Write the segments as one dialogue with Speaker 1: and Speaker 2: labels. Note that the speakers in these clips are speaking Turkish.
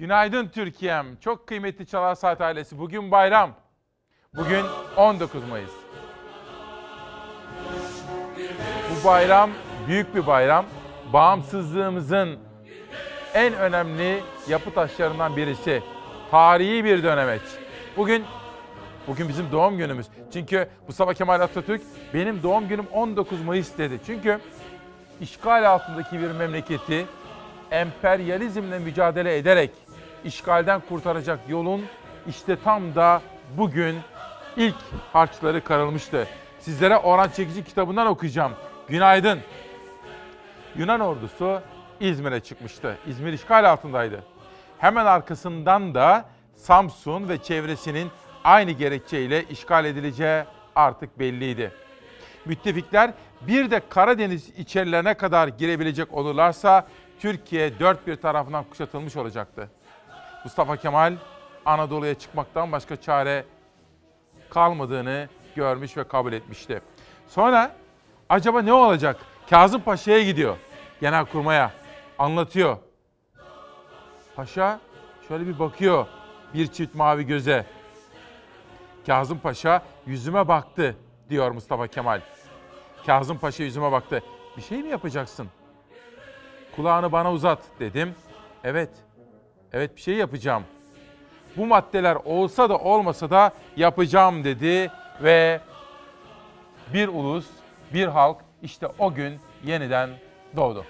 Speaker 1: Günaydın Türkiye'm. Çok kıymetli Çalar Saat ailesi. Bugün bayram. Bugün 19 Mayıs. Bu bayram büyük bir bayram. Bağımsızlığımızın en önemli yapı taşlarından birisi. Tarihi bir dönemeç. Bugün bugün bizim doğum günümüz. Çünkü Mustafa Kemal Atatürk benim doğum günüm 19 Mayıs dedi. Çünkü işgal altındaki bir memleketi emperyalizmle mücadele ederek işgalden kurtaracak yolun işte tam da bugün ilk harçları karılmıştı. Sizlere Orhan Çekici kitabından okuyacağım. Günaydın. Yunan ordusu İzmir'e çıkmıştı. İzmir işgal altındaydı. Hemen arkasından da Samsun ve çevresinin aynı gerekçeyle işgal edileceği artık belliydi. Müttefikler bir de Karadeniz içerilerine kadar girebilecek olurlarsa Türkiye dört bir tarafından kuşatılmış olacaktı. Mustafa Kemal Anadolu'ya çıkmaktan başka çare kalmadığını görmüş ve kabul etmişti. Sonra acaba ne olacak? Kazım Paşa'ya gidiyor. Genelkurmay'a anlatıyor. Paşa şöyle bir bakıyor bir çift mavi göze. Kazım Paşa yüzüme baktı diyor Mustafa Kemal. Kazım Paşa yüzüme baktı. Bir şey mi yapacaksın? Kulağını bana uzat dedim. Evet. Evet bir şey yapacağım. Bu maddeler olsa da olmasa da yapacağım dedi ve bir ulus, bir halk işte o gün yeniden doğdu.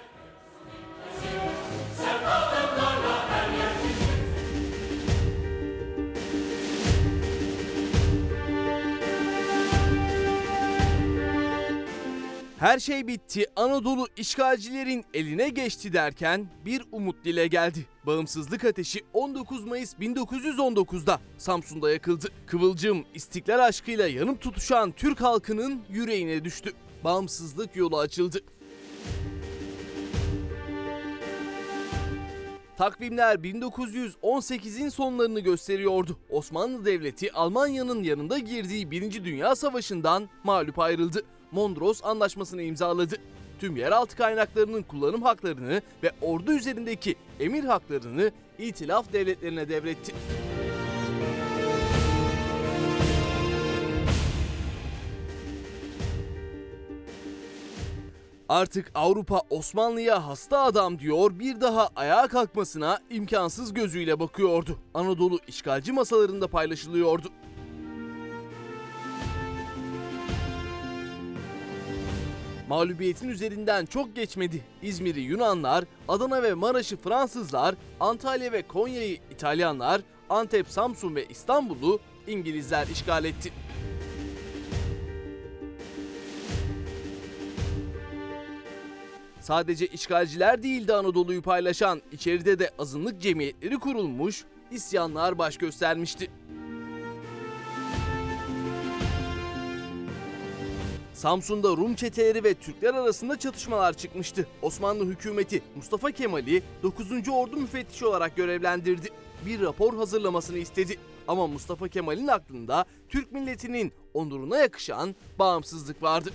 Speaker 2: Her şey bitti, Anadolu işgalcilerin eline geçti derken bir umut dile geldi. Bağımsızlık ateşi 19 Mayıs 1919'da Samsun'da yakıldı. Kıvılcım istiklal aşkıyla yanıp tutuşan Türk halkının yüreğine düştü. Bağımsızlık yolu açıldı. Takvimler 1918'in sonlarını gösteriyordu. Osmanlı Devleti Almanya'nın yanında girdiği 1. Dünya Savaşı'ndan mağlup ayrıldı. Mondros Anlaşması'nı imzaladı. Tüm yeraltı kaynaklarının kullanım haklarını ve ordu üzerindeki emir haklarını itilaf devletlerine devretti. Artık Avrupa Osmanlı'ya hasta adam diyor bir daha ayağa kalkmasına imkansız gözüyle bakıyordu. Anadolu işgalci masalarında paylaşılıyordu. Mağlubiyetin üzerinden çok geçmedi. İzmir'i Yunanlar, Adana ve Maraş'ı Fransızlar, Antalya ve Konya'yı İtalyanlar, Antep, Samsun ve İstanbul'u İngilizler işgal etti. Sadece işgalciler değildi Anadolu'yu paylaşan, içeride de azınlık cemiyetleri kurulmuş, isyanlar baş göstermişti. Samsun'da Rum çeteleri ve Türkler arasında çatışmalar çıkmıştı. Osmanlı hükümeti Mustafa Kemal'i 9. Ordu müfettişi olarak görevlendirdi. Bir rapor hazırlamasını istedi. Ama Mustafa Kemal'in aklında Türk milletinin onuruna yakışan bağımsızlık vardı.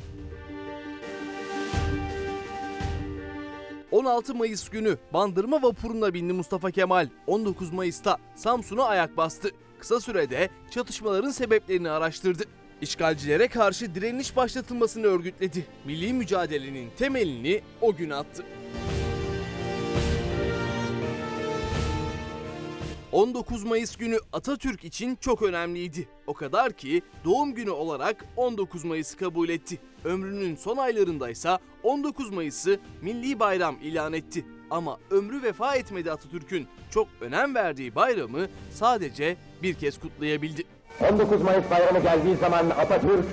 Speaker 2: 16 Mayıs günü Bandırma vapuruna bindi Mustafa Kemal. 19 Mayıs'ta Samsun'a ayak bastı. Kısa sürede çatışmaların sebeplerini araştırdı. İşgalcilere karşı direniş başlatılmasını örgütledi. Milli mücadelenin temelini o gün attı. 19 Mayıs günü Atatürk için çok önemliydi. O kadar ki doğum günü olarak 19 Mayıs'ı kabul etti. Ömrünün son aylarındaysa 19 Mayıs'ı milli bayram ilan etti. Ama ömrü vefa etmedi Atatürk'ün. Çok önem verdiği bayramı sadece bir kez kutlayabildi.
Speaker 3: 19 Mayıs bayramı geldiği zaman Atatürk,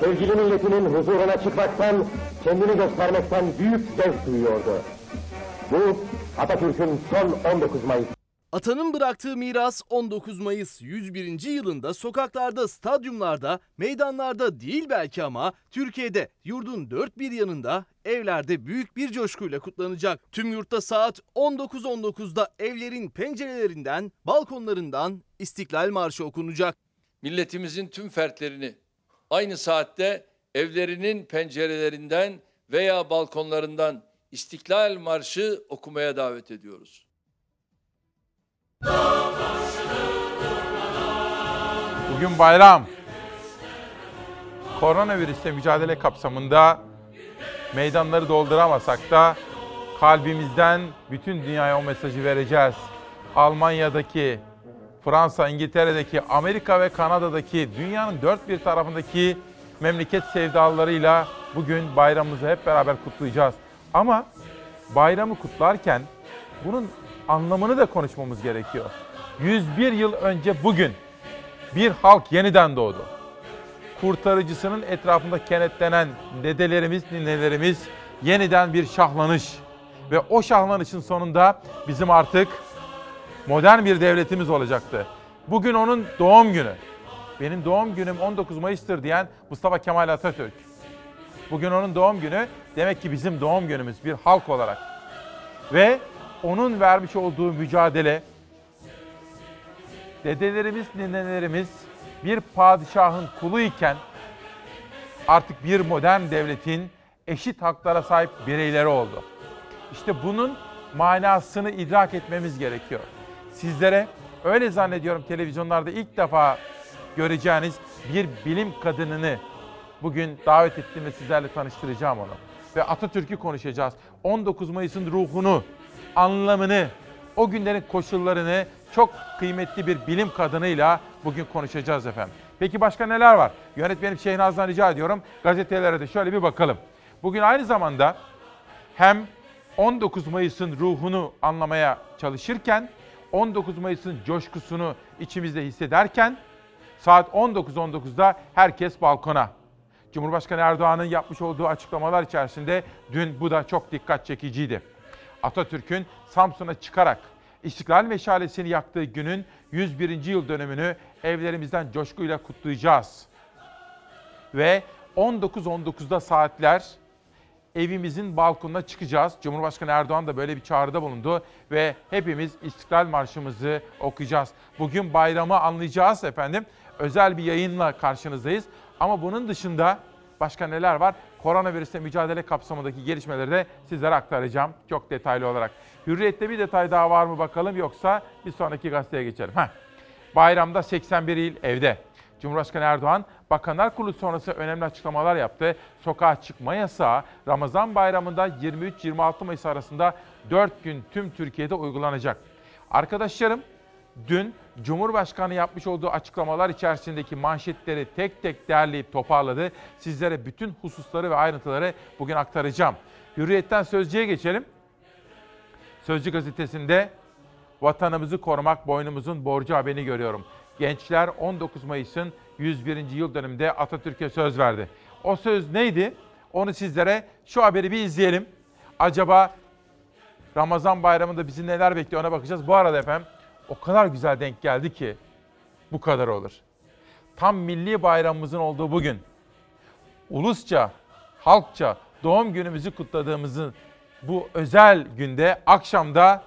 Speaker 3: sevgili milletinin huzuruna çıkmaktan, kendini göstermekten büyük zevk duyuyordu. Bu Atatürk'ün son 19 Mayıs.
Speaker 2: Atanın bıraktığı miras 19 Mayıs 101. yılında sokaklarda, stadyumlarda, meydanlarda değil belki ama Türkiye'de yurdun dört bir yanında evlerde büyük bir coşkuyla kutlanacak. Tüm yurtta saat 19.19'da evlerin pencerelerinden, balkonlarından İstiklal Marşı okunacak
Speaker 4: milletimizin tüm fertlerini aynı saatte evlerinin pencerelerinden veya balkonlarından İstiklal Marşı okumaya davet ediyoruz.
Speaker 1: Bugün bayram. Koronavirüsle mücadele kapsamında meydanları dolduramasak da kalbimizden bütün dünyaya o mesajı vereceğiz. Almanya'daki Fransa, İngiltere'deki, Amerika ve Kanada'daki, dünyanın dört bir tarafındaki memleket sevdalılarıyla bugün bayramımızı hep beraber kutlayacağız. Ama bayramı kutlarken bunun anlamını da konuşmamız gerekiyor. 101 yıl önce bugün bir halk yeniden doğdu. Kurtarıcısının etrafında kenetlenen dedelerimiz, ninelerimiz yeniden bir şahlanış. Ve o şahlanışın sonunda bizim artık modern bir devletimiz olacaktı. Bugün onun doğum günü. Benim doğum günüm 19 Mayıs'tır diyen Mustafa Kemal Atatürk. Bugün onun doğum günü demek ki bizim doğum günümüz bir halk olarak. Ve onun vermiş olduğu mücadele dedelerimiz, ninelerimiz bir padişahın kulu iken artık bir modern devletin eşit haklara sahip bireyleri oldu. İşte bunun manasını idrak etmemiz gerekiyor. Sizlere öyle zannediyorum televizyonlarda ilk defa göreceğiniz bir bilim kadınını bugün davet ettim ve sizlerle tanıştıracağım onu. Ve Atatürk'ü konuşacağız. 19 Mayıs'ın ruhunu, anlamını, o günlerin koşullarını çok kıymetli bir bilim kadınıyla bugün konuşacağız efendim. Peki başka neler var? Yönetmenim Şehnaz'dan rica ediyorum. Gazetelere de şöyle bir bakalım. Bugün aynı zamanda hem 19 Mayıs'ın ruhunu anlamaya çalışırken, 19 Mayıs'ın coşkusunu içimizde hissederken saat 19.19'da herkes balkona. Cumhurbaşkanı Erdoğan'ın yapmış olduğu açıklamalar içerisinde dün bu da çok dikkat çekiciydi. Atatürk'ün Samsun'a çıkarak İstiklal Meşalesi'ni yaktığı günün 101. yıl dönümünü evlerimizden coşkuyla kutlayacağız. Ve 19.19'da saatler evimizin balkonuna çıkacağız. Cumhurbaşkanı Erdoğan da böyle bir çağrıda bulundu ve hepimiz İstiklal Marşımızı okuyacağız. Bugün bayramı anlayacağız efendim. Özel bir yayınla karşınızdayız. Ama bunun dışında başka neler var? Koronavirüsle mücadele kapsamındaki gelişmeleri de sizlere aktaracağım çok detaylı olarak. Hürriyet'te bir detay daha var mı bakalım yoksa bir sonraki gazeteye geçelim. Heh. Bayramda 81 il evde. Cumhurbaşkanı Erdoğan Bakanlar Kurulu sonrası önemli açıklamalar yaptı. Sokağa çıkma yasağı Ramazan bayramında 23-26 Mayıs arasında 4 gün tüm Türkiye'de uygulanacak. Arkadaşlarım dün Cumhurbaşkanı yapmış olduğu açıklamalar içerisindeki manşetleri tek tek derleyip toparladı. Sizlere bütün hususları ve ayrıntıları bugün aktaracağım. Hürriyetten Sözcü'ye geçelim. Sözcü gazetesinde vatanımızı korumak boynumuzun borcu haberini görüyorum. Gençler 19 Mayıs'ın 101. yıl dönümünde Atatürk'e söz verdi. O söz neydi? Onu sizlere şu haberi bir izleyelim. Acaba Ramazan bayramında bizi neler bekliyor ona bakacağız. Bu arada efendim o kadar güzel denk geldi ki bu kadar olur. Tam milli bayramımızın olduğu bugün ulusça, halkça doğum günümüzü kutladığımızın bu özel günde akşamda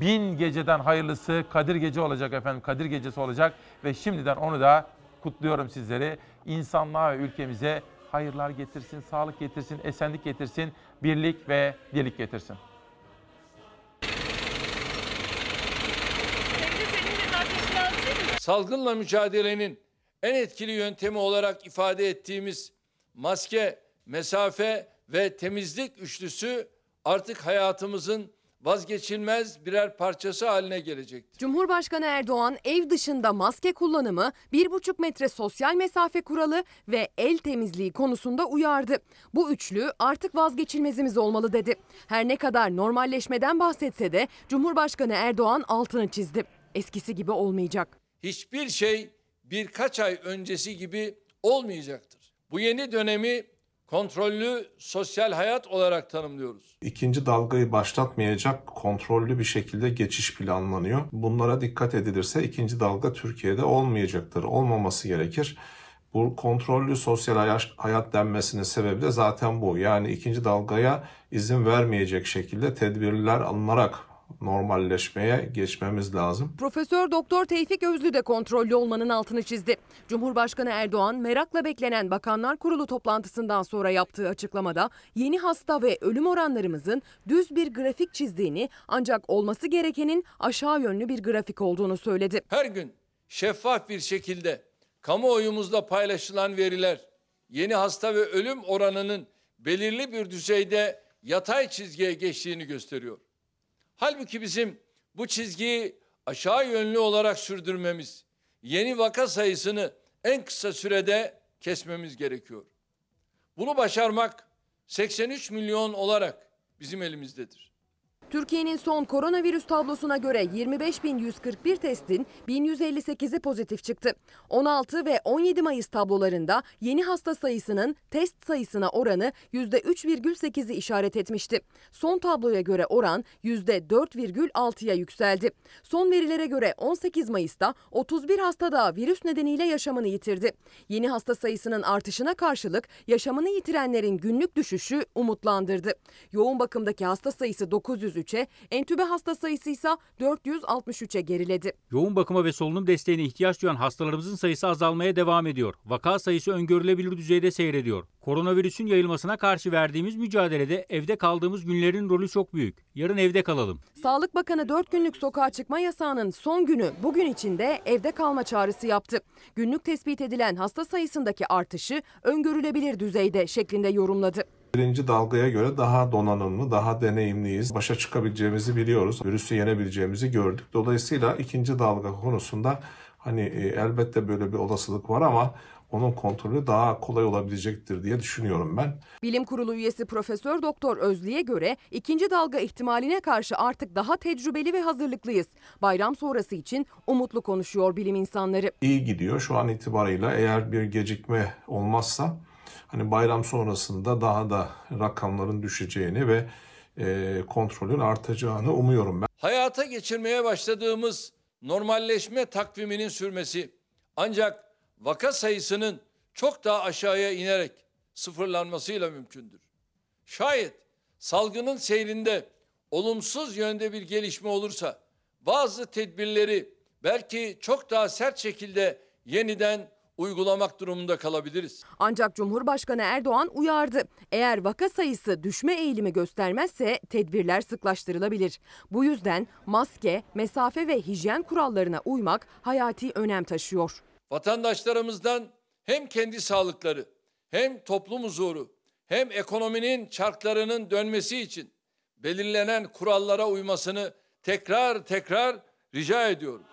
Speaker 1: bin geceden hayırlısı Kadir Gece olacak efendim. Kadir Gecesi olacak ve şimdiden onu da kutluyorum sizleri. İnsanlığa ve ülkemize hayırlar getirsin, sağlık getirsin, esenlik getirsin, birlik ve dirlik getirsin.
Speaker 4: Salgınla mücadelenin en etkili yöntemi olarak ifade ettiğimiz maske, mesafe ve temizlik üçlüsü artık hayatımızın vazgeçilmez birer parçası haline gelecektir.
Speaker 5: Cumhurbaşkanı Erdoğan ev dışında maske kullanımı, 1,5 metre sosyal mesafe kuralı ve el temizliği konusunda uyardı. Bu üçlü artık vazgeçilmezimiz olmalı dedi. Her ne kadar normalleşmeden bahsetse de Cumhurbaşkanı Erdoğan altını çizdi. Eskisi gibi olmayacak.
Speaker 4: Hiçbir şey birkaç ay öncesi gibi olmayacaktır. Bu yeni dönemi kontrollü sosyal hayat olarak tanımlıyoruz.
Speaker 6: İkinci dalgayı başlatmayacak kontrollü bir şekilde geçiş planlanıyor. Bunlara dikkat edilirse ikinci dalga Türkiye'de olmayacaktır. Olmaması gerekir. Bu kontrollü sosyal hayat, denmesinin sebebi de zaten bu. Yani ikinci dalgaya izin vermeyecek şekilde tedbirler alınarak normalleşmeye geçmemiz lazım.
Speaker 5: Profesör Doktor Tevfik Özlü de kontrollü olmanın altını çizdi. Cumhurbaşkanı Erdoğan merakla beklenen Bakanlar Kurulu toplantısından sonra yaptığı açıklamada yeni hasta ve ölüm oranlarımızın düz bir grafik çizdiğini ancak olması gerekenin aşağı yönlü bir grafik olduğunu söyledi.
Speaker 4: Her gün şeffaf bir şekilde kamuoyumuzda paylaşılan veriler yeni hasta ve ölüm oranının belirli bir düzeyde yatay çizgiye geçtiğini gösteriyor. Halbuki bizim bu çizgiyi aşağı yönlü olarak sürdürmemiz, yeni vaka sayısını en kısa sürede kesmemiz gerekiyor. Bunu başarmak 83 milyon olarak bizim elimizdedir.
Speaker 5: Türkiye'nin son koronavirüs tablosuna göre 25.141 testin 1158'i pozitif çıktı. 16 ve 17 Mayıs tablolarında yeni hasta sayısının test sayısına oranı %3,8'i işaret etmişti. Son tabloya göre oran %4,6'ya yükseldi. Son verilere göre 18 Mayıs'ta 31 hasta daha virüs nedeniyle yaşamını yitirdi. Yeni hasta sayısının artışına karşılık yaşamını yitirenlerin günlük düşüşü umutlandırdı. Yoğun bakımdaki hasta sayısı 903'e, entübe hasta sayısı ise 463'e geriledi.
Speaker 7: Yoğun bakıma ve solunum desteğine ihtiyaç duyan hastalarımızın sayısı azalmaya devam ediyor. Vaka sayısı öngörülebilir düzeyde seyrediyor. Koronavirüsün yayılmasına karşı verdiğimiz mücadelede evde kaldığımız günlerin rolü çok büyük. Yarın evde kalalım.
Speaker 5: Sağlık Bakanı 4 günlük sokağa çıkma yasağının son günü bugün içinde evde kalma çağrısı yaptı. Günlük tespit edilen hasta sayısındaki artışı öngörülebilir düzeyde şeklinde yorumladı.
Speaker 6: Birinci dalgaya göre daha donanımlı, daha deneyimliyiz. Başa çıkabileceğimizi biliyoruz. Virüsü yenebileceğimizi gördük. Dolayısıyla ikinci dalga konusunda hani e, elbette böyle bir olasılık var ama onun kontrolü daha kolay olabilecektir diye düşünüyorum ben.
Speaker 5: Bilim Kurulu üyesi Profesör Doktor Özli'ye göre ikinci dalga ihtimaline karşı artık daha tecrübeli ve hazırlıklıyız. Bayram sonrası için umutlu konuşuyor bilim insanları.
Speaker 6: İyi gidiyor şu an itibarıyla eğer bir gecikme olmazsa hani bayram sonrasında daha da rakamların düşeceğini ve e, kontrolün artacağını umuyorum ben.
Speaker 4: hayata geçirmeye başladığımız normalleşme takviminin sürmesi ancak vaka sayısının çok daha aşağıya inerek sıfırlanmasıyla mümkündür. Şayet salgının seyrinde olumsuz yönde bir gelişme olursa bazı tedbirleri belki çok daha sert şekilde yeniden uygulamak durumunda kalabiliriz.
Speaker 5: Ancak Cumhurbaşkanı Erdoğan uyardı. Eğer vaka sayısı düşme eğilimi göstermezse tedbirler sıklaştırılabilir. Bu yüzden maske, mesafe ve hijyen kurallarına uymak hayati önem taşıyor.
Speaker 4: Vatandaşlarımızdan hem kendi sağlıkları hem toplum huzuru hem ekonominin çarklarının dönmesi için belirlenen kurallara uymasını tekrar tekrar rica ediyorum.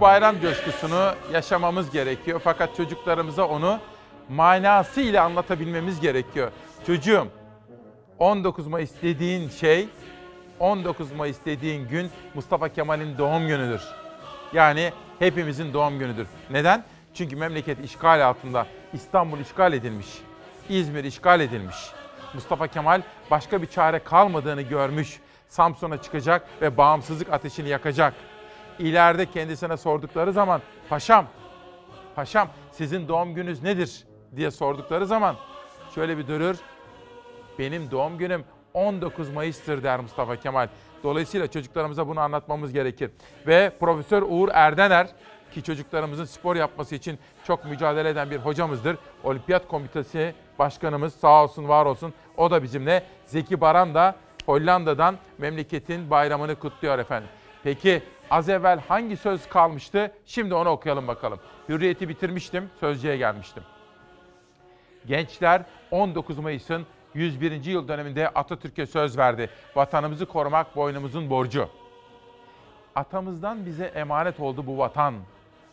Speaker 1: Bayram coşkusunu yaşamamız gerekiyor fakat çocuklarımıza onu manasıyla anlatabilmemiz gerekiyor. Çocuğum 19 Mayıs dediğin şey 19 Mayıs dediğin gün Mustafa Kemal'in doğum günüdür. Yani hepimizin doğum günüdür. Neden? Çünkü memleket işgal altında. İstanbul işgal edilmiş. İzmir işgal edilmiş. Mustafa Kemal başka bir çare kalmadığını görmüş. Samsun'a çıkacak ve bağımsızlık ateşini yakacak. İleride kendisine sordukları zaman paşam, paşam sizin doğum gününüz nedir diye sordukları zaman şöyle bir durur. Benim doğum günüm 19 Mayıs'tır der Mustafa Kemal. Dolayısıyla çocuklarımıza bunu anlatmamız gerekir. Ve Profesör Uğur Erdener ki çocuklarımızın spor yapması için çok mücadele eden bir hocamızdır. Olimpiyat Komitesi Başkanımız sağ olsun var olsun o da bizimle. Zeki Baran da Hollanda'dan memleketin bayramını kutluyor efendim. Peki az evvel hangi söz kalmıştı? Şimdi onu okuyalım bakalım. Hürriyeti bitirmiştim, sözcüye gelmiştim. Gençler 19 Mayıs'ın 101. yıl döneminde Atatürk'e söz verdi. Vatanımızı korumak boynumuzun borcu. Atamızdan bize emanet oldu bu vatan.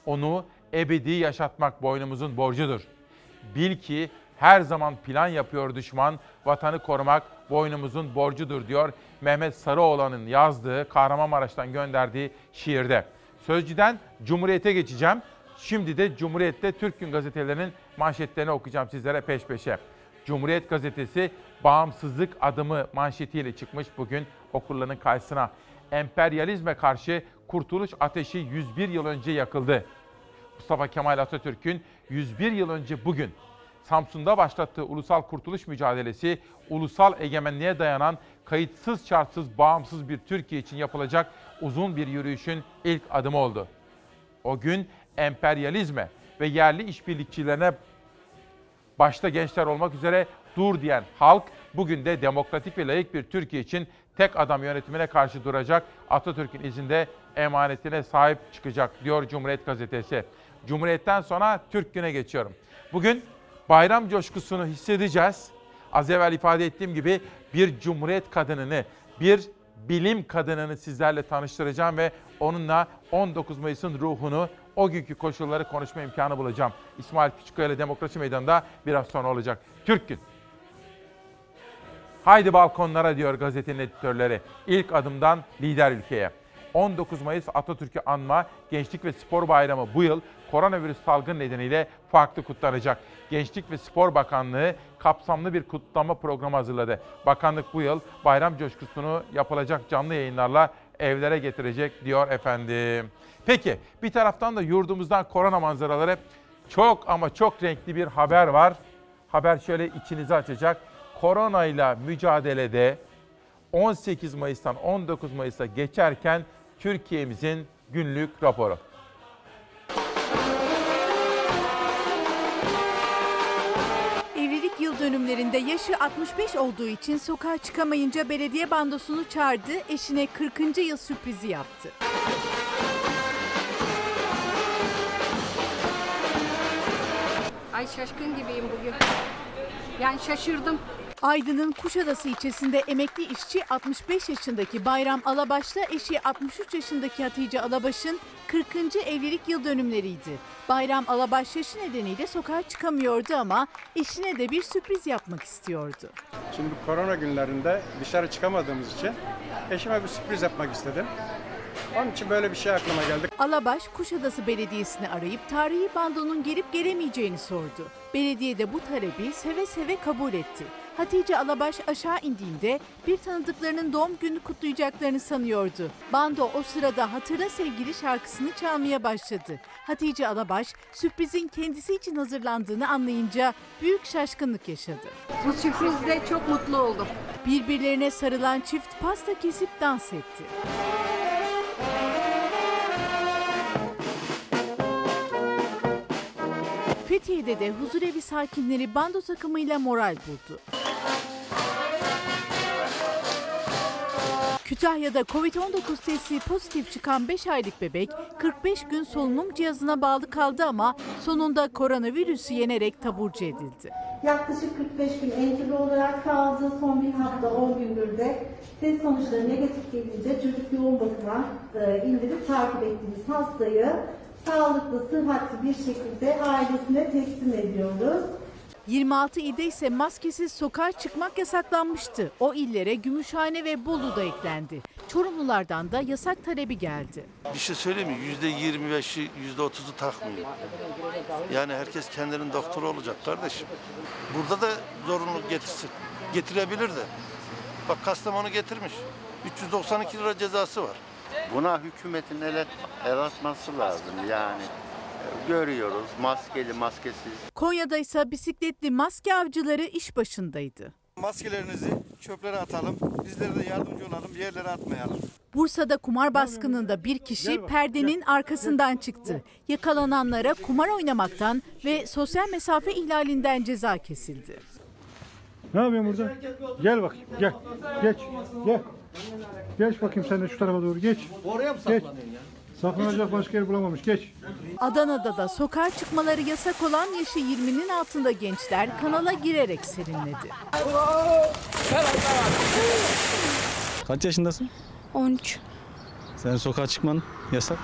Speaker 1: Onu ebedi yaşatmak boynumuzun borcudur. Bil ki her zaman plan yapıyor düşman, vatanı korumak boynumuzun borcudur diyor Mehmet Sarıoğlan'ın yazdığı, Kahramanmaraş'tan gönderdiği şiirde. Sözcüden Cumhuriyet'e geçeceğim. Şimdi de Cumhuriyet'te Türk Gün gazetelerinin manşetlerini okuyacağım sizlere peş peşe. Cumhuriyet gazetesi bağımsızlık adımı manşetiyle çıkmış bugün okurların karşısına. Emperyalizme karşı kurtuluş ateşi 101 yıl önce yakıldı. Mustafa Kemal Atatürk'ün 101 yıl önce bugün Samsun'da başlattığı ulusal kurtuluş mücadelesi, ulusal egemenliğe dayanan kayıtsız şartsız bağımsız bir Türkiye için yapılacak uzun bir yürüyüşün ilk adımı oldu. O gün emperyalizme ve yerli işbirlikçilerine başta gençler olmak üzere dur diyen halk bugün de demokratik ve layık bir Türkiye için tek adam yönetimine karşı duracak. Atatürk'ün izinde emanetine sahip çıkacak diyor Cumhuriyet Gazetesi. Cumhuriyet'ten sonra Türk Günü'ne geçiyorum. Bugün bayram coşkusunu hissedeceğiz. Az evvel ifade ettiğim gibi bir cumhuriyet kadınını, bir bilim kadınını sizlerle tanıştıracağım ve onunla 19 Mayıs'ın ruhunu, o günkü koşulları konuşma imkanı bulacağım. İsmail Küçükkaya ile Demokrasi Meydanı'nda biraz sonra olacak. Türk Gün. Haydi balkonlara diyor gazetenin editörleri. İlk adımdan lider ülkeye. 19 Mayıs Atatürk'ü anma Gençlik ve Spor Bayramı bu yıl koronavirüs salgın nedeniyle farklı kutlanacak. Gençlik ve Spor Bakanlığı kapsamlı bir kutlama programı hazırladı. Bakanlık bu yıl bayram coşkusunu yapılacak canlı yayınlarla evlere getirecek diyor efendim. Peki bir taraftan da yurdumuzdan korona manzaraları çok ama çok renkli bir haber var. Haber şöyle içinizi açacak. Koronayla mücadelede 18 Mayıs'tan 19 Mayıs'a geçerken Türkiye'mizin günlük raporu.
Speaker 8: Dönümlerinde yaşı 65 olduğu için sokağa çıkamayınca belediye bandosunu çağırdı, eşine 40. yıl sürprizi yaptı.
Speaker 9: Ay şaşkın gibiyim bugün. Yani şaşırdım.
Speaker 8: Aydın'ın Kuşadası ilçesinde emekli işçi 65 yaşındaki Bayram Alabaş'la eşi 63 yaşındaki Hatice Alabaş'ın 40. evlilik yıl dönümleriydi. Bayram Alabaş yaşı nedeniyle sokağa çıkamıyordu ama eşine de bir sürpriz yapmak istiyordu.
Speaker 10: Şimdi korona günlerinde dışarı çıkamadığımız için eşime bir sürpriz yapmak istedim. Onun için böyle bir şey aklıma geldi.
Speaker 8: Alabaş Kuşadası Belediyesi'ni arayıp tarihi bandonun gelip gelemeyeceğini sordu. Belediye de bu talebi seve seve kabul etti. Hatice Alabaş aşağı indiğinde bir tanıdıklarının doğum günü kutlayacaklarını sanıyordu. Bando o sırada Hatırla Sevgili şarkısını çalmaya başladı. Hatice Alabaş sürprizin kendisi için hazırlandığını anlayınca büyük şaşkınlık yaşadı.
Speaker 9: Bu sürprizle çok mutlu oldum.
Speaker 8: Birbirlerine sarılan çift pasta kesip dans etti. Fethiye'de de huzurevi sakinleri bando takımıyla moral buldu. Kütahya'da Covid-19 testi pozitif çıkan 5 aylık bebek 45 gün solunum cihazına bağlı kaldı ama sonunda koronavirüsü yenerek taburcu edildi.
Speaker 11: Yaklaşık 45 gün entübe olarak kaldı. Son bir hafta 10 gündür de test sonuçları negatif gelince çocuk yoğun bakıma e, indirip takip ettiğimiz hastayı sağlıklı, sıhhatli bir şekilde ailesine teslim ediyoruz.
Speaker 8: 26 ilde ise maskesiz sokağa çıkmak yasaklanmıştı. O illere Gümüşhane ve Bolu da eklendi. Çorumlulardan da yasak talebi geldi.
Speaker 12: Bir şey söyleyeyim mi? Yüzde yirmi beşi, yüzde otuzu takmıyor. Yani herkes kendinin doktoru olacak kardeşim. Burada da zorunluluk getirsin. Getirebilir de. Bak Kastamonu getirmiş. 392 lira cezası var.
Speaker 13: Buna hükümetin el, el atması lazım yani. e, Görüyoruz maskeli maskesiz.
Speaker 8: Konya'da ise bisikletli maske avcıları iş başındaydı.
Speaker 14: Maskelerinizi çöplere atalım. Bizlere de yardımcı olalım. Yerlere atmayalım.
Speaker 8: Bursa'da kumar baskınında bir kişi perdenin arkasından çıktı. Yakalananlara kumar oynamaktan ve sosyal mesafe ihlalinden ceza kesildi.
Speaker 15: Ne yapıyorsun burada? Gel bak, gel. Geç, gel. Geç bakayım sen de şu tarafa doğru geç.
Speaker 2: Oraya mı
Speaker 15: Geç.
Speaker 2: saklanıyorsun ya?
Speaker 15: Saklanacak başka yer bulamamış. Geç.
Speaker 8: Adana'da da sokağa çıkmaları yasak olan yaşı 20'nin altında gençler kanala girerek serinledi.
Speaker 16: Kaç yaşındasın?
Speaker 17: 13.
Speaker 16: Senin sokağa çıkman yasak.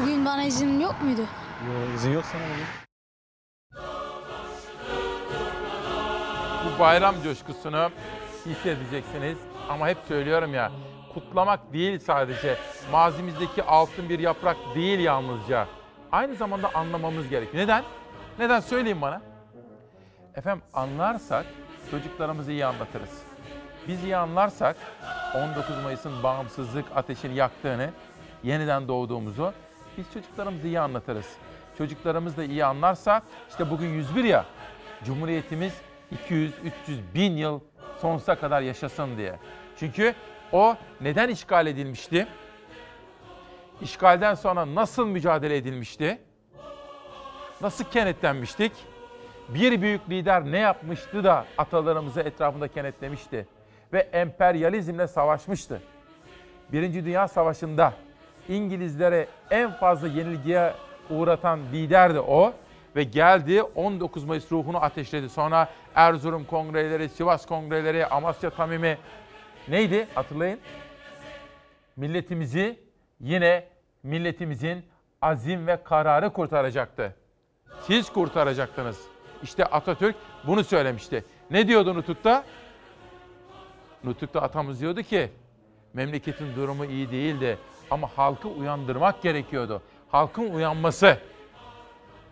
Speaker 17: Bugün bana izin yok muydu?
Speaker 16: Yok izin yok sana bugün.
Speaker 1: Bu bayram coşkusunu hissedeceksiniz. Ama hep söylüyorum ya, kutlamak değil sadece. Mazimizdeki altın bir yaprak değil yalnızca. Aynı zamanda anlamamız gerekiyor. Neden? Neden? Söyleyin bana. Efendim anlarsak çocuklarımızı iyi anlatırız. Biz iyi anlarsak 19 Mayıs'ın bağımsızlık ateşini yaktığını, yeniden doğduğumuzu biz çocuklarımıza iyi anlatırız. Çocuklarımız da iyi anlarsa işte bugün 101 ya Cumhuriyetimiz 200-300 bin yıl sonsuza kadar yaşasın diye. Çünkü o neden işgal edilmişti? İşgalden sonra nasıl mücadele edilmişti? Nasıl kenetlenmiştik? Bir büyük lider ne yapmıştı da atalarımızı etrafında kenetlemişti ve emperyalizmle savaşmıştı. Birinci Dünya Savaşı'nda İngilizlere en fazla yenilgiye uğratan lider de o ve geldi 19 Mayıs ruhunu ateşledi. Sonra Erzurum kongreleri, Sivas kongreleri, Amasya Tamimi neydi hatırlayın? Milletimizi yine milletimizin azim ve kararı kurtaracaktı. Siz kurtaracaktınız. İşte Atatürk bunu söylemişti. Ne diyordu Nutuk'ta? Nutuk'ta atamız diyordu ki memleketin durumu iyi değildi ama halkı uyandırmak gerekiyordu. Halkın uyanması.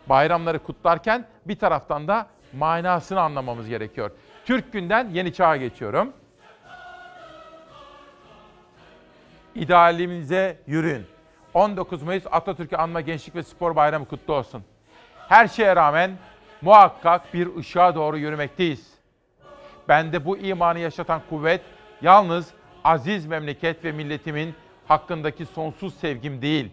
Speaker 1: Bayramları kutlarken bir taraftan da manasını anlamamız gerekiyor. Türk günden yeni çağa geçiyorum. İdealimize yürüyün. 19 Mayıs Atatürk'ü anma Gençlik ve Spor Bayramı kutlu olsun. Her şeye rağmen muhakkak bir ışığa doğru yürümekteyiz. Bende bu imanı yaşatan kuvvet yalnız aziz memleket ve milletimin hakkındaki sonsuz sevgim değil.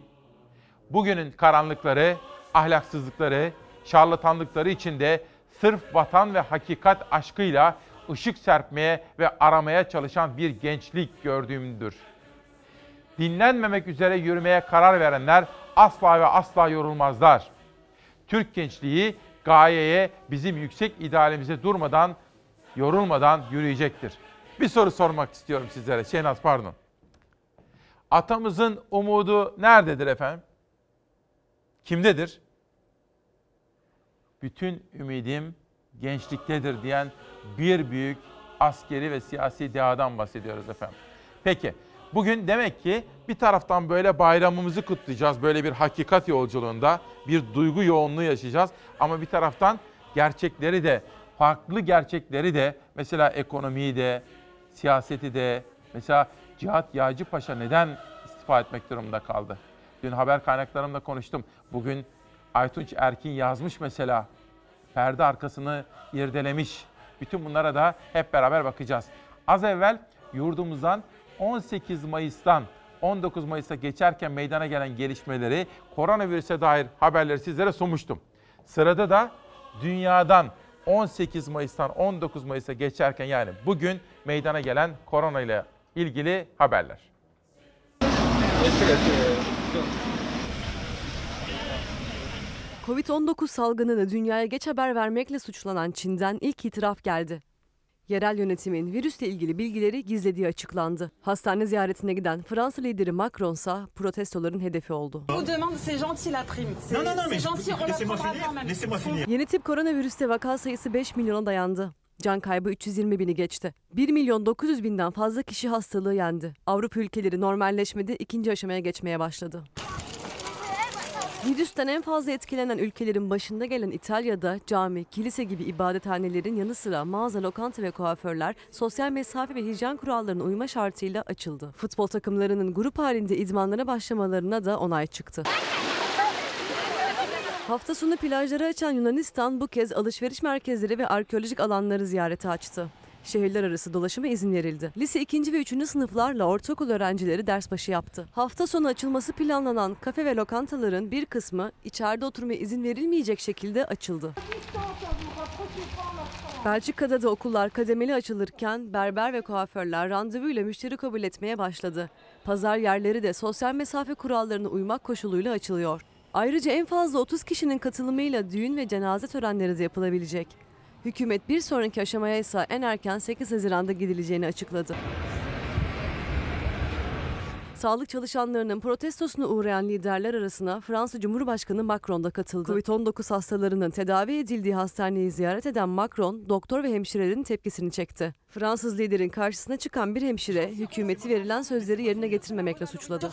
Speaker 1: Bugünün karanlıkları, ahlaksızlıkları, şarlatanlıkları içinde sırf vatan ve hakikat aşkıyla ışık serpmeye ve aramaya çalışan bir gençlik gördüğümdür. Dinlenmemek üzere yürümeye karar verenler asla ve asla yorulmazlar. Türk gençliği gayeye, bizim yüksek idealimize durmadan, yorulmadan yürüyecektir. Bir soru sormak istiyorum sizlere. Şehnaz pardon. Atamızın umudu nerededir efendim? Kimdedir? Bütün ümidim gençliktedir diyen bir büyük askeri ve siyasi dehadan bahsediyoruz efendim. Peki bugün demek ki bir taraftan böyle bayramımızı kutlayacağız. Böyle bir hakikat yolculuğunda bir duygu yoğunluğu yaşayacağız. Ama bir taraftan gerçekleri de, farklı gerçekleri de mesela ekonomiyi de, siyaseti de, mesela Cihat Yağcı Paşa neden istifa etmek durumunda kaldı? Dün haber kaynaklarımla konuştum. Bugün Aytunç Erkin yazmış mesela. Perde arkasını irdelemiş. Bütün bunlara da hep beraber bakacağız. Az evvel yurdumuzdan 18 Mayıs'tan 19 Mayıs'a geçerken meydana gelen gelişmeleri, koronavirüse dair haberleri sizlere sunmuştum. Sırada da dünyadan 18 Mayıs'tan 19 Mayıs'a geçerken yani bugün meydana gelen korona ile ilgili haberler.
Speaker 18: Covid-19 salgınını dünyaya geç haber vermekle suçlanan Çin'den ilk itiraf geldi. Yerel yönetimin virüsle ilgili bilgileri gizlediği açıklandı. Hastane ziyaretine giden Fransa lideri Macron ise protestoların hedefi oldu. Yeni tip koronavirüste vaka sayısı 5 milyona dayandı. Can kaybı 320 bini geçti. 1 milyon 900 binden fazla kişi hastalığı yendi. Avrupa ülkeleri normalleşmede ikinci aşamaya geçmeye başladı. Virüsten en fazla etkilenen ülkelerin başında gelen İtalya'da cami, kilise gibi ibadethanelerin yanı sıra mağaza, lokanta ve kuaförler sosyal mesafe ve hijyen kurallarına uyma şartıyla açıldı. Futbol takımlarının grup halinde idmanlara başlamalarına da onay çıktı. Hafta sonu plajları açan Yunanistan bu kez alışveriş merkezleri ve arkeolojik alanları ziyarete açtı. Şehirler arası dolaşıma izin verildi. Lise 2. ve 3. sınıflarla ortaokul öğrencileri ders başı yaptı. Hafta sonu açılması planlanan kafe ve lokantaların bir kısmı içeride oturmaya izin verilmeyecek şekilde açıldı. Belçika'da da okullar kademeli açılırken berber ve kuaförler randevuyla müşteri kabul etmeye başladı. Pazar yerleri de sosyal mesafe kurallarına uymak koşuluyla açılıyor. Ayrıca en fazla 30 kişinin katılımıyla düğün ve cenaze törenleri de yapılabilecek. Hükümet bir sonraki aşamaya ise en erken 8 Haziran'da gidileceğini açıkladı. Sağlık çalışanlarının protestosuna uğrayan liderler arasına Fransa Cumhurbaşkanı Macron da katıldı. Covid-19 hastalarının tedavi edildiği hastaneyi ziyaret eden Macron, doktor ve hemşirelerin tepkisini çekti. Fransız liderin karşısına çıkan bir hemşire, hükümeti verilen sözleri yerine getirmemekle suçladı.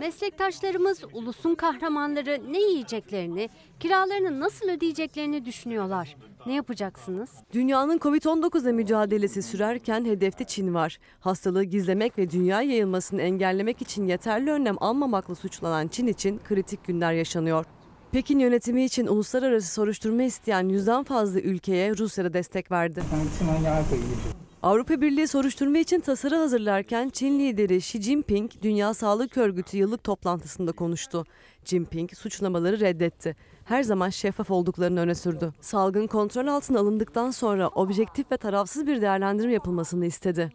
Speaker 19: Meslektaşlarımız ulusun kahramanları ne yiyeceklerini, kiralarını nasıl ödeyeceklerini düşünüyorlar. Ne yapacaksınız?
Speaker 18: Dünyanın Covid-19'la mücadelesi sürerken hedefte Çin var. Hastalığı gizlemek ve dünya yayılmasını engellemek için yeterli önlem almamakla suçlanan Çin için kritik günler yaşanıyor. Pekin yönetimi için uluslararası soruşturma isteyen yüzden fazla ülkeye Rusya'da destek verdi. Avrupa Birliği soruşturma için tasarı hazırlarken Çin lideri Xi Jinping Dünya Sağlık Örgütü yıllık toplantısında konuştu. Jinping suçlamaları reddetti. Her zaman şeffaf olduklarını öne sürdü. Salgın kontrol altına alındıktan sonra objektif ve tarafsız bir değerlendirme yapılmasını istedi.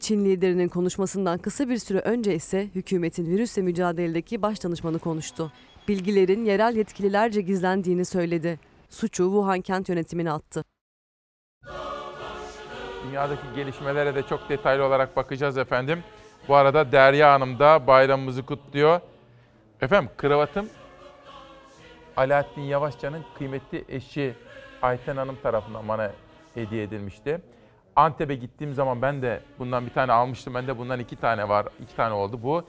Speaker 18: Çin liderinin konuşmasından kısa bir süre önce ise hükümetin virüsle mücadeledeki baş danışmanı konuştu. Bilgilerin yerel yetkililerce gizlendiğini söyledi. Suçu Wuhan kent yönetimine attı.
Speaker 1: Dünyadaki gelişmelere de çok detaylı olarak bakacağız efendim. Bu arada Derya Hanım da bayramımızı kutluyor. Efendim kravatım Alaaddin Yavaşça'nın kıymetli eşi Ayten Hanım tarafından bana hediye edilmişti. Antep'e gittiğim zaman ben de bundan bir tane almıştım. Bende bundan iki tane var. iki tane oldu. Bu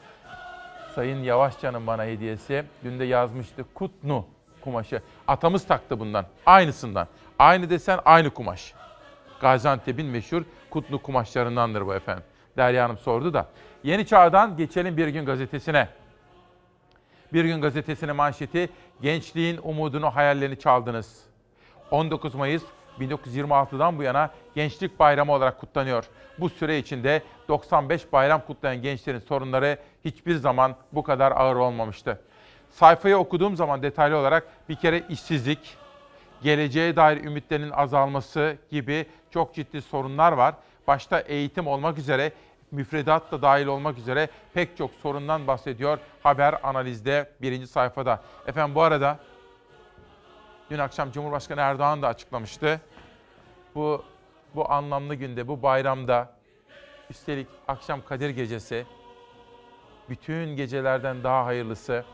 Speaker 1: Sayın Yavaşça'nın bana hediyesi. Dün de yazmıştı Kutnu kumaşı. Atamız taktı bundan. Aynısından. Aynı desen aynı kumaş. Gaziantep'in meşhur Kutlu kumaşlarındandır bu efendim. Derya Hanım sordu da. Yeni Çağ'dan geçelim Bir Gün Gazetesi'ne. Bir Gün Gazetesi'nin manşeti gençliğin umudunu hayallerini çaldınız. 19 Mayıs 1926'dan bu yana Gençlik Bayramı olarak kutlanıyor. Bu süre içinde 95 bayram kutlayan gençlerin sorunları hiçbir zaman bu kadar ağır olmamıştı. Sayfayı okuduğum zaman detaylı olarak bir kere işsizlik, geleceğe dair ümitlerin azalması gibi çok ciddi sorunlar var. Başta eğitim olmak üzere, müfredat da dahil olmak üzere pek çok sorundan bahsediyor haber analizde birinci sayfada. Efendim bu arada dün akşam Cumhurbaşkanı Erdoğan da açıklamıştı. Bu bu anlamlı günde, bu bayramda üstelik akşam Kadir Gecesi bütün gecelerden daha hayırlısı.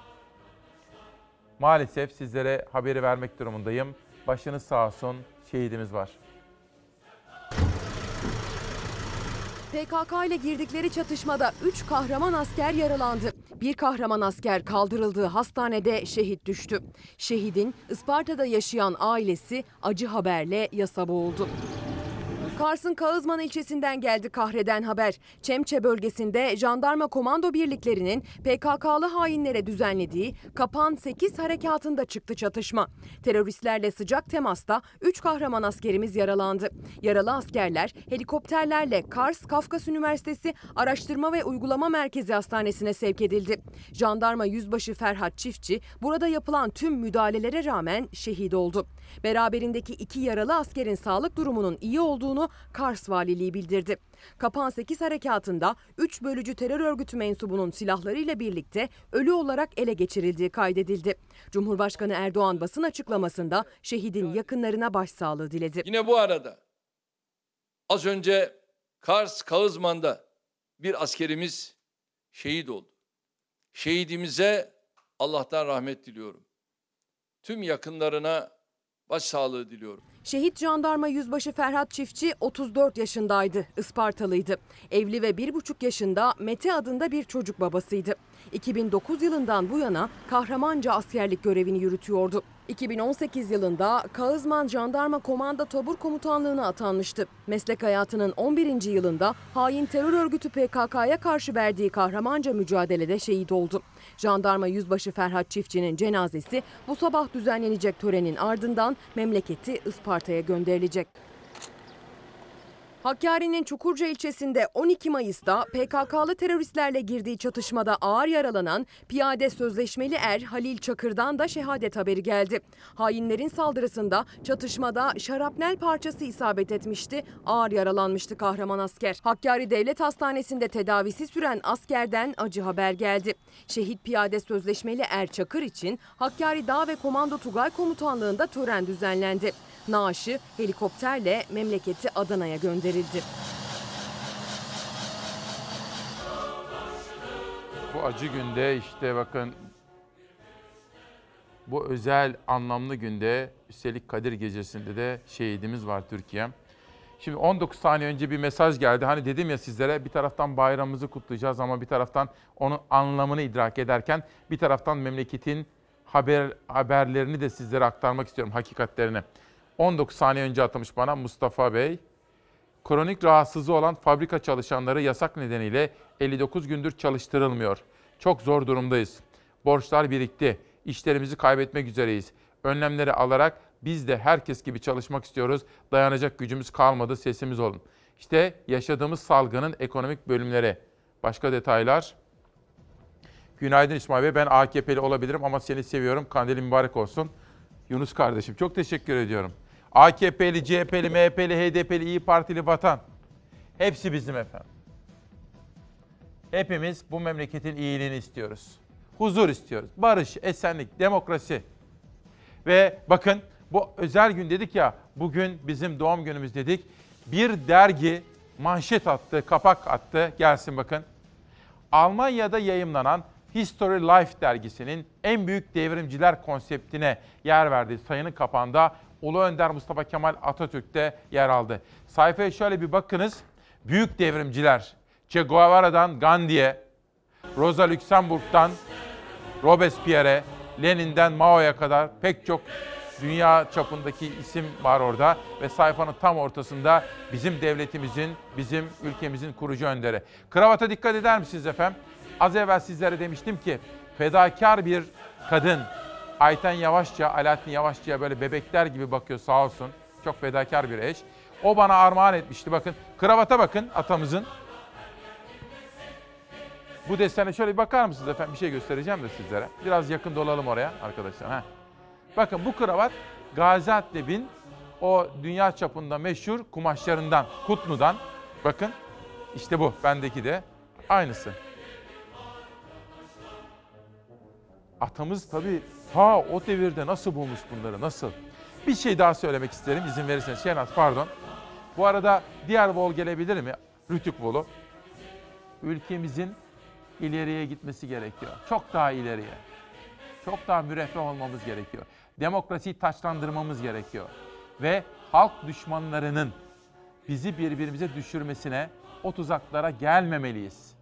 Speaker 1: Maalesef sizlere haberi vermek durumundayım. Başınız sağ olsun, şehidimiz var.
Speaker 5: PKK ile girdikleri çatışmada 3 kahraman asker yaralandı. Bir kahraman asker kaldırıldığı hastanede şehit düştü. Şehidin Isparta'da yaşayan ailesi acı haberle yasa boğuldu. Kars'ın Kağızman ilçesinden geldi kahreden haber. Çemçe bölgesinde jandarma komando birliklerinin PKK'lı hainlere düzenlediği Kapan 8 harekatında çıktı çatışma. Teröristlerle sıcak temasta 3 kahraman askerimiz yaralandı. Yaralı askerler helikopterlerle Kars Kafkas Üniversitesi Araştırma ve Uygulama Merkezi Hastanesi'ne sevk edildi. Jandarma Yüzbaşı Ferhat Çiftçi burada yapılan tüm müdahalelere rağmen şehit oldu. Beraberindeki iki yaralı askerin sağlık durumunun iyi olduğunu Kars Valiliği bildirdi. Kapan 8 harekatında 3 bölücü terör örgütü mensubunun silahlarıyla birlikte ölü olarak ele geçirildiği kaydedildi. Cumhurbaşkanı Erdoğan basın açıklamasında şehidin yakınlarına başsağlığı diledi.
Speaker 4: Yine bu arada az önce Kars Kağızman'da bir askerimiz şehit oldu. Şehidimize Allah'tan rahmet diliyorum. Tüm yakınlarına başsağlığı diliyorum.
Speaker 5: Şehit jandarma yüzbaşı Ferhat Çiftçi 34 yaşındaydı, Ispartalıydı. Evli ve 1,5 yaşında Mete adında bir çocuk babasıydı. 2009 yılından bu yana kahramanca askerlik görevini yürütüyordu. 2018 yılında Kağızman Jandarma Komanda Tabur Komutanlığı'na atanmıştı. Meslek hayatının 11. yılında hain terör örgütü PKK'ya karşı verdiği kahramanca mücadelede şehit oldu. Jandarma Yüzbaşı Ferhat Çiftçi'nin cenazesi bu sabah düzenlenecek törenin ardından memleketi Isparta'ya gönderilecek. Hakkari'nin Çukurca ilçesinde 12 Mayıs'ta PKK'lı teröristlerle girdiği çatışmada ağır yaralanan piyade sözleşmeli er Halil Çakır'dan da şehadet haberi geldi. Hainlerin saldırısında çatışmada şarapnel parçası isabet etmişti, ağır yaralanmıştı kahraman asker. Hakkari Devlet Hastanesi'nde tedavisi süren askerden acı haber geldi. Şehit piyade sözleşmeli er Çakır için Hakkari Dağ ve Komando Tugay Komutanlığı'nda tören düzenlendi. Naaşı helikopterle memleketi Adana'ya gönderildi.
Speaker 1: Bu acı günde işte bakın bu özel anlamlı günde üstelik Kadir Gecesi'nde de şehidimiz var Türkiye. Şimdi 19 saniye önce bir mesaj geldi. Hani dedim ya sizlere bir taraftan bayramımızı kutlayacağız ama bir taraftan onun anlamını idrak ederken bir taraftan memleketin haber haberlerini de sizlere aktarmak istiyorum hakikatlerini. 19 saniye önce atmış bana Mustafa Bey. Kronik rahatsızlığı olan fabrika çalışanları yasak nedeniyle 59 gündür çalıştırılmıyor. Çok zor durumdayız. Borçlar birikti. İşlerimizi kaybetmek üzereyiz. Önlemleri alarak biz de herkes gibi çalışmak istiyoruz. Dayanacak gücümüz kalmadı. Sesimiz olun. İşte yaşadığımız salgının ekonomik bölümleri. Başka detaylar. Günaydın İsmail Bey. Ben AKP'li olabilirim ama seni seviyorum. Kandilin mübarek olsun. Yunus kardeşim çok teşekkür ediyorum. AKP'li, CHP'li, MHP'li, HDP'li, İyi Partili vatan. Hepsi bizim efendim. Hepimiz bu memleketin iyiliğini istiyoruz. Huzur istiyoruz. Barış, esenlik, demokrasi. Ve bakın bu özel gün dedik ya, bugün bizim doğum günümüz dedik. Bir dergi manşet attı, kapak attı. Gelsin bakın. Almanya'da yayımlanan History Life dergisinin en büyük devrimciler konseptine yer verdiği sayının kapağında Ulu Önder Mustafa Kemal Atatürk de yer aldı. Sayfaya şöyle bir bakınız. Büyük devrimciler Che Guevara'dan Gandhi'ye, Rosa Luxemburg'dan Robespierre'e, Lenin'den Mao'ya kadar pek çok dünya çapındaki isim var orada ve sayfanın tam ortasında bizim devletimizin, bizim ülkemizin kurucu önderi. Kravata dikkat eder misiniz efendim? Az evvel sizlere demiştim ki fedakar bir kadın Ayten Yavaşça, Alaaddin Yavaşça'ya böyle bebekler gibi bakıyor sağ olsun. Çok fedakar bir eş. O bana armağan etmişti bakın. Kravata bakın atamızın. Bu desene şöyle bir bakar mısınız efendim? Bir şey göstereceğim de sizlere. Biraz yakın dolalım oraya arkadaşlar. Heh. Bakın bu kravat Gaziantep'in o dünya çapında meşhur kumaşlarından, Kutlu'dan. Bakın işte bu bendeki de aynısı. Atamız tabii ta o devirde nasıl bulmuş bunları nasıl? Bir şey daha söylemek isterim izin verirseniz. Şenaz pardon. Bu arada diğer vol gelebilir mi? Rütük volu. Ülkemizin ileriye gitmesi gerekiyor. Çok daha ileriye. Çok daha müreffeh olmamız gerekiyor. Demokrasiyi taçlandırmamız gerekiyor. Ve halk düşmanlarının bizi birbirimize düşürmesine, o tuzaklara gelmemeliyiz.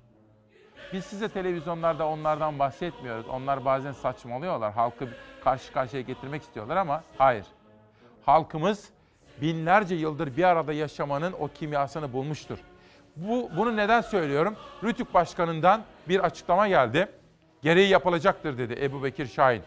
Speaker 1: Biz size televizyonlarda onlardan bahsetmiyoruz. Onlar bazen saçmalıyorlar. Halkı karşı karşıya getirmek istiyorlar ama hayır. Halkımız binlerce yıldır bir arada yaşamanın o kimyasını bulmuştur. Bu, bunu neden söylüyorum? Rütük Başkanı'ndan bir açıklama geldi. Gereği yapılacaktır dedi Ebu Bekir Şahin.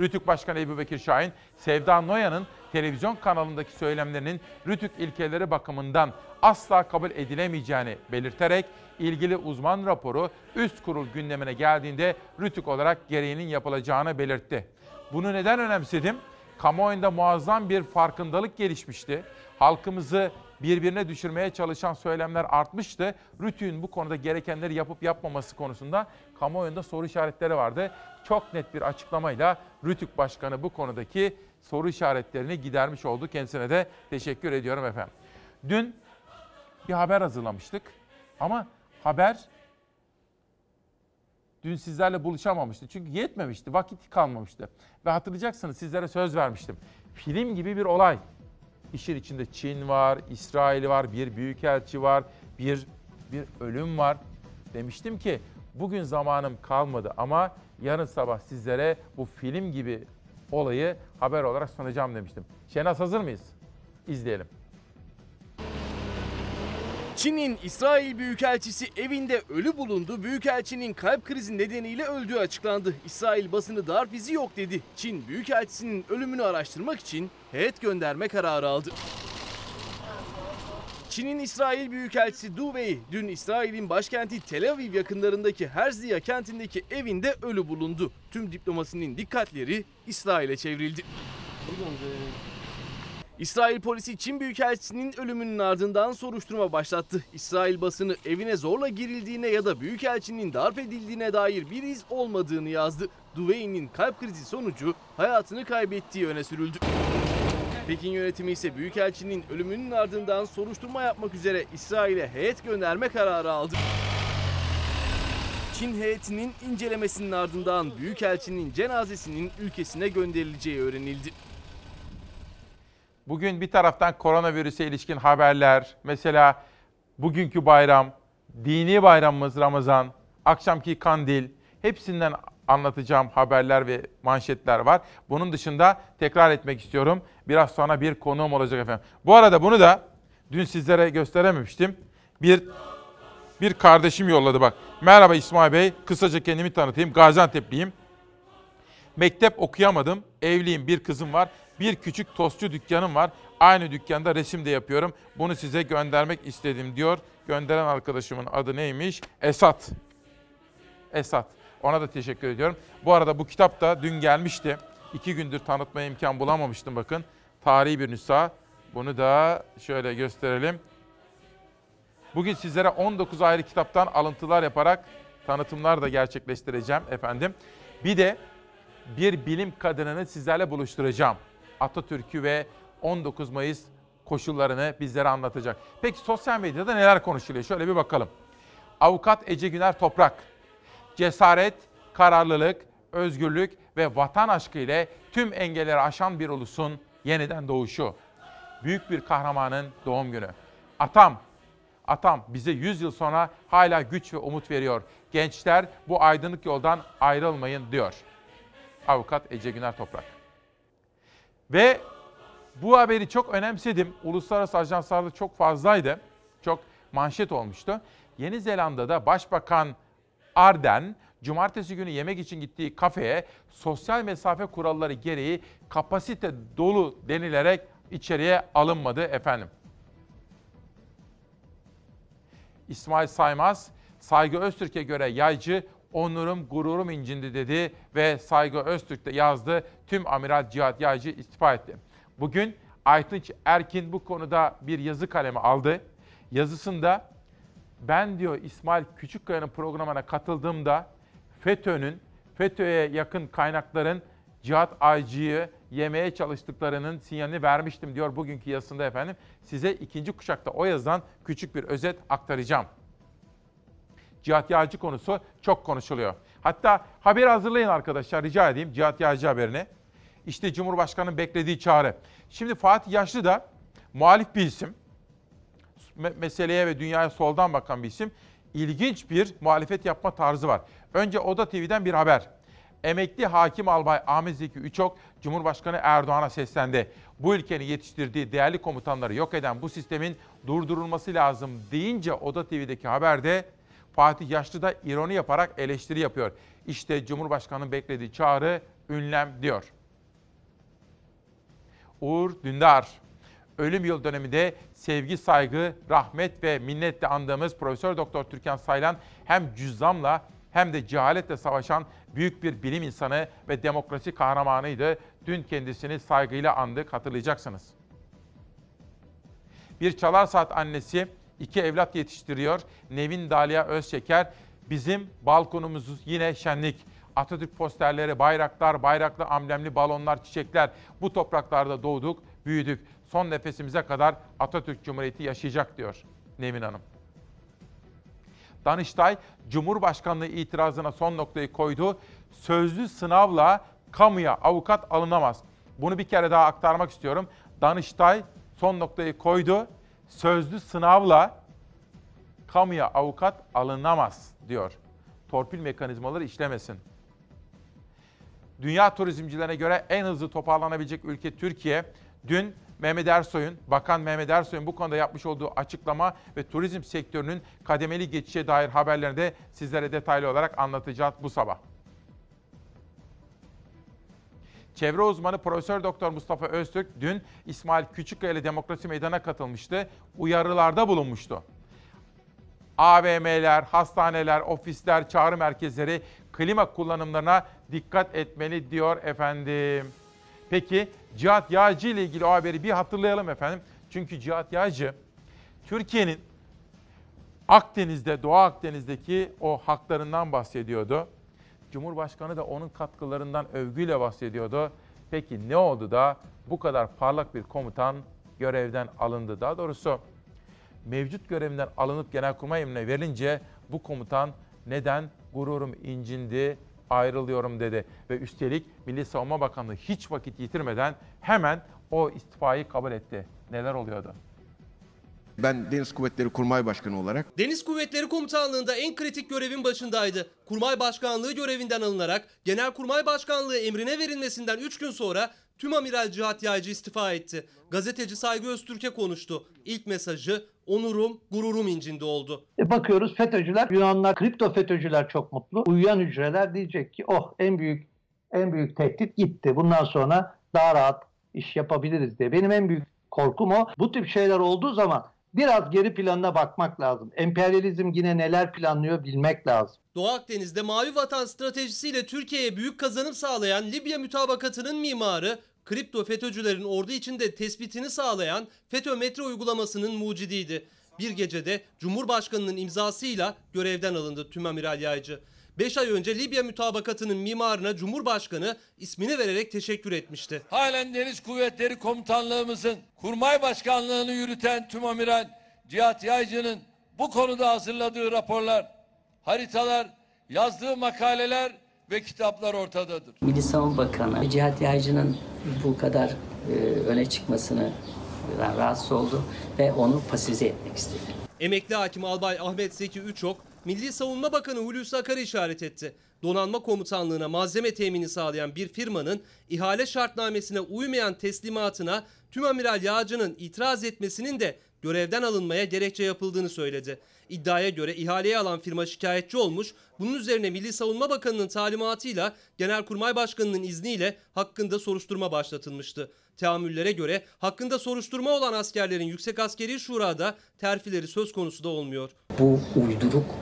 Speaker 1: Rütük Başkanı Ebu Bekir Şahin, Sevda Noyan'ın televizyon kanalındaki söylemlerinin Rütük ilkeleri bakımından asla kabul edilemeyeceğini belirterek ilgili uzman raporu üst kurul gündemine geldiğinde Rütük olarak gereğinin yapılacağını belirtti. Bunu neden önemsedim? Kamuoyunda muazzam bir farkındalık gelişmişti. Halkımızı birbirine düşürmeye çalışan söylemler artmıştı. Rütük'ün bu konuda gerekenleri yapıp yapmaması konusunda kamuoyunda soru işaretleri vardı. Çok net bir açıklamayla Rütük Başkanı bu konudaki soru işaretlerini gidermiş oldu. Kendisine de teşekkür ediyorum efendim. Dün bir haber hazırlamıştık ama haber dün sizlerle buluşamamıştı. Çünkü yetmemişti, vakit kalmamıştı. Ve hatırlayacaksınız sizlere söz vermiştim. Film gibi bir olay. İşin içinde Çin var, İsrail var, bir büyükelçi var, bir bir ölüm var. Demiştim ki bugün zamanım kalmadı ama yarın sabah sizlere bu film gibi olayı haber olarak sunacağım demiştim. Şenaz hazır mıyız? İzleyelim.
Speaker 2: Çin'in İsrail Büyükelçisi evinde ölü bulundu. Büyükelçinin kalp krizi nedeniyle öldüğü açıklandı. İsrail basını darp izi yok dedi. Çin Büyükelçisinin ölümünü araştırmak için heyet gönderme kararı aldı. Çin'in İsrail Büyükelçisi Du Wei dün İsrail'in başkenti Tel Aviv yakınlarındaki Herzliya kentindeki evinde ölü bulundu. Tüm diplomasinin dikkatleri İsrail'e çevrildi. İsrail polisi Çin Büyükelçisi'nin ölümünün ardından soruşturma başlattı. İsrail basını evine zorla girildiğine ya da Büyükelçinin darp edildiğine dair bir iz olmadığını yazdı. Duvey'nin kalp krizi sonucu hayatını kaybettiği öne sürüldü. Pekin yönetimi ise Büyükelçinin ölümünün ardından soruşturma yapmak üzere İsrail'e heyet gönderme kararı aldı. Çin heyetinin incelemesinin ardından Büyükelçinin cenazesinin ülkesine gönderileceği öğrenildi.
Speaker 1: Bugün bir taraftan koronavirüse ilişkin haberler, mesela bugünkü bayram, dini bayramımız Ramazan, akşamki kandil, hepsinden anlatacağım haberler ve manşetler var. Bunun dışında tekrar etmek istiyorum. Biraz sonra bir konuğum olacak efendim. Bu arada bunu da dün sizlere gösterememiştim. Bir bir kardeşim yolladı bak. Merhaba İsmail Bey. Kısaca kendimi tanıtayım. Gaziantep'liyim. Mektep okuyamadım. Evliyim. Bir kızım var. Bir küçük tostçu dükkanım var. Aynı dükkanda resim de yapıyorum. Bunu size göndermek istedim diyor. Gönderen arkadaşımın adı neymiş? Esat. Esat. Ona da teşekkür ediyorum. Bu arada bu kitap da dün gelmişti. İki gündür tanıtmaya imkan bulamamıştım bakın. Tarihi bir nüsha. Bunu da şöyle gösterelim. Bugün sizlere 19 ayrı kitaptan alıntılar yaparak tanıtımlar da gerçekleştireceğim efendim. Bir de bir bilim kadınını sizlerle buluşturacağım. Atatürk'ü ve 19 Mayıs koşullarını bizlere anlatacak. Peki sosyal medyada neler konuşuluyor? Şöyle bir bakalım. Avukat Ece Güner Toprak, cesaret, kararlılık, özgürlük ve vatan aşkı ile tüm engelleri aşan bir ulusun yeniden doğuşu. Büyük bir kahramanın doğum günü. Atam, atam bize 100 yıl sonra hala güç ve umut veriyor. Gençler bu aydınlık yoldan ayrılmayın diyor. Avukat Ece Güner Toprak. Ve bu haberi çok önemsedim. Uluslararası ajanslarda çok fazlaydı. Çok manşet olmuştu. Yeni Zelanda'da Başbakan Arden cumartesi günü yemek için gittiği kafeye sosyal mesafe kuralları gereği kapasite dolu denilerek içeriye alınmadı efendim. İsmail Saymaz, Saygı Öztürk'e göre yaycı, onurum, gururum incindi dedi ve Saygı Öztürk de yazdı. Tüm Amiral Cihat Yaycı istifa etti. Bugün Aytunç Erkin bu konuda bir yazı kalemi aldı. Yazısında ben diyor İsmail Küçükkaya'nın programına katıldığımda FETÖ'nün, FETÖ'ye yakın kaynakların Cihat Aycı'yı yemeye çalıştıklarının sinyalini vermiştim diyor bugünkü yazısında efendim. Size ikinci kuşakta o yazıdan küçük bir özet aktaracağım. Cihat Yağcı konusu çok konuşuluyor. Hatta haber hazırlayın arkadaşlar rica edeyim Cihat Yağcı haberini. İşte Cumhurbaşkanı'nın beklediği çağrı. Şimdi Fatih Yaşlı da muhalif bir isim. Me- meseleye ve dünyaya soldan bakan bir isim. İlginç bir muhalefet yapma tarzı var. Önce Oda TV'den bir haber. Emekli hakim albay Ahmet Zeki Üçok, Cumhurbaşkanı Erdoğan'a seslendi. Bu ülkenin yetiştirdiği değerli komutanları yok eden bu sistemin durdurulması lazım deyince Oda TV'deki haberde Fatih Yaşlı da ironi yaparak eleştiri yapıyor. İşte Cumhurbaşkanı'nın beklediği çağrı ünlem diyor. Uğur Dündar. Ölüm yıl döneminde sevgi, saygı, rahmet ve minnetle andığımız Profesör Doktor Türkan Saylan hem cüzzamla hem de cehaletle savaşan büyük bir bilim insanı ve demokrasi kahramanıydı. Dün kendisini saygıyla andık hatırlayacaksınız. Bir çalar saat annesi iki evlat yetiştiriyor. Nevin Dalia Özşeker bizim balkonumuz yine şenlik. Atatürk posterleri, bayraklar, bayraklı amblemli balonlar, çiçekler. Bu topraklarda doğduk, büyüdük. Son nefesimize kadar Atatürk Cumhuriyeti yaşayacak diyor Nevin Hanım. Danıştay Cumhurbaşkanlığı itirazına son noktayı koydu. Sözlü sınavla kamuya avukat alınamaz. Bunu bir kere daha aktarmak istiyorum. Danıştay son noktayı koydu. Sözlü sınavla kamuya avukat alınamaz diyor. Torpil mekanizmaları işlemesin. Dünya turizmcilerine göre en hızlı toparlanabilecek ülke Türkiye. Dün Mehmet Ersoy'un, Bakan Mehmet Ersoy'un bu konuda yapmış olduğu açıklama ve turizm sektörünün kademeli geçişe dair haberlerini de sizlere detaylı olarak anlatacağız bu sabah. Çevre uzmanı Profesör Doktor Mustafa Öztürk dün İsmail Küçükkaya Demokrasi Meydanı'na katılmıştı. Uyarılarda bulunmuştu. AVM'ler, hastaneler, ofisler, çağrı merkezleri klima kullanımlarına dikkat etmeli diyor efendim. Peki Cihat Yağcı ile ilgili o haberi bir hatırlayalım efendim. Çünkü Cihat Yağcı Türkiye'nin Akdeniz'de, Doğu Akdeniz'deki o haklarından bahsediyordu. Cumhurbaşkanı da onun katkılarından övgüyle bahsediyordu. Peki ne oldu da bu kadar parlak bir komutan görevden alındı? Daha doğrusu mevcut görevinden alınıp genelkurmay emrine verilince bu komutan neden gururum incindi, ayrılıyorum dedi. Ve üstelik Milli Savunma Bakanlığı hiç vakit yitirmeden hemen o istifayı kabul etti. Neler oluyordu?
Speaker 20: Ben Deniz Kuvvetleri Kurmay Başkanı olarak
Speaker 21: Deniz Kuvvetleri Komutanlığı'nda en kritik görevin başındaydı. Kurmay Başkanlığı görevinden alınarak Genelkurmay Başkanlığı emrine verilmesinden 3 gün sonra Tüm Amiral Cihat Yaycı istifa etti. Gazeteci Saygı Öztürk'e konuştu. İlk mesajı onurum, gururum incindi oldu.
Speaker 22: E bakıyoruz FETÖ'cüler, Yunanlar, kripto FETÖ'cüler çok mutlu. Uyuyan hücreler diyecek ki oh en büyük en büyük tehdit gitti. Bundan sonra daha rahat iş yapabiliriz diye. Benim en büyük korkum o. Bu tip şeyler olduğu zaman biraz geri planına bakmak lazım. Emperyalizm yine neler planlıyor bilmek lazım.
Speaker 21: Doğu Akdeniz'de Mavi Vatan stratejisiyle Türkiye'ye büyük kazanım sağlayan Libya mütabakatının mimarı, kripto FETÖ'cülerin ordu içinde tespitini sağlayan FETÖ metre uygulamasının mucidiydi. Bir gecede Cumhurbaşkanı'nın imzasıyla görevden alındı Tüm Amiral Yaycı. 5 ay önce Libya mütabakatının mimarına Cumhurbaşkanı ismini vererek teşekkür etmişti.
Speaker 4: Halen Deniz Kuvvetleri Komutanlığımızın kurmay başkanlığını yürüten Tüm Amiral Cihat Yaycı'nın bu konuda hazırladığı raporlar, haritalar, yazdığı makaleler ve kitaplar ortadadır.
Speaker 23: Milli Savunma Bakanı Cihat Yaycı'nın bu kadar e, öne çıkmasını rahatsız oldum ve onu pasifize etmek istedim.
Speaker 21: Emekli hakim Albay Ahmet Zeki Üçok, Milli Savunma Bakanı Hulusi Akar'ı işaret etti. Donanma komutanlığına malzeme temini sağlayan bir firmanın ihale şartnamesine uymayan teslimatına Tüm Amiral Yağcı'nın itiraz etmesinin de görevden alınmaya gerekçe yapıldığını söyledi. İddiaya göre ihaleyi alan firma şikayetçi olmuş, bunun üzerine Milli Savunma Bakanı'nın talimatıyla Genelkurmay Başkanı'nın izniyle hakkında soruşturma başlatılmıştı. Teamüllere göre hakkında soruşturma olan askerlerin Yüksek Askeri Şura'da terfileri söz konusu da olmuyor.
Speaker 23: Bu uyduruk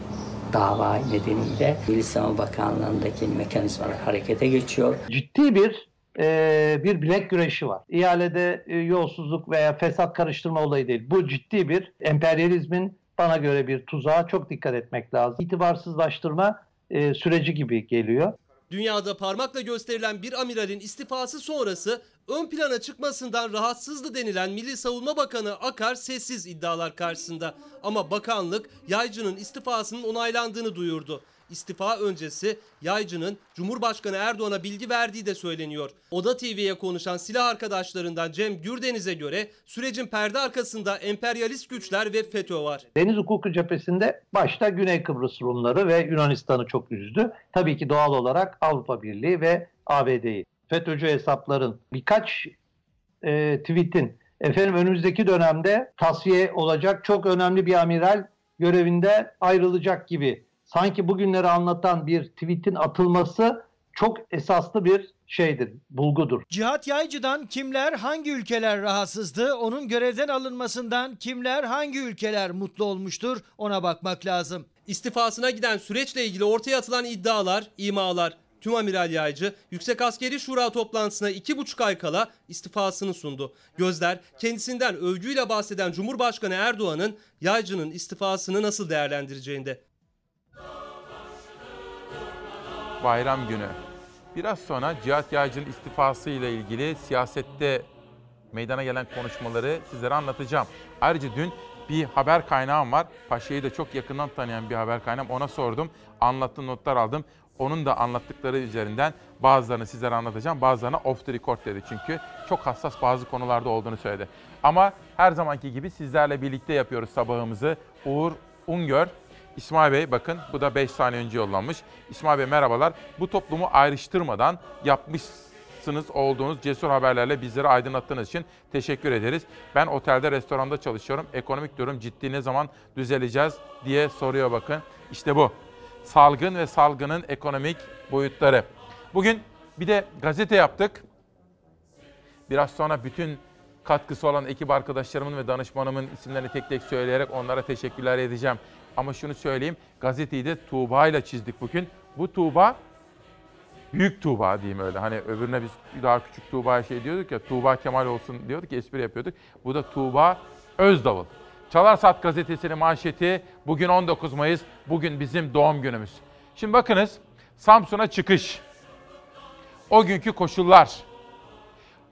Speaker 23: dava nedeniyle Milli Savunma Bakanlığı'ndaki mekanizmalar harekete geçiyor.
Speaker 22: Ciddi bir e, bir bilek güreşi var. İhalede e, yolsuzluk veya fesat karıştırma olayı değil. Bu ciddi bir emperyalizmin bana göre bir tuzağa çok dikkat etmek lazım. İtibarsızlaştırma e, süreci gibi geliyor.
Speaker 21: Dünyada parmakla gösterilen bir amiralin istifası sonrası ön plana çıkmasından rahatsızdı denilen Milli Savunma Bakanı Akar sessiz iddialar karşısında. Ama bakanlık Yaycı'nın istifasının onaylandığını duyurdu. İstifa öncesi Yaycı'nın Cumhurbaşkanı Erdoğan'a bilgi verdiği de söyleniyor. Oda TV'ye konuşan silah arkadaşlarından Cem Gürdeniz'e göre sürecin perde arkasında emperyalist güçler ve FETÖ var.
Speaker 22: Deniz hukuku cephesinde başta Güney Kıbrıs Rumları ve Yunanistan'ı çok üzdü. Tabii ki doğal olarak Avrupa Birliği ve ABD'yi. FETÖ'cü hesapların birkaç e, tweetin efendim önümüzdeki dönemde tasfiye olacak çok önemli bir amiral görevinde ayrılacak gibi sanki bugünleri anlatan bir tweetin atılması çok esaslı bir şeydir, bulgudur.
Speaker 24: Cihat Yaycı'dan kimler hangi ülkeler rahatsızdı? Onun görevden alınmasından kimler hangi ülkeler mutlu olmuştur? Ona bakmak lazım.
Speaker 21: İstifasına giden süreçle ilgili ortaya atılan iddialar, imalar. Tüm Amiral Yaycı Yüksek Askeri Şura toplantısına iki buçuk ay kala istifasını sundu. Gözler kendisinden övgüyle bahseden Cumhurbaşkanı Erdoğan'ın Yaycı'nın istifasını nasıl değerlendireceğinde.
Speaker 1: Bayram günü. Biraz sonra Cihat Yaycı'nın istifası ile ilgili siyasette meydana gelen konuşmaları sizlere anlatacağım. Ayrıca dün bir haber kaynağım var. Paşa'yı da çok yakından tanıyan bir haber kaynağım. Ona sordum. Anlattığı notlar aldım. Onun da anlattıkları üzerinden bazılarını sizlere anlatacağım. Bazılarına off the record dedi çünkü. Çok hassas bazı konularda olduğunu söyledi. Ama her zamanki gibi sizlerle birlikte yapıyoruz sabahımızı. Uğur Ungör, İsmail Bey bakın bu da 5 saniye önce yollanmış. İsmail Bey merhabalar. Bu toplumu ayrıştırmadan yapmışsınız olduğunuz cesur haberlerle bizleri aydınlattığınız için teşekkür ederiz. Ben otelde, restoranda çalışıyorum. Ekonomik durum ciddi ne zaman düzeleceğiz diye soruyor bakın. İşte bu. Salgın ve salgının ekonomik boyutları. Bugün bir de gazete yaptık. Biraz sonra bütün katkısı olan ekip arkadaşlarımın ve danışmanımın isimlerini tek tek söyleyerek onlara teşekkürler edeceğim. Ama şunu söyleyeyim, gazeteyi de Tuğba ile çizdik bugün. Bu Tuğba, büyük Tuğba diyeyim öyle. Hani öbürüne biz daha küçük Tuğba'ya şey diyorduk ya, Tuğba Kemal olsun diyorduk, espri yapıyorduk. Bu da Tuğba Özdavul. Çalar Saat gazetesinin manşeti bugün 19 Mayıs, bugün bizim doğum günümüz. Şimdi bakınız, Samsun'a çıkış. O günkü koşullar.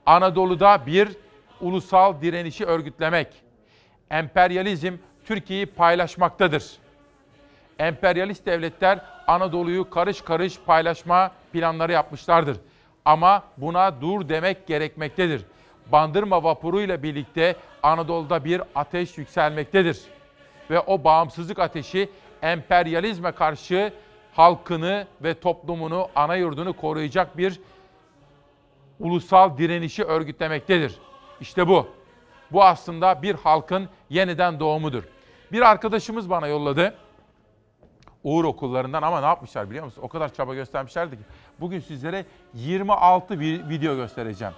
Speaker 1: Anadolu'da bir ulusal direnişi örgütlemek. Emperyalizm Türkiye'yi paylaşmaktadır. Emperyalist devletler Anadolu'yu karış karış paylaşma planları yapmışlardır. Ama buna dur demek gerekmektedir. Bandırma vapuruyla birlikte Anadolu'da bir ateş yükselmektedir. Ve o bağımsızlık ateşi emperyalizme karşı halkını ve toplumunu, ana yurdunu koruyacak bir ulusal direnişi örgütlemektedir. İşte bu. Bu aslında bir halkın yeniden doğumudur. Bir arkadaşımız bana yolladı. Uğur okullarından ama ne yapmışlar biliyor musun? O kadar çaba göstermişlerdi ki. Bugün sizlere 26 bir video göstereceğim.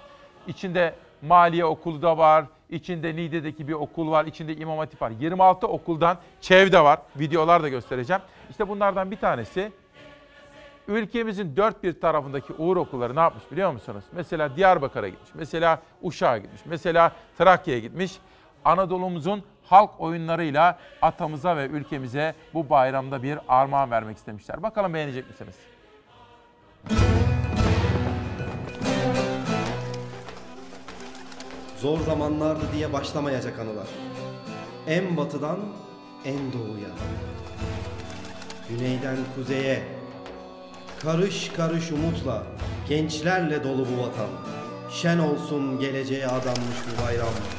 Speaker 1: İçinde Maliye Okulu da var, içinde Niğde'deki bir okul var, içinde İmam Hatip var. 26 okuldan çevde var. Videolar da göstereceğim. İşte bunlardan bir tanesi ülkemizin dört bir tarafındaki uğur okulları ne yapmış biliyor musunuz? Mesela Diyarbakır'a gitmiş, mesela Uşak'a gitmiş, mesela Trakya'ya gitmiş. Anadolu'muzun halk oyunlarıyla atamıza ve ülkemize bu bayramda bir armağan vermek istemişler. Bakalım beğenecek misiniz?
Speaker 25: Zor zamanlardı diye başlamayacak anılar. En batıdan en doğuya. Güneyden kuzeye. Karış karış umutla, gençlerle dolu bu vatan. Şen olsun geleceğe adanmış bu bayram.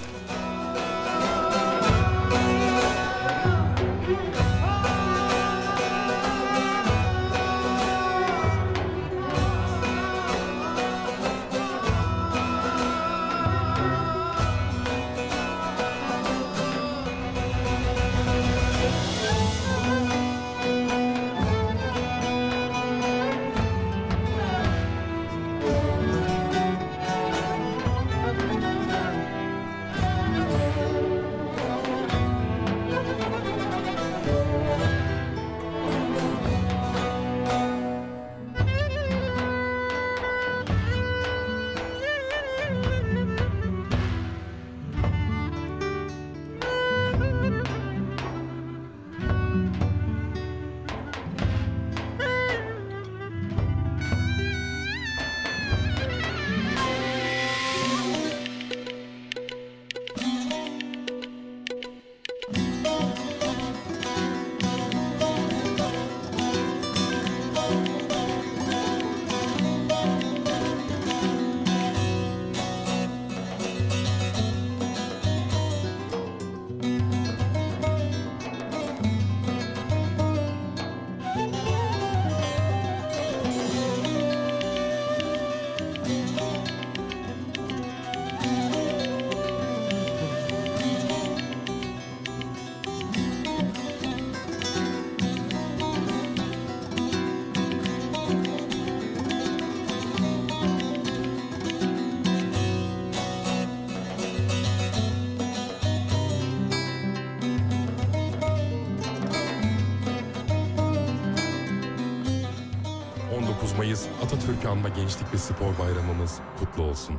Speaker 26: Anma Gençlik ve Spor Bayramımız kutlu olsun.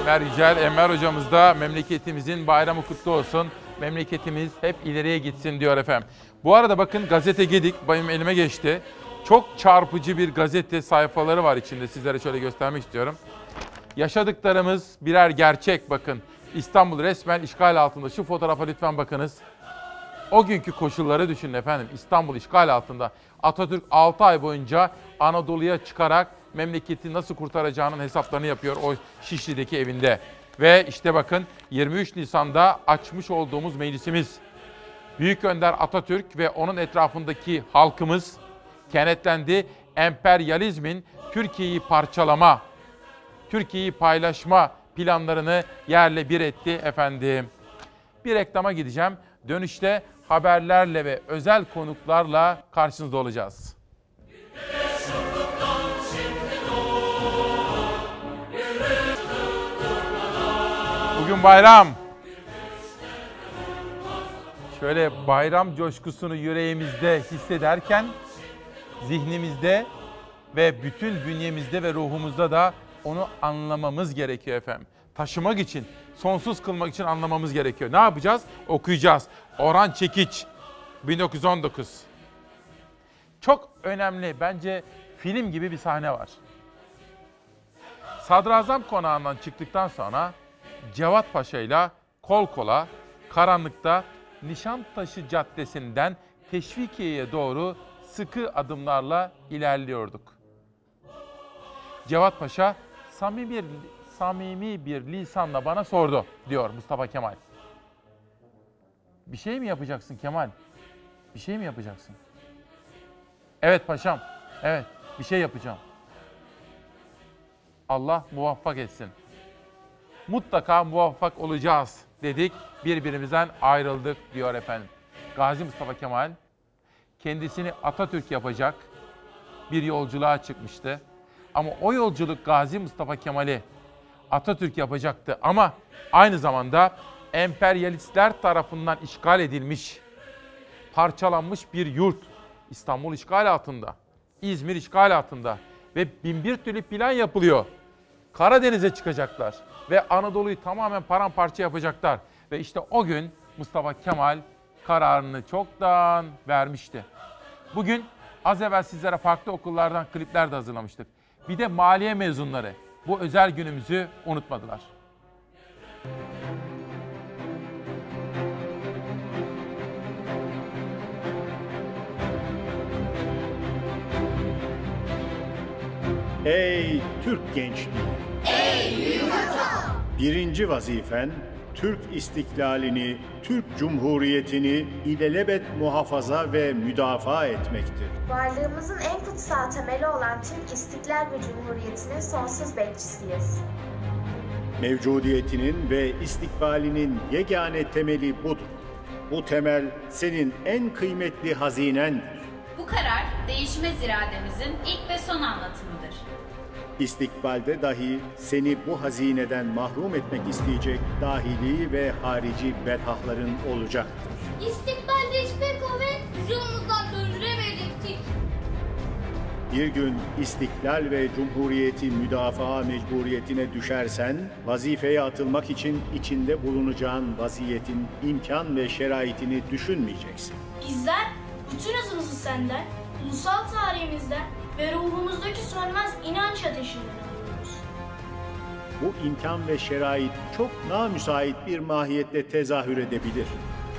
Speaker 1: Enver Yücel, Enver hocamız da memleketimizin bayramı kutlu olsun. Memleketimiz hep ileriye gitsin diyor efendim. Bu arada bakın gazete Gedik benim elime geçti. Çok çarpıcı bir gazete sayfaları var içinde. Sizlere şöyle göstermek istiyorum. Yaşadıklarımız birer gerçek bakın. İstanbul resmen işgal altında. Şu fotoğrafa lütfen bakınız. O günkü koşulları düşünün efendim. İstanbul işgal altında. Atatürk 6 ay boyunca Anadolu'ya çıkarak memleketi nasıl kurtaracağının hesaplarını yapıyor o Şişli'deki evinde. Ve işte bakın 23 Nisan'da açmış olduğumuz meclisimiz. Büyük Önder Atatürk ve onun etrafındaki halkımız kenetlendi. Emperyalizmin Türkiye'yi parçalama, Türkiye'yi paylaşma planlarını yerle bir etti efendim. Bir reklama gideceğim. Dönüşte haberlerle ve özel konuklarla karşınızda olacağız. Bugün bayram. Şöyle bayram coşkusunu yüreğimizde hissederken zihnimizde ve bütün bünyemizde ve ruhumuzda da onu anlamamız gerekiyor efendim. Taşımak için, sonsuz kılmak için anlamamız gerekiyor. Ne yapacağız? Okuyacağız. Orhan Çekiç, 1919. Çok önemli, bence film gibi bir sahne var. Sadrazam konağından çıktıktan sonra Cevat Paşa ile kol kola karanlıkta Nişantaşı Caddesi'nden Teşvikiye'ye doğru sıkı adımlarla ilerliyorduk. Cevat Paşa samimi bir, samimi bir lisanla bana sordu diyor Mustafa Kemal. Bir şey mi yapacaksın Kemal? Bir şey mi yapacaksın? Evet paşam. Evet, bir şey yapacağım. Allah muvaffak etsin. Mutlaka muvaffak olacağız dedik. Birbirimizden ayrıldık diyor efendim. Gazi Mustafa Kemal kendisini Atatürk yapacak bir yolculuğa çıkmıştı. Ama o yolculuk Gazi Mustafa Kemal'i Atatürk yapacaktı ama aynı zamanda emperyalistler tarafından işgal edilmiş, parçalanmış bir yurt. İstanbul işgal altında, İzmir işgal altında ve bin bir türlü plan yapılıyor. Karadeniz'e çıkacaklar ve Anadolu'yu tamamen paramparça yapacaklar. Ve işte o gün Mustafa Kemal kararını çoktan vermişti. Bugün az evvel sizlere farklı okullardan klipler de hazırlamıştık. Bir de maliye mezunları bu özel günümüzü unutmadılar.
Speaker 27: Ey Türk gençliği!
Speaker 28: Ey
Speaker 27: Birinci vazifen Türk istiklalini, Türk Cumhuriyeti'ni ilelebet muhafaza ve müdafaa etmektir.
Speaker 29: Varlığımızın en kutsal temeli olan Türk İstiklal ve Cumhuriyeti'nin sonsuz bekçisiyiz.
Speaker 27: Mevcudiyetinin ve istikbalinin yegane temeli budur. Bu temel senin en kıymetli hazinendir.
Speaker 30: Bu karar değişmez irademizin ilk ve son anlatımıdır.
Speaker 27: İstikbalde dahi seni bu hazineden mahrum etmek isteyecek dahili ve harici belhahların olacaktır.
Speaker 28: İstikbalde hiçbir kuvvet bizi omuzdan döndüremeyecektir.
Speaker 27: Bir gün istiklal ve cumhuriyeti müdafaa mecburiyetine düşersen, vazifeye atılmak için içinde bulunacağın vaziyetin imkan ve şeraitini düşünmeyeceksin.
Speaker 28: Bizler bütün hızımızı senden, ulusal tarihimizden ve ruhumuzdaki sönmez inanç ateşinden alıyoruz.
Speaker 27: Bu imkan ve şerait çok namüsait bir mahiyette tezahür edebilir.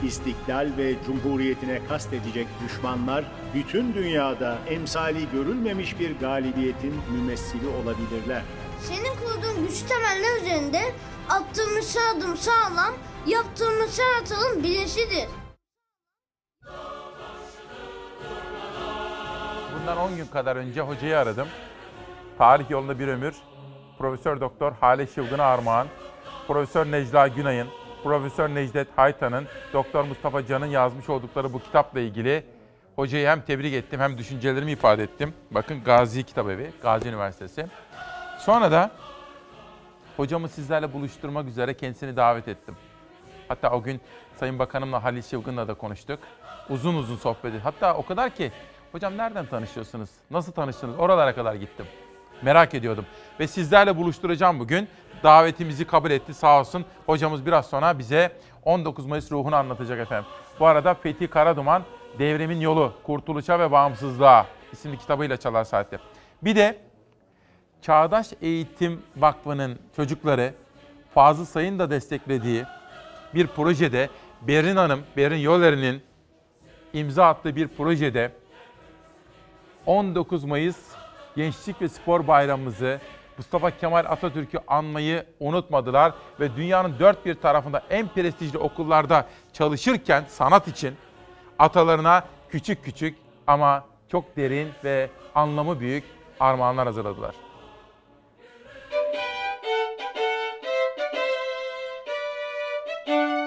Speaker 27: İstiklal ve cumhuriyetine kastedecek düşmanlar bütün dünyada emsali görülmemiş bir galibiyetin mümessili olabilirler.
Speaker 28: Senin kurduğun güç temeller üzerinde attığımız her adım sağlam, yaptığımız her atılım bilinçlidir.
Speaker 1: Bundan 10 gün kadar önce hocayı aradım. Tarih yolunda bir ömür. Profesör Doktor Hale Şılgın'a armağan. Profesör Necla Günay'ın, Profesör Necdet Haytan'ın, Doktor Mustafa Can'ın yazmış oldukları bu kitapla ilgili hocayı hem tebrik ettim hem düşüncelerimi ifade ettim. Bakın Gazi Kitabevi, Gazi Üniversitesi. Sonra da hocamı sizlerle buluşturmak üzere kendisini davet ettim. Hatta o gün Sayın Bakanımla Halil Şıvgın'la da konuştuk. Uzun uzun sohbet ettik. Hatta o kadar ki hocam nereden tanışıyorsunuz? Nasıl tanıştınız? Oralara kadar gittim. Merak ediyordum. Ve sizlerle buluşturacağım bugün. Davetimizi kabul etti sağ olsun. Hocamız biraz sonra bize 19 Mayıs ruhunu anlatacak efendim. Bu arada Fethi Karaduman Devrimin Yolu, Kurtuluşa ve Bağımsızlığa isimli kitabıyla çalar saatte. Bir de Çağdaş Eğitim Vakfı'nın çocukları Fazıl Say'ın da desteklediği bir projede Berin Hanım, Berin Yoleri'nin imza attığı bir projede 19 Mayıs Gençlik ve Spor Bayramımızı Mustafa Kemal Atatürk'ü anmayı unutmadılar ve dünyanın dört bir tarafında en prestijli okullarda çalışırken sanat için atalarına küçük küçük ama çok derin ve anlamı büyük armağanlar hazırladılar. Bu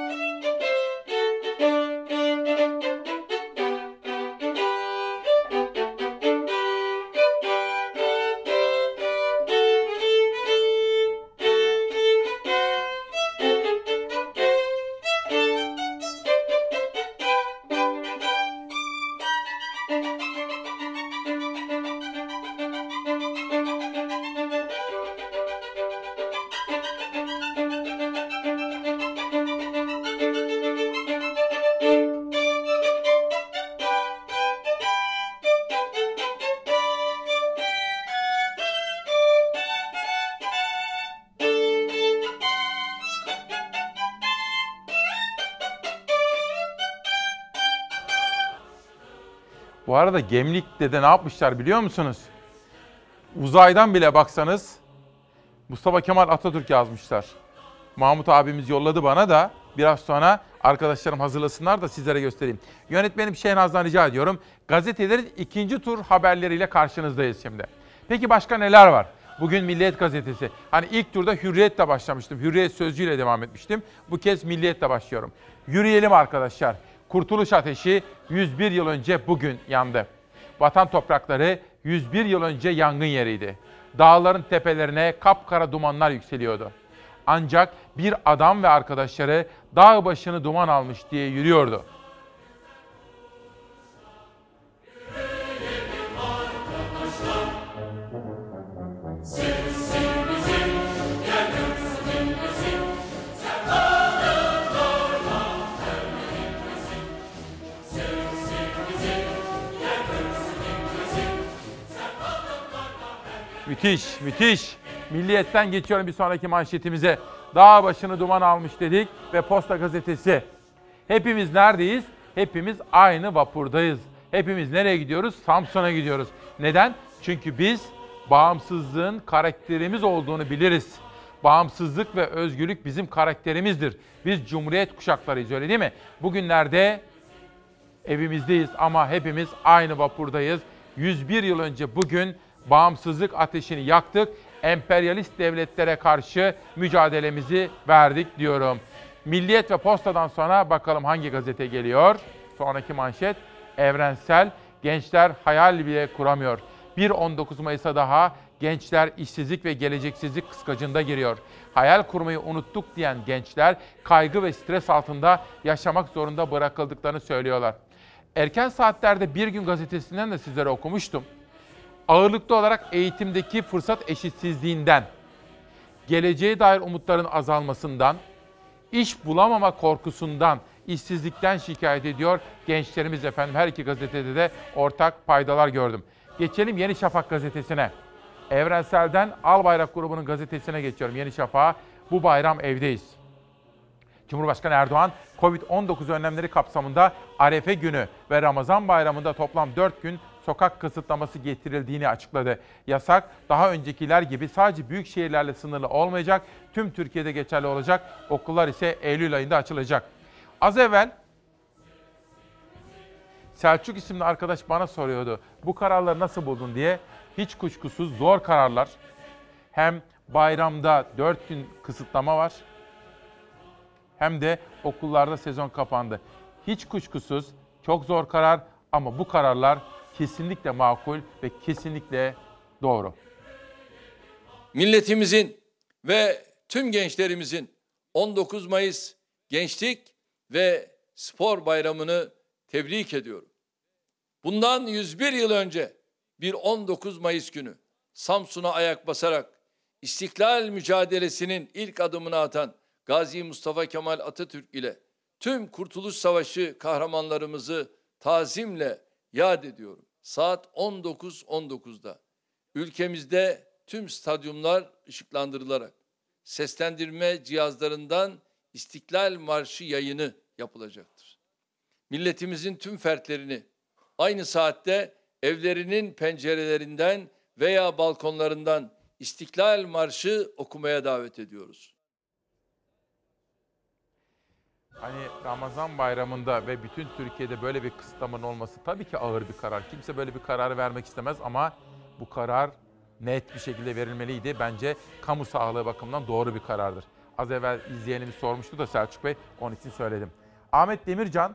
Speaker 1: arada Gemlik'te de ne yapmışlar biliyor musunuz? Uzaydan bile baksanız Mustafa Kemal Atatürk yazmışlar. Mahmut abimiz yolladı bana da biraz sonra arkadaşlarım hazırlasınlar da sizlere göstereyim. Yönetmenim Şehnaz'dan rica ediyorum. Gazetelerin ikinci tur haberleriyle karşınızdayız şimdi. Peki başka neler var? Bugün Milliyet Gazetesi. Hani ilk turda Hürriyet'le başlamıştım. Hürriyet sözcüğüyle devam etmiştim. Bu kez Milliyet'le başlıyorum. Yürüyelim arkadaşlar. Kurtuluş Ateşi 101 yıl önce bugün yandı. Vatan toprakları 101 yıl önce yangın yeriydi. dağların tepelerine kapkara dumanlar yükseliyordu. Ancak bir adam ve arkadaşları dağ başını duman almış diye yürüyordu. Müthiş, müthiş. Milliyetten geçiyorum bir sonraki manşetimize. Dağ başını duman almış dedik ve Posta Gazetesi. Hepimiz neredeyiz? Hepimiz aynı vapurdayız. Hepimiz nereye gidiyoruz? Samsun'a gidiyoruz. Neden? Çünkü biz bağımsızlığın karakterimiz olduğunu biliriz. Bağımsızlık ve özgürlük bizim karakterimizdir. Biz cumhuriyet kuşaklarıyız öyle değil mi? Bugünlerde evimizdeyiz ama hepimiz aynı vapurdayız. 101 yıl önce bugün bağımsızlık ateşini yaktık. Emperyalist devletlere karşı mücadelemizi verdik diyorum. Milliyet ve Posta'dan sonra bakalım hangi gazete geliyor? Sonraki manşet evrensel gençler hayal bile kuramıyor. Bir 19 Mayıs'a daha gençler işsizlik ve geleceksizlik kıskacında giriyor. Hayal kurmayı unuttuk diyen gençler kaygı ve stres altında yaşamak zorunda bırakıldıklarını söylüyorlar. Erken saatlerde Bir Gün gazetesinden de sizlere okumuştum ağırlıklı olarak eğitimdeki fırsat eşitsizliğinden, geleceğe dair umutların azalmasından, iş bulamama korkusundan, işsizlikten şikayet ediyor gençlerimiz efendim. Her iki gazetede de ortak paydalar gördüm. Geçelim Yeni Şafak gazetesine. Evrensel'den Albayrak grubunun gazetesine geçiyorum. Yeni Şafak'a bu bayram evdeyiz. Cumhurbaşkanı Erdoğan, Covid-19 önlemleri kapsamında Arefe günü ve Ramazan bayramında toplam 4 gün sokak kısıtlaması getirildiğini açıkladı. Yasak daha öncekiler gibi sadece büyük şehirlerle sınırlı olmayacak, tüm Türkiye'de geçerli olacak. Okullar ise Eylül ayında açılacak. Az evvel Selçuk isimli arkadaş bana soruyordu. Bu kararları nasıl buldun diye. Hiç kuşkusuz zor kararlar. Hem bayramda 4 gün kısıtlama var. Hem de okullarda sezon kapandı. Hiç kuşkusuz çok zor karar ama bu kararlar kesinlikle makul ve kesinlikle doğru.
Speaker 4: Milletimizin ve tüm gençlerimizin 19 Mayıs Gençlik ve Spor Bayramı'nı tebrik ediyorum. Bundan 101 yıl önce bir 19 Mayıs günü Samsun'a ayak basarak İstiklal mücadelesinin ilk adımını atan Gazi Mustafa Kemal Atatürk ile tüm Kurtuluş Savaşı kahramanlarımızı tazimle yad ediyorum. Saat 19.19'da ülkemizde tüm stadyumlar ışıklandırılarak seslendirme cihazlarından İstiklal Marşı yayını yapılacaktır. Milletimizin tüm fertlerini aynı saatte evlerinin pencerelerinden veya balkonlarından İstiklal Marşı okumaya davet ediyoruz.
Speaker 1: Hani Ramazan bayramında ve bütün Türkiye'de böyle bir kısıtlamanın olması tabii ki ağır bir karar. Kimse böyle bir kararı vermek istemez ama bu karar net bir şekilde verilmeliydi. Bence kamu sağlığı bakımından doğru bir karardır. Az evvel izleyenimiz sormuştu da Selçuk Bey, onun için söyledim. Ahmet Demircan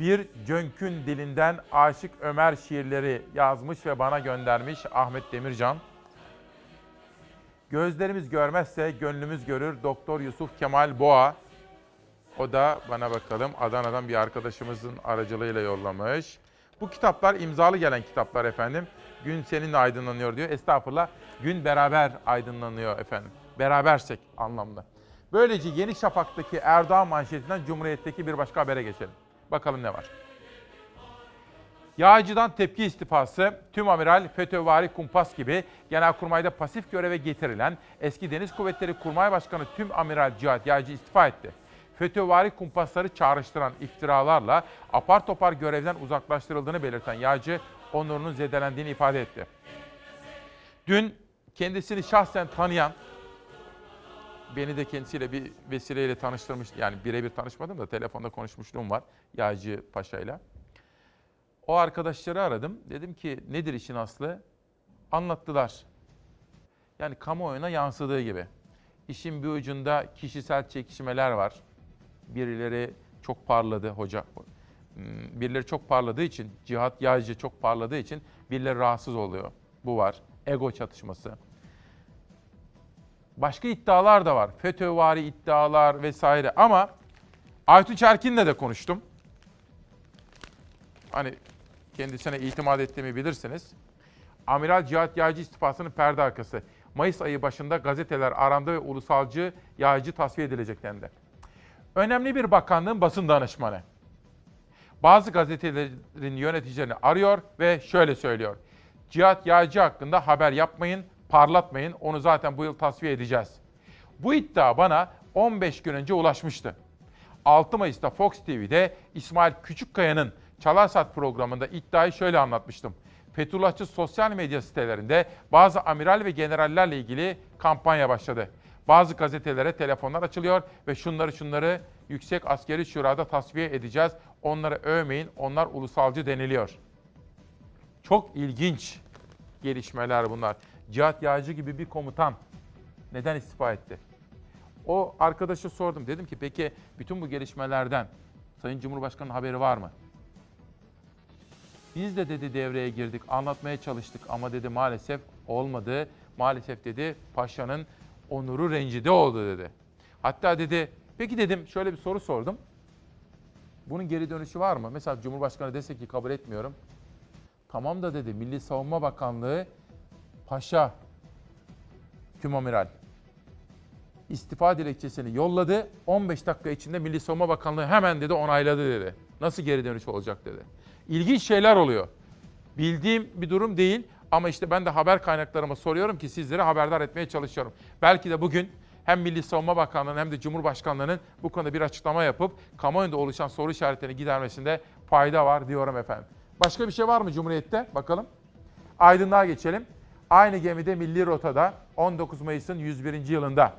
Speaker 1: bir cönkün dilinden Aşık Ömer şiirleri yazmış ve bana göndermiş Ahmet Demircan. Gözlerimiz görmezse gönlümüz görür Doktor Yusuf Kemal Boğa. O da bana bakalım Adana'dan bir arkadaşımızın aracılığıyla yollamış. Bu kitaplar imzalı gelen kitaplar efendim. Gün seninle aydınlanıyor diyor. Estağfurullah gün beraber aydınlanıyor efendim. Berabersek anlamda. Böylece Yeni Şafak'taki Erdoğan manşetinden Cumhuriyet'teki bir başka habere geçelim. Bakalım ne var. Yağcı'dan tepki istifası, tüm amiral FETÖ'vari kumpas gibi Genelkurmay'da pasif göreve getirilen eski Deniz Kuvvetleri Kurmay Başkanı tüm amiral Cihat Yağcı istifa etti. FETÖ'vari kumpasları çağrıştıran iftiralarla apar topar görevden uzaklaştırıldığını belirten Yağcı, onurunun zedelendiğini ifade etti. Dün kendisini şahsen tanıyan, beni de kendisiyle bir vesileyle tanıştırmış, yani birebir tanışmadım da telefonda konuşmuşluğum var Yağcı Paşa'yla. O arkadaşları aradım. Dedim ki nedir işin aslı? Anlattılar. Yani kamuoyuna yansıdığı gibi. İşin bir ucunda kişisel çekişmeler var. Birileri çok parladı hoca. Hmm, birileri çok parladığı için, Cihat Yağcı çok parladığı için birileri rahatsız oluyor. Bu var. Ego çatışması. Başka iddialar da var. FETÖ'vari iddialar vesaire ama Aytunç Erkin'le de konuştum. Hani kendisine itimat ettiğimi bilirsiniz. Amiral Cihat Yağcı istifasının perde arkası. Mayıs ayı başında gazeteler arandı ve ulusalcı yağcı tasfiye edilecek dendi. Önemli bir bakanlığın basın danışmanı. Bazı gazetelerin yöneticilerini arıyor ve şöyle söylüyor. Cihat Yağcı hakkında haber yapmayın, parlatmayın. Onu zaten bu yıl tasfiye edeceğiz. Bu iddia bana 15 gün önce ulaşmıştı. 6 Mayıs'ta Fox TV'de İsmail Küçükkaya'nın Çalarsat programında iddiayı şöyle anlatmıştım. Fethullahçı sosyal medya sitelerinde bazı amiral ve generallerle ilgili kampanya başladı. Bazı gazetelere telefonlar açılıyor ve şunları şunları Yüksek Askeri Şura'da tasfiye edeceğiz. Onları övmeyin, onlar ulusalcı deniliyor. Çok ilginç gelişmeler bunlar. Cihat Yağcı gibi bir komutan neden istifa etti? O arkadaşa sordum. Dedim ki peki bütün bu gelişmelerden Sayın Cumhurbaşkanı'nın haberi var mı? Biz de dedi devreye girdik, anlatmaya çalıştık ama dedi maalesef olmadı. Maalesef dedi paşanın onuru rencide oldu dedi. Hatta dedi, peki dedim şöyle bir soru sordum. Bunun geri dönüşü var mı? Mesela Cumhurbaşkanı dese ki kabul etmiyorum. Tamam da dedi Milli Savunma Bakanlığı Paşa Tümamiral istifa dilekçesini yolladı. 15 dakika içinde Milli Savunma Bakanlığı hemen dedi onayladı dedi. Nasıl geri dönüş olacak dedi. İlginç şeyler oluyor. Bildiğim bir durum değil ama işte ben de haber kaynaklarıma soruyorum ki sizlere haberdar etmeye çalışıyorum. Belki de bugün hem Milli Savunma Bakanlığı'nın hem de Cumhurbaşkanlığı'nın bu konuda bir açıklama yapıp kamuoyunda oluşan soru işaretlerini gidermesinde fayda var diyorum efendim. Başka bir şey var mı Cumhuriyet'te? Bakalım. Aydınlığa geçelim. Aynı gemide Milli Rota'da 19 Mayıs'ın 101. yılında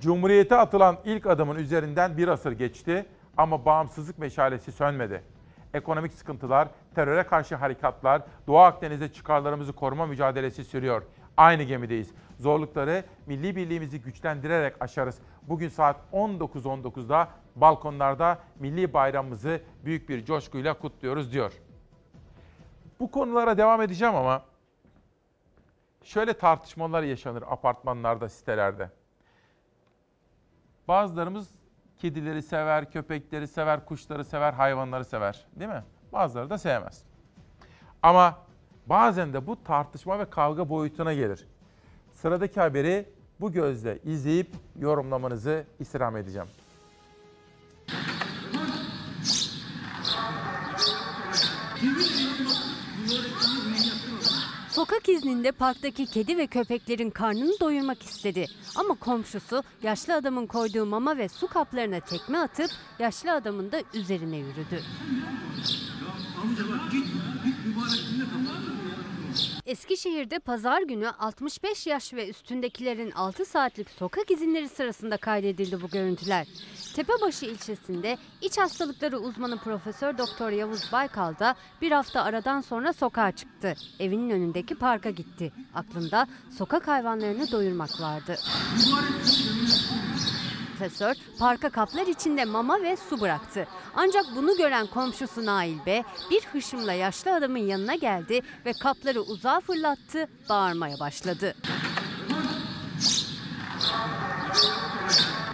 Speaker 1: Cumhuriyete atılan ilk adımın üzerinden bir asır geçti ama bağımsızlık meşalesi sönmedi. Ekonomik sıkıntılar, teröre karşı harekatlar, Doğu Akdeniz'de çıkarlarımızı koruma mücadelesi sürüyor. Aynı gemideyiz. Zorlukları milli birliğimizi güçlendirerek aşarız. Bugün saat 19.19'da balkonlarda milli bayramımızı büyük bir coşkuyla kutluyoruz diyor. Bu konulara devam edeceğim ama şöyle tartışmalar yaşanır apartmanlarda, sitelerde. Bazılarımız kedileri sever, köpekleri sever, kuşları sever, hayvanları sever. Değil mi? Bazıları da sevmez. Ama bazen de bu tartışma ve kavga boyutuna gelir. Sıradaki haberi bu gözle izleyip yorumlamanızı istirham edeceğim.
Speaker 19: Sokak izninde parktaki kedi ve köpeklerin karnını doyurmak istedi. Ama komşusu yaşlı adamın koyduğu mama ve su kaplarına tekme atıp yaşlı adamın da üzerine yürüdü. Eskişehir'de pazar günü 65 yaş ve üstündekilerin 6 saatlik sokak izinleri sırasında kaydedildi bu görüntüler. Tepebaşı ilçesinde iç hastalıkları uzmanı Profesör Doktor Yavuz Baykal da bir hafta aradan sonra sokağa çıktı. Evinin önündeki parka gitti. Aklında sokak hayvanlarını doyurmak vardı. Profesör parka kaplar içinde mama ve su bıraktı. Ancak bunu gören komşusu Nail B bir hışımla yaşlı adamın yanına geldi ve kapları uzağa fırlattı, bağırmaya başladı.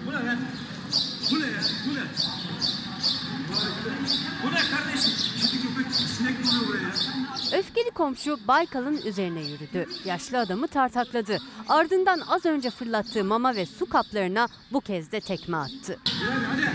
Speaker 31: Bu ne lan? Bu ne ya? Bu ne? Bu ne.
Speaker 19: Öfkeli komşu Baykal'ın üzerine yürüdü. Yaşlı adamı tartakladı. Ardından az önce fırlattığı mama ve su kaplarına bu kez de tekme attı.
Speaker 31: Hadi hadi.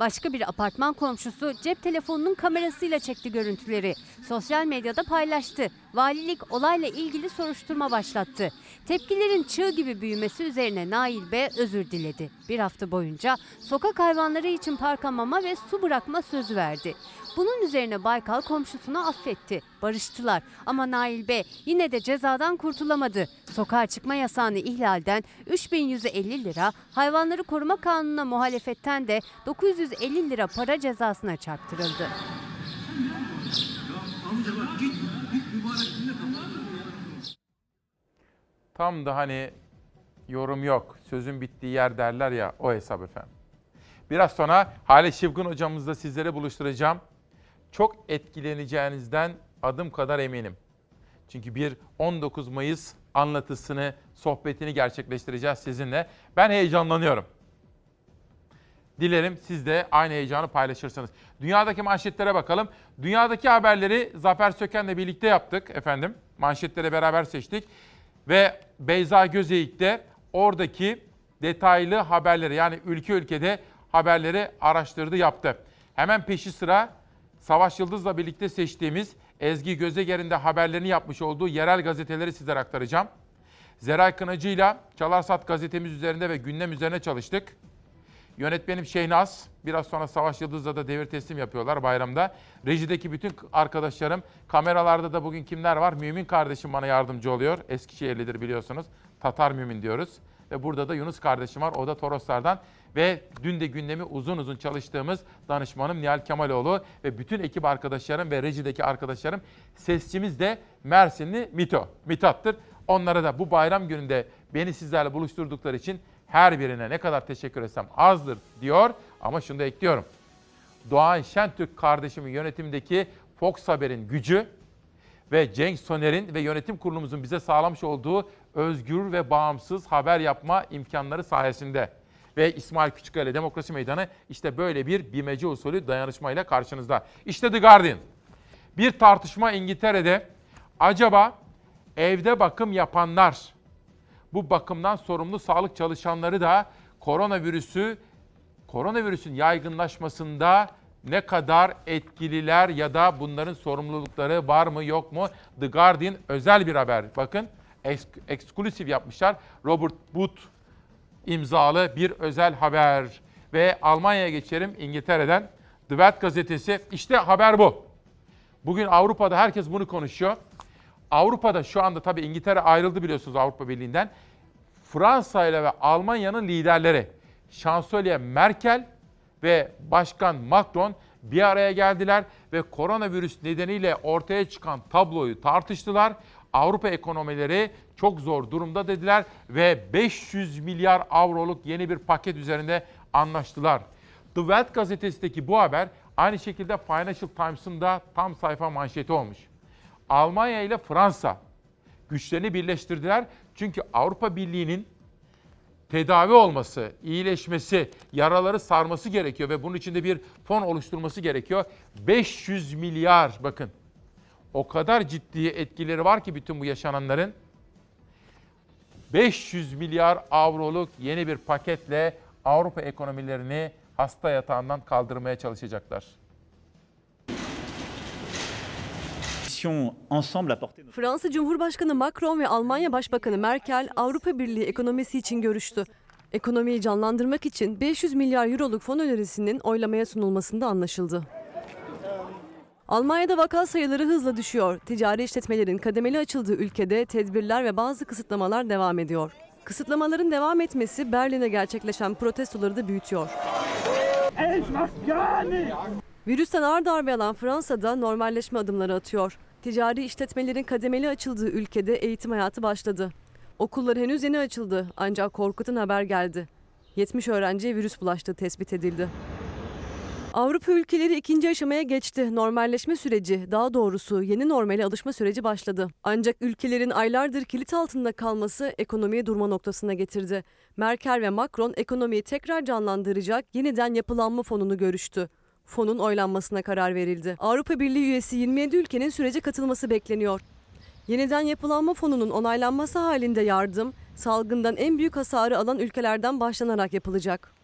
Speaker 19: Başka bir apartman komşusu cep telefonunun kamerasıyla çekti görüntüleri. Sosyal medyada paylaştı. Valilik olayla ilgili soruşturma başlattı. Tepkilerin çığ gibi büyümesi üzerine Nail B özür diledi. Bir hafta boyunca sokak hayvanları için parka ve su bırakma sözü verdi. Bunun üzerine Baykal komşusunu affetti. Barıştılar ama Nail B yine de cezadan kurtulamadı. Sokağa çıkma yasağını ihlalden 3150 lira, hayvanları koruma kanununa muhalefetten de 950 lira para cezasına çarptırıldı.
Speaker 1: Tam da hani yorum yok, sözün bittiği yer derler ya o hesap efendim. Biraz sonra Hale Şıvgın hocamızla sizlere buluşturacağım. Çok etkileneceğinizden adım kadar eminim. Çünkü bir 19 Mayıs anlatısını, sohbetini gerçekleştireceğiz sizinle. Ben heyecanlanıyorum. Dilerim siz de aynı heyecanı paylaşırsınız. Dünyadaki manşetlere bakalım. Dünyadaki haberleri Zafer Söken'le birlikte yaptık efendim. Manşetleri beraber seçtik. Ve Beyza Gözeyik de oradaki detaylı haberleri yani ülke ülkede haberleri araştırdı yaptı. Hemen peşi sıra Savaş Yıldız'la birlikte seçtiğimiz Ezgi Gözeger'in de haberlerini yapmış olduğu yerel gazeteleri sizlere aktaracağım. Zeray Kınacı ile Çalarsat gazetemiz üzerinde ve gündem üzerine çalıştık. Yönetmenim Şeynaz, biraz sonra Savaş Yıldız'la da devir teslim yapıyorlar bayramda. Rejideki bütün arkadaşlarım, kameralarda da bugün kimler var? Mümin kardeşim bana yardımcı oluyor. Eskişehirlidir biliyorsunuz. Tatar Mümin diyoruz. Ve burada da Yunus kardeşim var, o da Toroslardan. Ve dün de gündemi uzun uzun çalıştığımız danışmanım Nihal Kemaloğlu ve bütün ekip arkadaşlarım ve rejideki arkadaşlarım. Sesçimiz de Mersinli Mito, Mithat'tır. Onlara da bu bayram gününde beni sizlerle buluşturdukları için her birine ne kadar teşekkür etsem azdır diyor ama şunu da ekliyorum. Doğan Şentürk kardeşimin yönetimindeki Fox Haber'in gücü ve Cenk Soner'in ve yönetim kurulumuzun bize sağlamış olduğu özgür ve bağımsız haber yapma imkanları sayesinde ve İsmail Küçükkaya Demokrasi Meydanı işte böyle bir bimece usulü dayanışmayla karşınızda. İşte The Guardian. Bir tartışma İngiltere'de acaba evde bakım yapanlar bu bakımdan sorumlu sağlık çalışanları da koronavirüsü koronavirüsün yaygınlaşmasında ne kadar etkililer ya da bunların sorumlulukları var mı yok mu? The Guardian özel bir haber. Bakın eksklusif yapmışlar. Robert Booth imzalı bir özel haber. Ve Almanya'ya geçelim İngiltere'den. The Welt gazetesi. İşte haber bu. Bugün Avrupa'da herkes bunu konuşuyor. Avrupa'da şu anda tabii İngiltere ayrıldı biliyorsunuz Avrupa Birliği'nden. Fransa ile ve Almanya'nın liderleri Şansölye Merkel ve Başkan Macron bir araya geldiler ve koronavirüs nedeniyle ortaya çıkan tabloyu tartıştılar. Avrupa ekonomileri çok zor durumda dediler ve 500 milyar avroluk yeni bir paket üzerinde anlaştılar. The Welt gazetesindeki bu haber aynı şekilde Financial Times'ın da tam sayfa manşeti olmuş. Almanya ile Fransa güçlerini birleştirdiler. Çünkü Avrupa Birliği'nin tedavi olması, iyileşmesi, yaraları sarması gerekiyor ve bunun için de bir fon oluşturması gerekiyor. 500 milyar bakın. O kadar ciddi etkileri var ki bütün bu yaşananların. 500 milyar avroluk yeni bir paketle Avrupa ekonomilerini hasta yatağından kaldırmaya çalışacaklar.
Speaker 18: Fransa Cumhurbaşkanı Macron ve Almanya Başbakanı Merkel Avrupa Birliği ekonomisi için görüştü. Ekonomiyi canlandırmak için 500 milyar euroluk fon önerisinin oylamaya sunulmasında anlaşıldı. Almanya'da vaka sayıları hızla düşüyor. Ticari işletmelerin kademeli açıldığı ülkede tedbirler ve bazı kısıtlamalar devam ediyor. Kısıtlamaların devam etmesi Berlin'e gerçekleşen protestoları da büyütüyor. Virüsten ağır darbe alan Fransa'da normalleşme adımları atıyor. Ticari işletmelerin kademeli açıldığı ülkede eğitim hayatı başladı. Okullar henüz yeni açıldı ancak korkutan haber geldi. 70 öğrenciye virüs bulaştığı tespit edildi. Avrupa ülkeleri ikinci aşamaya geçti. Normalleşme süreci, daha doğrusu yeni normale alışma süreci başladı. Ancak ülkelerin aylardır kilit altında kalması ekonomiyi durma noktasına getirdi. Merkel ve Macron ekonomiyi tekrar canlandıracak yeniden yapılanma fonunu görüştü. Fonun oylanmasına karar verildi. Avrupa Birliği üyesi 27 ülkenin sürece katılması bekleniyor. Yeniden yapılanma fonunun onaylanması halinde yardım, salgından en büyük hasarı alan ülkelerden başlanarak yapılacak.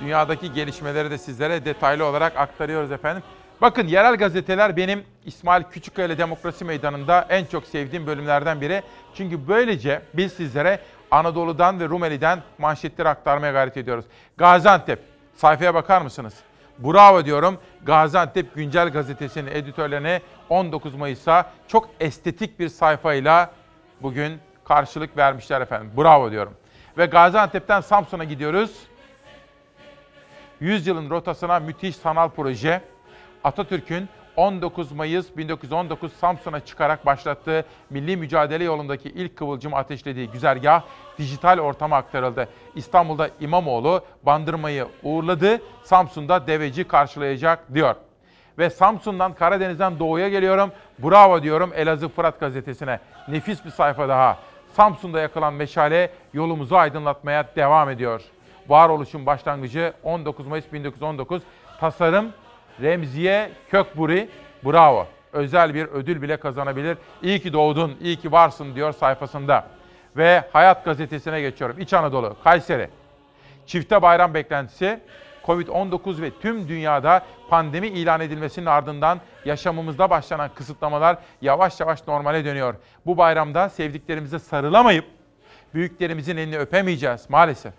Speaker 1: Dünyadaki gelişmeleri de sizlere detaylı olarak aktarıyoruz efendim. Bakın yerel gazeteler benim İsmail Küçükkaya Demokrasi Meydanı'nda en çok sevdiğim bölümlerden biri. Çünkü böylece biz sizlere Anadolu'dan ve Rumeli'den manşetleri aktarmaya gayret ediyoruz. Gaziantep, sayfaya bakar mısınız? Bravo diyorum. Gaziantep Güncel Gazetesi'nin editörlerine 19 Mayıs'a çok estetik bir sayfayla bugün karşılık vermişler efendim. Bravo diyorum. Ve Gaziantep'ten Samsun'a gidiyoruz. 100 yılın rotasına müthiş sanal proje. Atatürk'ün 19 Mayıs 1919 Samsun'a çıkarak başlattığı milli mücadele yolundaki ilk kıvılcımı ateşlediği güzergah dijital ortama aktarıldı. İstanbul'da İmamoğlu Bandırma'yı uğurladı, Samsun'da Deveci karşılayacak diyor. Ve Samsun'dan Karadeniz'den doğuya geliyorum. Bravo diyorum Elazığ Fırat gazetesine. Nefis bir sayfa daha. Samsun'da yakılan meşale yolumuzu aydınlatmaya devam ediyor. Varoluşun başlangıcı 19 Mayıs 1919. Tasarım Remziye Kökburi. Bravo. Özel bir ödül bile kazanabilir. İyi ki doğdun, iyi ki varsın diyor sayfasında. Ve Hayat gazetesine geçiyorum. İç Anadolu, Kayseri. Çifte bayram beklentisi Covid-19 ve tüm dünyada pandemi ilan edilmesinin ardından yaşamımızda başlanan kısıtlamalar yavaş yavaş normale dönüyor. Bu bayramda sevdiklerimize sarılamayıp büyüklerimizin elini öpemeyeceğiz maalesef.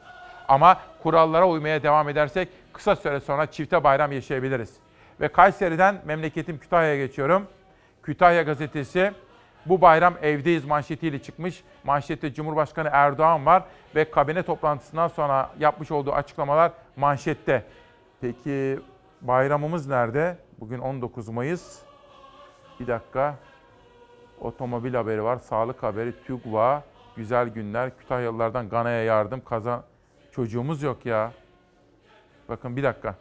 Speaker 1: Ama kurallara uymaya devam edersek kısa süre sonra çifte bayram yaşayabiliriz. Ve Kayseri'den memleketim Kütahya'ya geçiyorum. Kütahya gazetesi bu bayram evdeyiz manşetiyle çıkmış. Manşette Cumhurbaşkanı Erdoğan var ve kabine toplantısından sonra yapmış olduğu açıklamalar manşette. Peki bayramımız nerede? Bugün 19 Mayıs. Bir dakika. Otomobil haberi var, sağlık haberi, TÜGVA, güzel günler, Kütahyalılardan Gana'ya yardım, kazan... Çocuğumuz yok ya. Bakın bir dakika.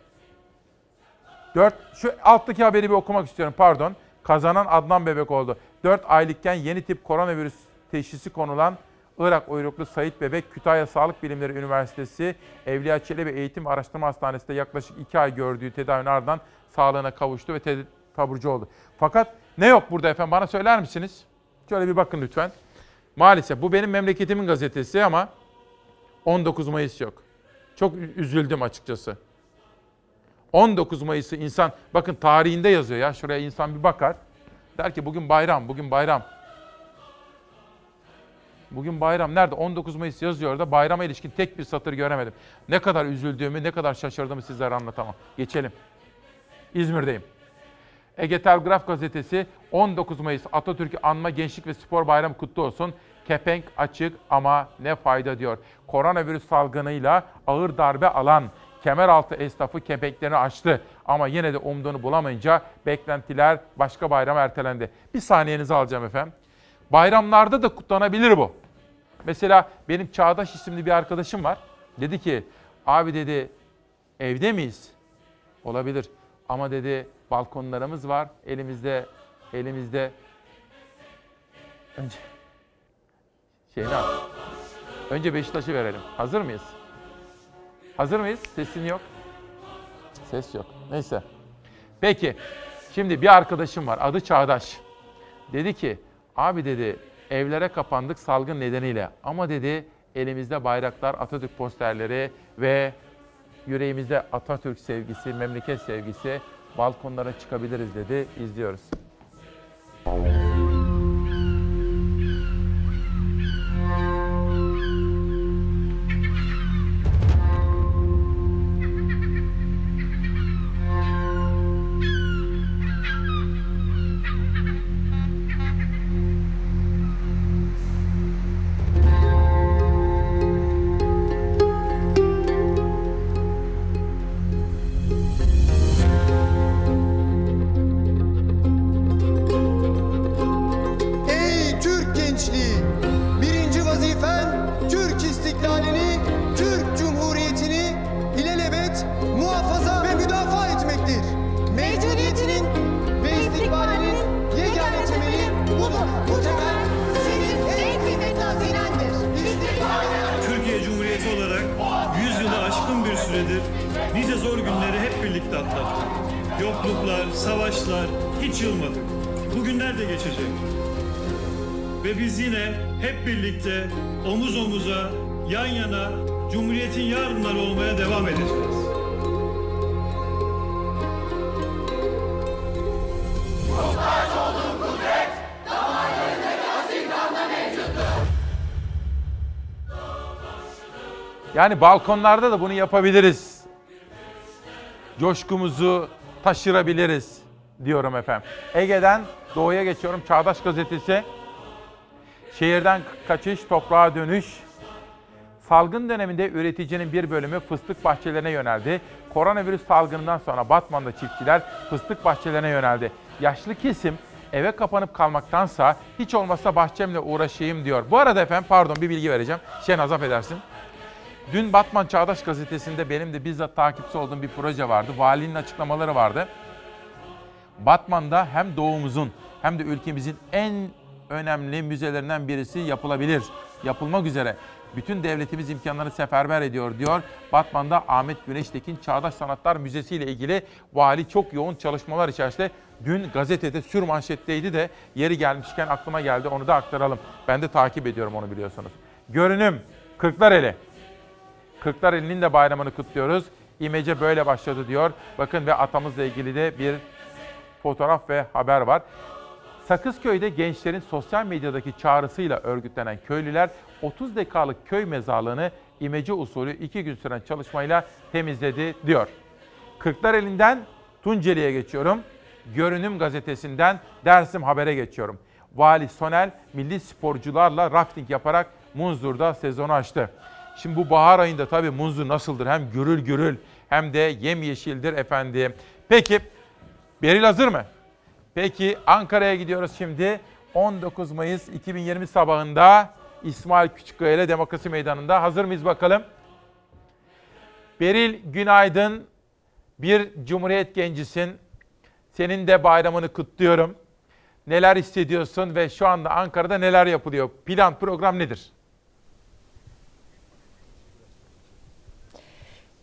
Speaker 1: 4, şu alttaki haberi bir okumak istiyorum pardon. Kazanan Adnan Bebek oldu. 4 aylıkken yeni tip koronavirüs teşhisi konulan Irak uyruklu Sait Bebek Kütahya Sağlık Bilimleri Üniversitesi Evliya Çelebi Eğitim Araştırma Hastanesi'nde yaklaşık 2 ay gördüğü tedavinin ardından sağlığına kavuştu ve te- taburcu oldu. Fakat ne yok burada efendim bana söyler misiniz? Şöyle bir bakın lütfen. Maalesef bu benim memleketimin gazetesi ama 19 Mayıs yok. Çok üzüldüm açıkçası. 19 Mayıs'ı insan bakın tarihinde yazıyor ya şuraya insan bir bakar. Der ki bugün bayram, bugün bayram. Bugün bayram. Nerede? 19 Mayıs yazıyor da bayrama ilişkin tek bir satır göremedim. Ne kadar üzüldüğümü, ne kadar şaşırdığımı sizlere anlatamam. Geçelim. İzmir'deyim. Ege Telgraf gazetesi 19 Mayıs Atatürk'ü anma gençlik ve spor bayramı kutlu olsun. Kepenk açık ama ne fayda diyor. Koronavirüs salgınıyla ağır darbe alan Kemeraltı esnafı kepenklerini açtı. Ama yine de umduğunu bulamayınca beklentiler başka bayrama ertelendi. Bir saniyenizi alacağım efendim. Bayramlarda da kutlanabilir bu. Mesela benim Çağdaş isimli bir arkadaşım var. Dedi ki abi dedi evde miyiz? Olabilir. Ama dedi balkonlarımız var. Elimizde elimizde önce şeyini al. Önce Beşiktaş'ı verelim. Hazır mıyız? Hazır mıyız? Sesin yok. Ses yok. Neyse. Peki. Şimdi bir arkadaşım var. Adı Çağdaş. Dedi ki abi dedi evlere kapandık salgın nedeniyle. Ama dedi elimizde bayraklar, Atatürk posterleri ve yüreğimizde Atatürk sevgisi, memleket sevgisi balkonlara çıkabiliriz dedi. İzliyoruz. Yani balkonlarda da bunu yapabiliriz. Coşkumuzu taşırabiliriz diyorum efendim. Ege'den doğuya geçiyorum. Çağdaş Gazetesi. Şehirden kaçış, toprağa dönüş. Salgın döneminde üreticinin bir bölümü fıstık bahçelerine yöneldi. Koronavirüs salgınından sonra Batman'da çiftçiler fıstık bahçelerine yöneldi. Yaşlı kesim eve kapanıp kalmaktansa hiç olmazsa bahçemle uğraşayım diyor. Bu arada efendim pardon bir bilgi vereceğim. Şenaz affedersin. Dün Batman Çağdaş Gazetesi'nde benim de bizzat takipçi olduğum bir proje vardı. Valinin açıklamaları vardı. Batman'da hem doğumuzun hem de ülkemizin en önemli müzelerinden birisi yapılabilir. Yapılmak üzere. Bütün devletimiz imkanlarını seferber ediyor diyor. Batman'da Ahmet Güneştekin Çağdaş Sanatlar Müzesi ile ilgili vali çok yoğun çalışmalar içerisinde dün gazetede sür manşetteydi de yeri gelmişken aklıma geldi onu da aktaralım. Ben de takip ediyorum onu biliyorsunuz. Görünüm Kırklareli. Kırklareli'nin de bayramını kutluyoruz. İmece böyle başladı diyor. Bakın ve atamızla ilgili de bir fotoğraf ve haber var. Sakızköy'de gençlerin sosyal medyadaki çağrısıyla örgütlenen köylüler 30 dekalık köy mezarlığını imece usulü 2 gün süren çalışmayla temizledi diyor. Kırklareli'nden Tunceli'ye geçiyorum. Görünüm gazetesinden Dersim Haber'e geçiyorum. Vali Sonel milli sporcularla rafting yaparak Munzur'da sezonu açtı. Şimdi bu bahar ayında tabii Munzur nasıldır? Hem gürül gürül hem de yemyeşildir efendim. Peki Beril hazır mı? Peki Ankara'ya gidiyoruz şimdi. 19 Mayıs 2020 sabahında İsmail Küçükkaya ile Demokrasi Meydanı'nda. Hazır mıyız bakalım? Beril günaydın. Bir Cumhuriyet gencisin. Senin de bayramını kutluyorum. Neler hissediyorsun ve şu anda Ankara'da neler yapılıyor? Plan, program nedir?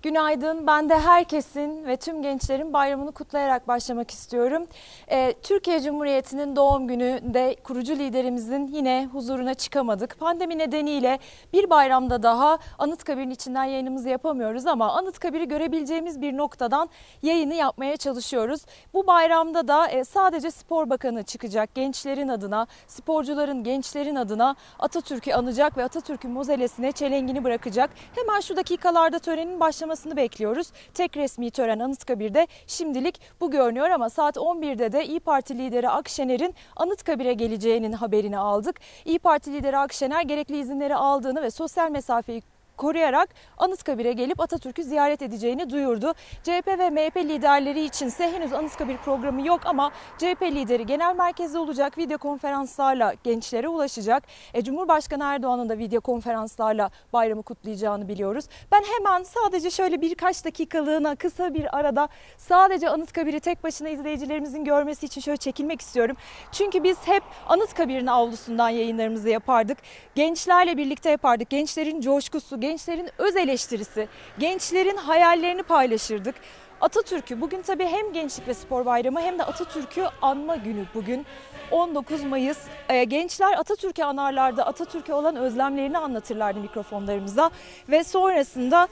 Speaker 32: Günaydın. Ben de herkesin ve tüm gençlerin bayramını kutlayarak başlamak istiyorum. Ee, Türkiye Cumhuriyeti'nin doğum gününde kurucu liderimizin yine huzuruna çıkamadık. Pandemi nedeniyle bir bayramda daha Anıtkabir'in içinden yayınımızı yapamıyoruz ama Anıtkabir'i görebileceğimiz bir noktadan yayını yapmaya çalışıyoruz. Bu bayramda da e, sadece Spor Bakanı çıkacak. Gençlerin adına, sporcuların, gençlerin adına Atatürk'ü anacak ve Atatürk'ün mozelesine çelengini bırakacak. Hemen şu dakikalarda törenin başlaması başlamasını bekliyoruz. Tek resmi tören Anıtkabir'de şimdilik bu görünüyor ama saat 11'de de İyi Parti lideri Akşener'in Anıtkabir'e geleceğinin haberini aldık. İyi Parti lideri Akşener gerekli izinleri aldığını ve sosyal mesafeyi koruyarak Anıtkabir'e gelip Atatürk'ü ziyaret edeceğini duyurdu. CHP ve MHP liderleri içinse henüz Anıtkabir programı yok ama CHP lideri genel merkezde olacak video konferanslarla gençlere ulaşacak. E, Cumhurbaşkanı Erdoğan'ın da video konferanslarla bayramı kutlayacağını biliyoruz. Ben hemen sadece şöyle birkaç dakikalığına kısa bir arada sadece Anıtkabir'i tek başına izleyicilerimizin görmesi için şöyle çekilmek istiyorum. Çünkü biz hep Anıtkabir'in avlusundan yayınlarımızı yapardık. Gençlerle birlikte yapardık. Gençlerin coşkusu, gençlerin öz eleştirisi, gençlerin hayallerini paylaşırdık. Atatürk'ü bugün tabii hem Gençlik ve Spor Bayramı hem de Atatürk'ü anma günü bugün. 19 Mayıs e, gençler Atatürk'ü anarlardı. Atatürk'e olan özlemlerini anlatırlardı mikrofonlarımıza ve sonrasında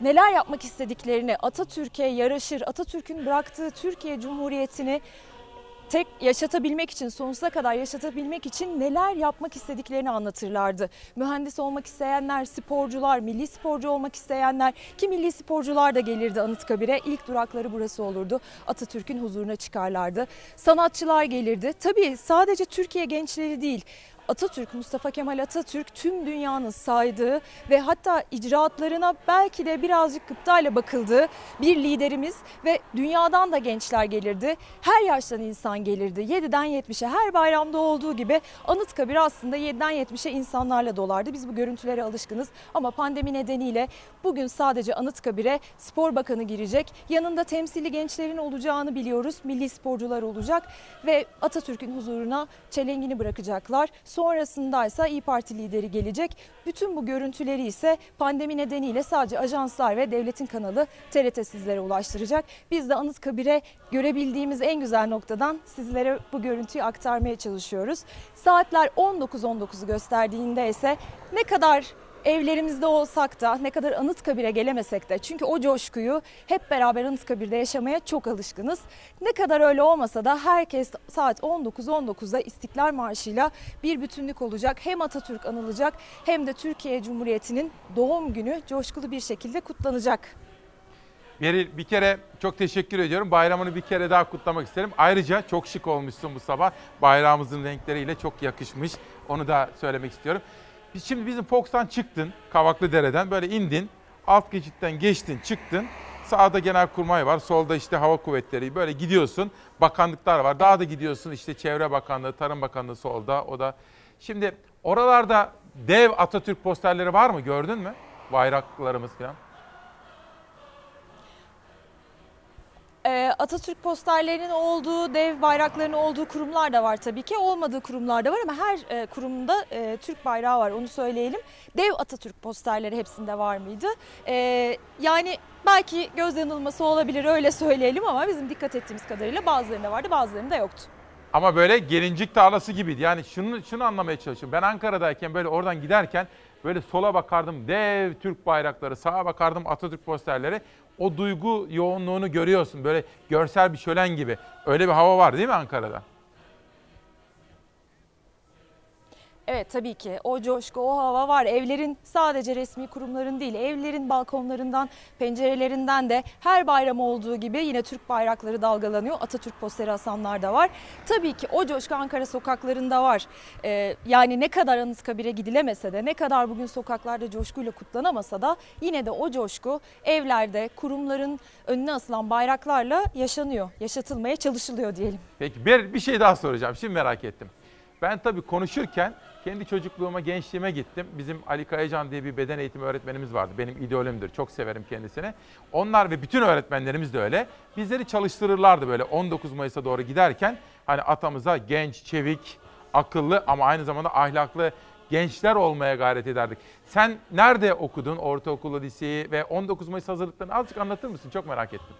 Speaker 32: neler yapmak istediklerini, Atatürk'e yaraşır, Atatürk'ün bıraktığı Türkiye Cumhuriyeti'ni tek yaşatabilmek için, sonsuza kadar yaşatabilmek için neler yapmak istediklerini anlatırlardı. Mühendis olmak isteyenler, sporcular, milli sporcu olmak isteyenler ki milli sporcular da gelirdi Anıtkabir'e. İlk durakları burası olurdu. Atatürk'ün huzuruna çıkarlardı. Sanatçılar gelirdi. Tabii sadece Türkiye gençleri değil. Atatürk, Mustafa Kemal Atatürk tüm dünyanın saydığı ve hatta icraatlarına belki de birazcık gıptayla bakıldığı bir liderimiz ve dünyadan da gençler gelirdi. Her yaştan insan gelirdi. 7'den 70'e her bayramda olduğu gibi Anıtkabir aslında 7'den 70'e insanlarla dolardı. Biz bu görüntülere alışkınız ama pandemi nedeniyle bugün sadece Anıtkabir'e Spor Bakanı girecek. Yanında temsili gençlerin olacağını biliyoruz. Milli sporcular olacak ve Atatürk'ün huzuruna çelengini bırakacaklar. Sonrasında ise İyi Parti lideri gelecek. Bütün bu görüntüleri ise pandemi nedeniyle sadece ajanslar ve devletin kanalı TRT sizlere ulaştıracak. Biz de Anıtkabir'e görebildiğimiz en güzel noktadan sizlere bu görüntüyü aktarmaya çalışıyoruz. Saatler 19.19'u gösterdiğinde ise ne kadar evlerimizde olsak da ne kadar Anıtkabir'e gelemesek de çünkü o coşkuyu hep beraber Anıtkabir'de yaşamaya çok alışkınız. Ne kadar öyle olmasa da herkes saat 19.19'da İstiklal Marşı'yla bir bütünlük olacak. Hem Atatürk anılacak hem de Türkiye Cumhuriyeti'nin doğum günü coşkulu bir şekilde kutlanacak.
Speaker 1: Beril bir kere çok teşekkür ediyorum. Bayramını bir kere daha kutlamak isterim. Ayrıca çok şık olmuşsun bu sabah. Bayrağımızın renkleriyle çok yakışmış. Onu da söylemek istiyorum. Biz şimdi bizim Fox'tan çıktın, Kavaklı Dere'den böyle indin, alt geçitten geçtin, çıktın. Sağda Genelkurmay var, solda işte Hava Kuvvetleri böyle gidiyorsun. Bakanlıklar var. Daha da gidiyorsun işte Çevre Bakanlığı, Tarım Bakanlığı solda. O da Şimdi oralarda dev Atatürk posterleri var mı? Gördün mü? Bayraklarımız falan.
Speaker 32: Ee, Atatürk posterlerinin olduğu, dev bayraklarının olduğu kurumlar da var tabii ki. Olmadığı kurumlar da var ama her e, kurumda e, Türk bayrağı var onu söyleyelim. Dev Atatürk posterleri hepsinde var mıydı? Ee, yani belki göz yanılması olabilir öyle söyleyelim ama bizim dikkat ettiğimiz kadarıyla bazılarında vardı bazılarında yoktu.
Speaker 1: Ama böyle gelincik tarlası gibiydi. Yani şunu şunu anlamaya çalışıyorum. Ben Ankara'dayken böyle oradan giderken böyle sola bakardım dev Türk bayrakları, sağa bakardım Atatürk posterleri. O duygu yoğunluğunu görüyorsun. Böyle görsel bir şölen gibi. Öyle bir hava var değil mi Ankara'da?
Speaker 32: Evet tabii ki o coşku, o hava var. Evlerin sadece resmi kurumların değil, evlerin balkonlarından, pencerelerinden de her bayram olduğu gibi yine Türk bayrakları dalgalanıyor. Atatürk posteri asanlar da var. Tabii ki o coşku Ankara sokaklarında var. Ee, yani ne kadar Anıtkabir'e gidilemese de, ne kadar bugün sokaklarda coşkuyla kutlanamasa da yine de o coşku evlerde, kurumların önüne asılan bayraklarla yaşanıyor, yaşatılmaya çalışılıyor diyelim.
Speaker 1: Peki bir, bir şey daha soracağım. Şimdi merak ettim. Ben tabii konuşurken kendi çocukluğuma, gençliğime gittim. Bizim Ali Kayacan diye bir beden eğitimi öğretmenimiz vardı. Benim idolümdür. Çok severim kendisini. Onlar ve bütün öğretmenlerimiz de öyle. Bizleri çalıştırırlardı böyle 19 Mayıs'a doğru giderken. Hani atamıza genç, çevik, akıllı ama aynı zamanda ahlaklı gençler olmaya gayret ederdik. Sen nerede okudun ortaokulu, liseyi ve 19 Mayıs hazırlıklarını azıcık anlatır mısın? Çok merak ettim.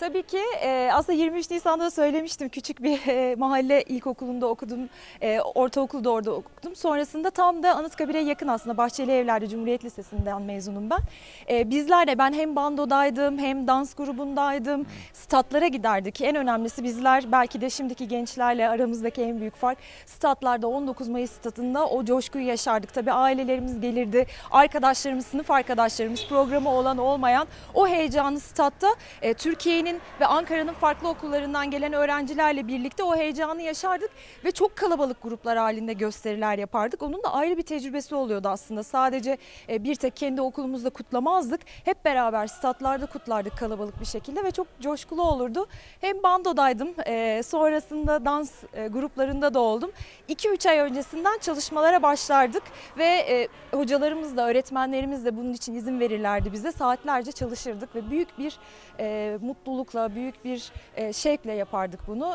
Speaker 32: Tabii ki e, aslında 23 Nisan'da da söylemiştim küçük bir e, mahalle ilkokulunda okudum, e, ortaokulda orada okudum. Sonrasında tam da Anıtkabir'e yakın aslında Bahçeli Evler'de Cumhuriyet Lisesi'nden mezunum ben. E, bizler de ben hem bandodaydım hem dans grubundaydım, statlara giderdik. En önemlisi bizler belki de şimdiki gençlerle aramızdaki en büyük fark statlarda 19 Mayıs statında o coşkuyu yaşardık. Tabii ailelerimiz gelirdi, arkadaşlarımız, sınıf arkadaşlarımız programı olan olmayan o heyecanı statta e, Türkiye'nin ve Ankara'nın farklı okullarından gelen öğrencilerle birlikte o heyecanı yaşardık ve çok kalabalık gruplar halinde gösteriler yapardık. Onun da ayrı bir tecrübesi oluyordu aslında. Sadece e, bir tek kendi okulumuzda kutlamazdık. Hep beraber statlarda kutlardık kalabalık bir şekilde ve çok coşkulu olurdu. Hem bandodaydım, e, sonrasında dans e, gruplarında da oldum. 2-3 ay öncesinden çalışmalara başlardık ve hocalarımız da öğretmenlerimiz de bunun için izin verirlerdi bize. Saatlerce çalışırdık ve büyük bir e, mutlulukla, büyük bir e, şevkle yapardık bunu.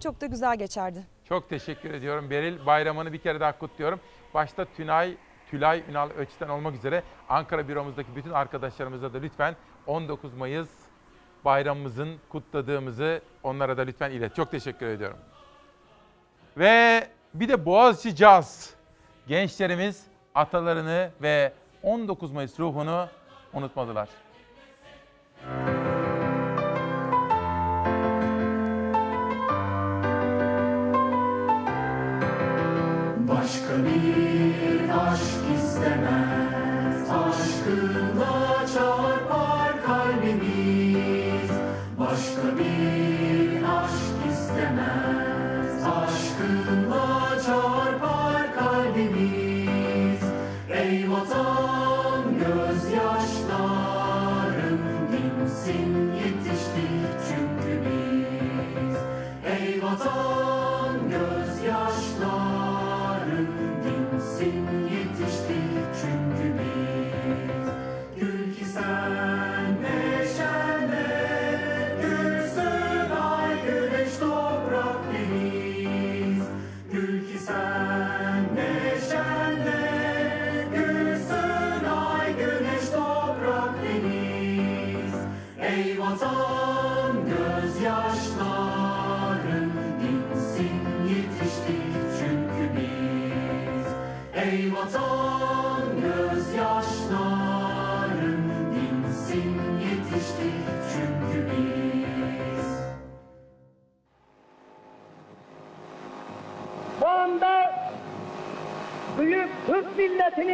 Speaker 32: Çok da güzel geçerdi.
Speaker 1: Çok teşekkür ediyorum Beril. Bayramını bir kere daha kutluyorum. Başta Tünay, Tülay Ünal Öç'ten olmak üzere Ankara büromuzdaki bütün arkadaşlarımıza da lütfen 19 Mayıs bayramımızın kutladığımızı onlara da lütfen ilet. Çok teşekkür ediyorum. Ve bir de Boğaziçi Caz. Gençlerimiz atalarını ve 19 Mayıs ruhunu unutmadılar.
Speaker 33: Başka bir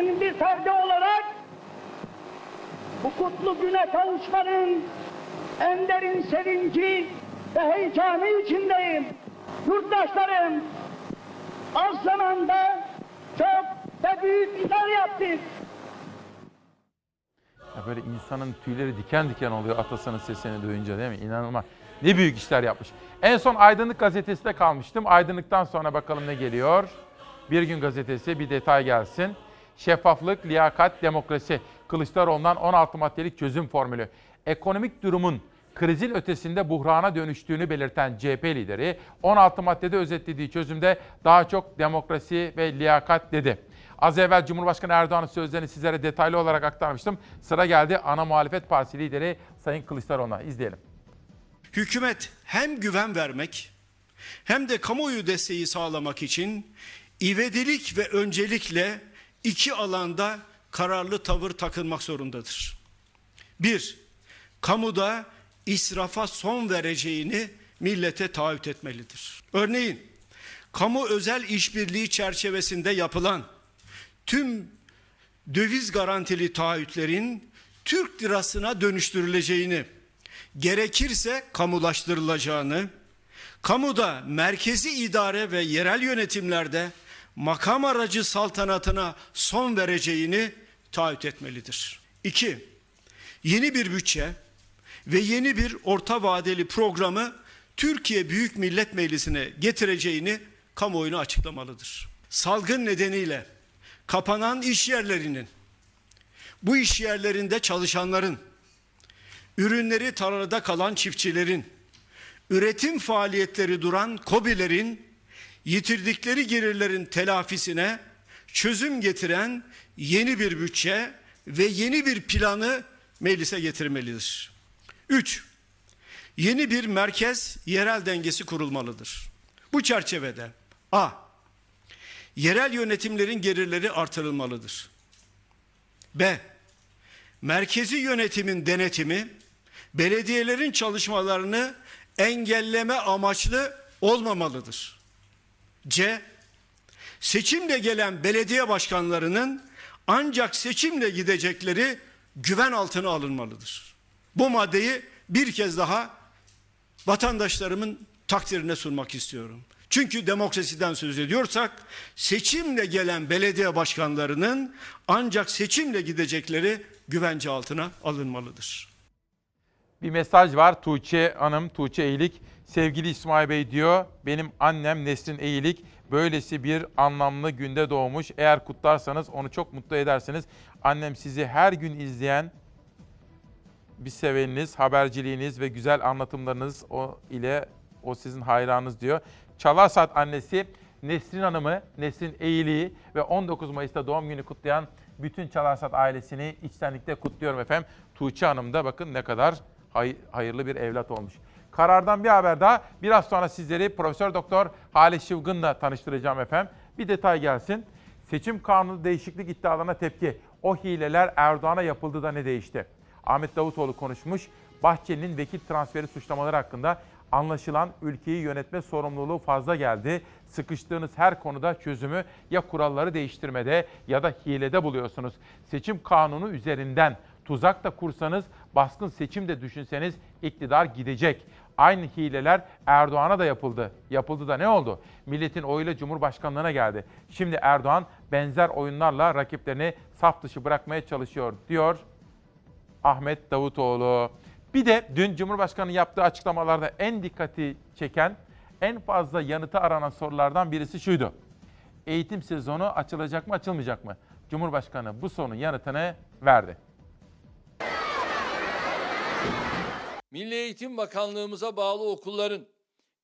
Speaker 34: milletinin bir ferdi olarak bu kutlu güne kavuşmanın en derin sevinci ve heyecanı içindeyim. Yurttaşlarım, az zamanda çok ve büyük işler yaptık.
Speaker 1: Ya böyle insanın tüyleri diken diken oluyor atasının sesini duyunca değil mi? İnanılmaz. Ne büyük işler yapmış. En son Aydınlık gazetesinde kalmıştım. Aydınlıktan sonra bakalım ne geliyor. Bir gün gazetesi bir detay gelsin. Şeffaflık, liyakat, demokrasi. Kılıçdaroğlu'ndan 16 maddelik çözüm formülü. Ekonomik durumun krizin ötesinde buhrana dönüştüğünü belirten CHP lideri 16 maddede özetlediği çözümde daha çok demokrasi ve liyakat dedi. Az evvel Cumhurbaşkanı Erdoğan'ın sözlerini sizlere detaylı olarak aktarmıştım. Sıra geldi ana muhalefet partisi lideri Sayın Kılıçdaroğlu'na. İzleyelim.
Speaker 35: Hükümet hem güven vermek hem de kamuoyu desteği sağlamak için ivedilik ve öncelikle iki alanda kararlı tavır takınmak zorundadır. Bir, kamuda israfa son vereceğini millete taahhüt etmelidir. Örneğin, kamu özel işbirliği çerçevesinde yapılan tüm döviz garantili taahhütlerin Türk lirasına dönüştürüleceğini, gerekirse kamulaştırılacağını, kamuda merkezi idare ve yerel yönetimlerde makam aracı saltanatına son vereceğini taahhüt etmelidir. İki, yeni bir bütçe ve yeni bir orta vadeli programı Türkiye Büyük Millet Meclisi'ne getireceğini kamuoyuna açıklamalıdır. Salgın nedeniyle kapanan iş yerlerinin, bu iş yerlerinde çalışanların, ürünleri tarlada kalan çiftçilerin, üretim faaliyetleri duran KOBİ'lerin yitirdikleri gelirlerin telafisine çözüm getiren yeni bir bütçe ve yeni bir planı meclise getirmelidir. 3. Yeni bir merkez yerel dengesi kurulmalıdır. Bu çerçevede A. Yerel yönetimlerin gelirleri artırılmalıdır. B. Merkezi yönetimin denetimi belediyelerin çalışmalarını engelleme amaçlı olmamalıdır. C. Seçimle gelen belediye başkanlarının ancak seçimle gidecekleri güven altına alınmalıdır. Bu maddeyi bir kez daha vatandaşlarımın takdirine sunmak istiyorum. Çünkü demokrasiden söz ediyorsak seçimle gelen belediye başkanlarının ancak seçimle gidecekleri güvence altına alınmalıdır.
Speaker 1: Bir mesaj var Tuğçe Hanım, Tuğçe Eğilik. Sevgili İsmail Bey diyor, benim annem Nesrin Eğilik böylesi bir anlamlı günde doğmuş. Eğer kutlarsanız onu çok mutlu edersiniz. Annem sizi her gün izleyen bir seveniniz, haberciliğiniz ve güzel anlatımlarınız o ile o sizin hayranınız diyor. Çalarsat annesi Nesrin Hanım'ı, Nesrin Eğili'yi ve 19 Mayıs'ta doğum günü kutlayan bütün Çalarsat ailesini içtenlikle kutluyorum efendim. Tuğçe Hanım da bakın ne kadar hay- hayırlı bir evlat olmuş. Karardan bir haber daha. Biraz sonra sizleri Profesör Doktor Hale Şıvgın'la tanıştıracağım efendim. Bir detay gelsin. Seçim kanunu değişiklik iddialarına tepki. O hileler Erdoğan'a yapıldı da ne değişti? Ahmet Davutoğlu konuşmuş. Bahçeli'nin vekil transferi suçlamaları hakkında anlaşılan ülkeyi yönetme sorumluluğu fazla geldi. Sıkıştığınız her konuda çözümü ya kuralları değiştirmede ya da hilede buluyorsunuz. Seçim kanunu üzerinden tuzak da kursanız, baskın seçim de düşünseniz iktidar gidecek. Aynı hileler Erdoğan'a da yapıldı. Yapıldı da ne oldu? Milletin oyuyla Cumhurbaşkanlığına geldi. Şimdi Erdoğan benzer oyunlarla rakiplerini saf dışı bırakmaya çalışıyor diyor Ahmet Davutoğlu. Bir de dün Cumhurbaşkanı yaptığı açıklamalarda en dikkati çeken, en fazla yanıtı aranan sorulardan birisi şuydu. Eğitim sezonu açılacak mı, açılmayacak mı? Cumhurbaşkanı bu sorunun yanıtını verdi.
Speaker 4: Milli Eğitim Bakanlığımıza bağlı okulların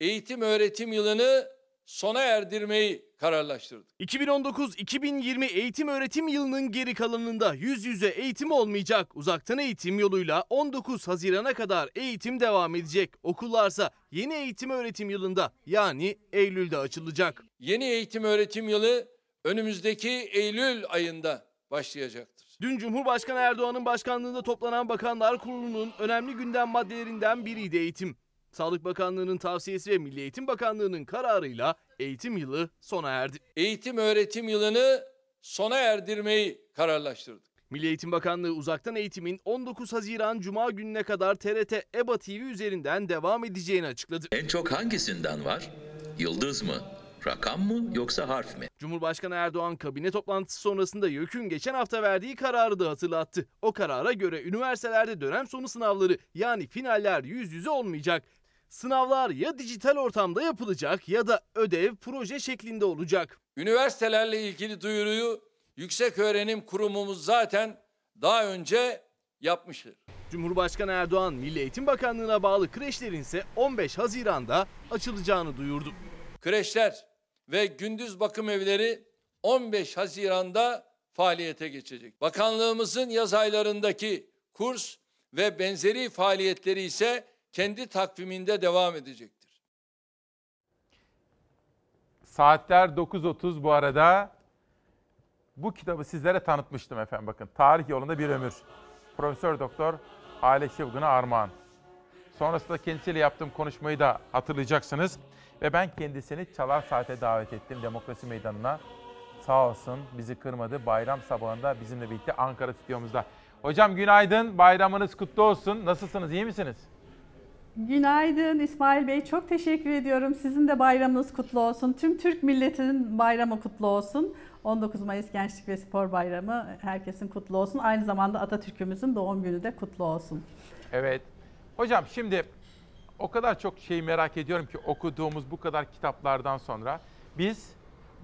Speaker 4: eğitim öğretim yılını sona erdirmeyi kararlaştırdık.
Speaker 36: 2019-2020 eğitim öğretim yılının geri kalanında yüz yüze eğitim olmayacak. Uzaktan eğitim yoluyla 19 Haziran'a kadar eğitim devam edecek. Okullarsa yeni eğitim öğretim yılında yani Eylül'de açılacak.
Speaker 4: Yeni eğitim öğretim yılı önümüzdeki Eylül ayında başlayacaktır.
Speaker 36: Dün Cumhurbaşkanı Erdoğan'ın başkanlığında toplanan Bakanlar Kurulu'nun önemli gündem maddelerinden biriydi eğitim. Sağlık Bakanlığı'nın tavsiyesi ve Milli Eğitim Bakanlığı'nın kararıyla eğitim yılı sona erdi.
Speaker 4: Eğitim öğretim yılını sona erdirmeyi kararlaştırdık.
Speaker 36: Milli Eğitim Bakanlığı uzaktan eğitimin 19 Haziran Cuma gününe kadar TRT EBA TV üzerinden devam edeceğini açıkladı.
Speaker 37: En çok hangisinden var? Yıldız mı?
Speaker 38: Rakam mı yoksa harf mi?
Speaker 36: Cumhurbaşkanı Erdoğan kabine toplantısı sonrasında YÖK'ün geçen hafta verdiği kararı da hatırlattı. O karara göre üniversitelerde dönem sonu sınavları yani finaller yüz yüze olmayacak. Sınavlar ya dijital ortamda yapılacak ya da ödev proje şeklinde olacak.
Speaker 4: Üniversitelerle ilgili duyuruyu Yüksek Öğrenim Kurumumuz zaten daha önce yapmıştır.
Speaker 36: Cumhurbaşkanı Erdoğan Milli Eğitim Bakanlığı'na bağlı kreşlerin ise 15 Haziran'da açılacağını duyurdu.
Speaker 4: Kreşler ve gündüz bakım evleri 15 Haziran'da faaliyete geçecek. Bakanlığımızın yaz aylarındaki kurs ve benzeri faaliyetleri ise kendi takviminde devam edecektir.
Speaker 1: Saatler 9.30 bu arada. Bu kitabı sizlere tanıtmıştım efendim bakın. Tarih yolunda bir ömür. Profesör Doktor Hale Şıvgın'a armağan. Sonrasında kendisiyle yaptığım konuşmayı da hatırlayacaksınız. Ve ben kendisini Çalar Saat'e davet ettim Demokrasi Meydanı'na. Sağ olsun bizi kırmadı. Bayram sabahında bizimle birlikte Ankara stüdyomuzda. Hocam günaydın, bayramınız kutlu olsun. Nasılsınız, iyi misiniz?
Speaker 37: Günaydın İsmail Bey. Çok teşekkür ediyorum. Sizin de bayramınız kutlu olsun. Tüm Türk milletinin bayramı kutlu olsun. 19 Mayıs Gençlik ve Spor Bayramı herkesin kutlu olsun. Aynı zamanda Atatürk'ümüzün doğum günü de kutlu olsun.
Speaker 1: Evet. Hocam şimdi o kadar çok şey merak ediyorum ki okuduğumuz bu kadar kitaplardan sonra biz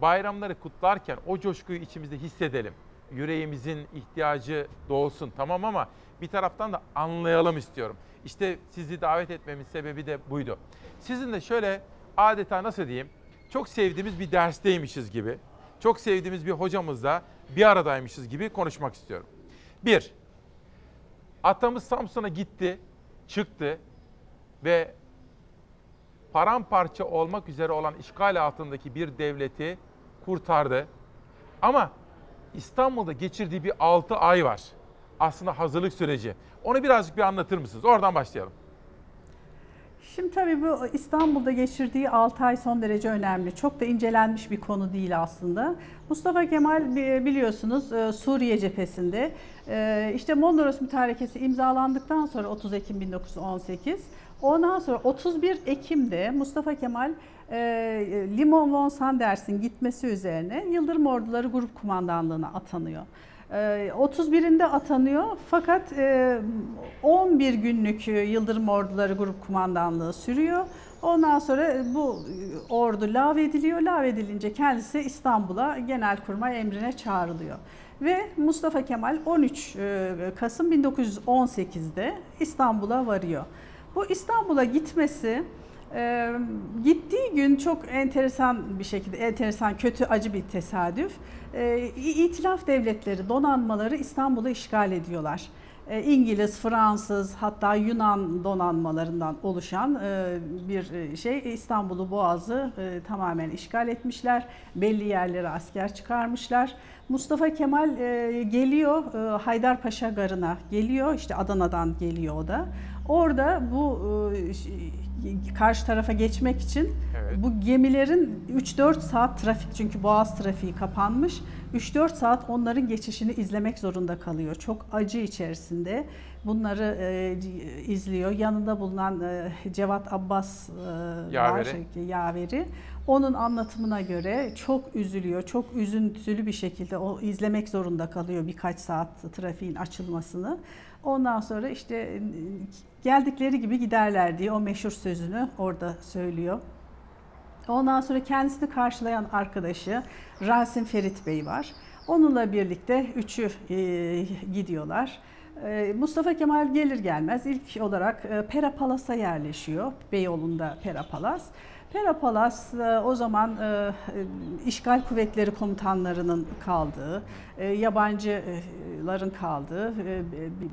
Speaker 1: bayramları kutlarken o coşkuyu içimizde hissedelim. Yüreğimizin ihtiyacı doğsun tamam ama bir taraftan da anlayalım istiyorum. İşte sizi davet etmemin sebebi de buydu. Sizin de şöyle adeta nasıl diyeyim çok sevdiğimiz bir dersteymişiz gibi, çok sevdiğimiz bir hocamızla bir aradaymışız gibi konuşmak istiyorum. Bir, atamız Samsun'a gitti, çıktı ve paramparça olmak üzere olan işgal altındaki bir devleti kurtardı. Ama İstanbul'da geçirdiği bir 6 ay var. Aslında hazırlık süreci. Onu birazcık bir anlatır mısınız? Oradan başlayalım.
Speaker 37: Şimdi tabii bu İstanbul'da geçirdiği 6 ay son derece önemli. Çok da incelenmiş bir konu değil aslında. Mustafa Kemal biliyorsunuz e, Suriye cephesinde e, işte Mondros Mütarekesi imzalandıktan sonra 30 Ekim 1918 ondan sonra 31 Ekim'de Mustafa Kemal e, Limon von Sanders'in gitmesi üzerine Yıldırım Orduları Grup Kumandanlığı'na atanıyor. 31'inde atanıyor fakat 11 günlük Yıldırım Orduları Grup Kumandanlığı sürüyor. Ondan sonra bu ordu lağvediliyor. Lağvedilince kendisi İstanbul'a Genelkurmay emrine çağrılıyor. Ve Mustafa Kemal 13 Kasım 1918'de İstanbul'a varıyor. Bu İstanbul'a gitmesi ee, gittiği gün çok enteresan bir şekilde, enteresan, kötü, acı bir tesadüf. Ee, İtilaf devletleri, donanmaları İstanbul'u işgal ediyorlar. Ee, İngiliz, Fransız hatta Yunan donanmalarından oluşan e, bir şey İstanbul'u Boğaz'ı e, tamamen işgal etmişler. Belli yerlere asker çıkarmışlar. Mustafa Kemal e, geliyor Haydarpaşa Garı'na geliyor işte Adana'dan geliyor o da. Orada bu karşı tarafa geçmek için evet. bu gemilerin 3-4 saat trafik çünkü boğaz trafiği kapanmış. 3-4 saat onların geçişini izlemek zorunda kalıyor. Çok acı içerisinde bunları e, izliyor. Yanında bulunan e, Cevat Abbas e,
Speaker 1: yaveri.
Speaker 37: var, yaveri. Onun anlatımına göre çok üzülüyor. Çok üzüntülü bir şekilde o izlemek zorunda kalıyor birkaç saat trafiğin açılmasını. Ondan sonra işte geldikleri gibi giderler diye o meşhur sözünü orada söylüyor. Ondan sonra kendisini karşılayan arkadaşı Rasim Ferit Bey var. Onunla birlikte üçü e, gidiyorlar. E, Mustafa Kemal gelir gelmez ilk olarak e, Pera Palas'a yerleşiyor. Beyoğlu'nda Pera Palas. Perapalas e, o zaman e, e, işgal kuvvetleri komutanlarının kaldığı, yabancıların kaldığı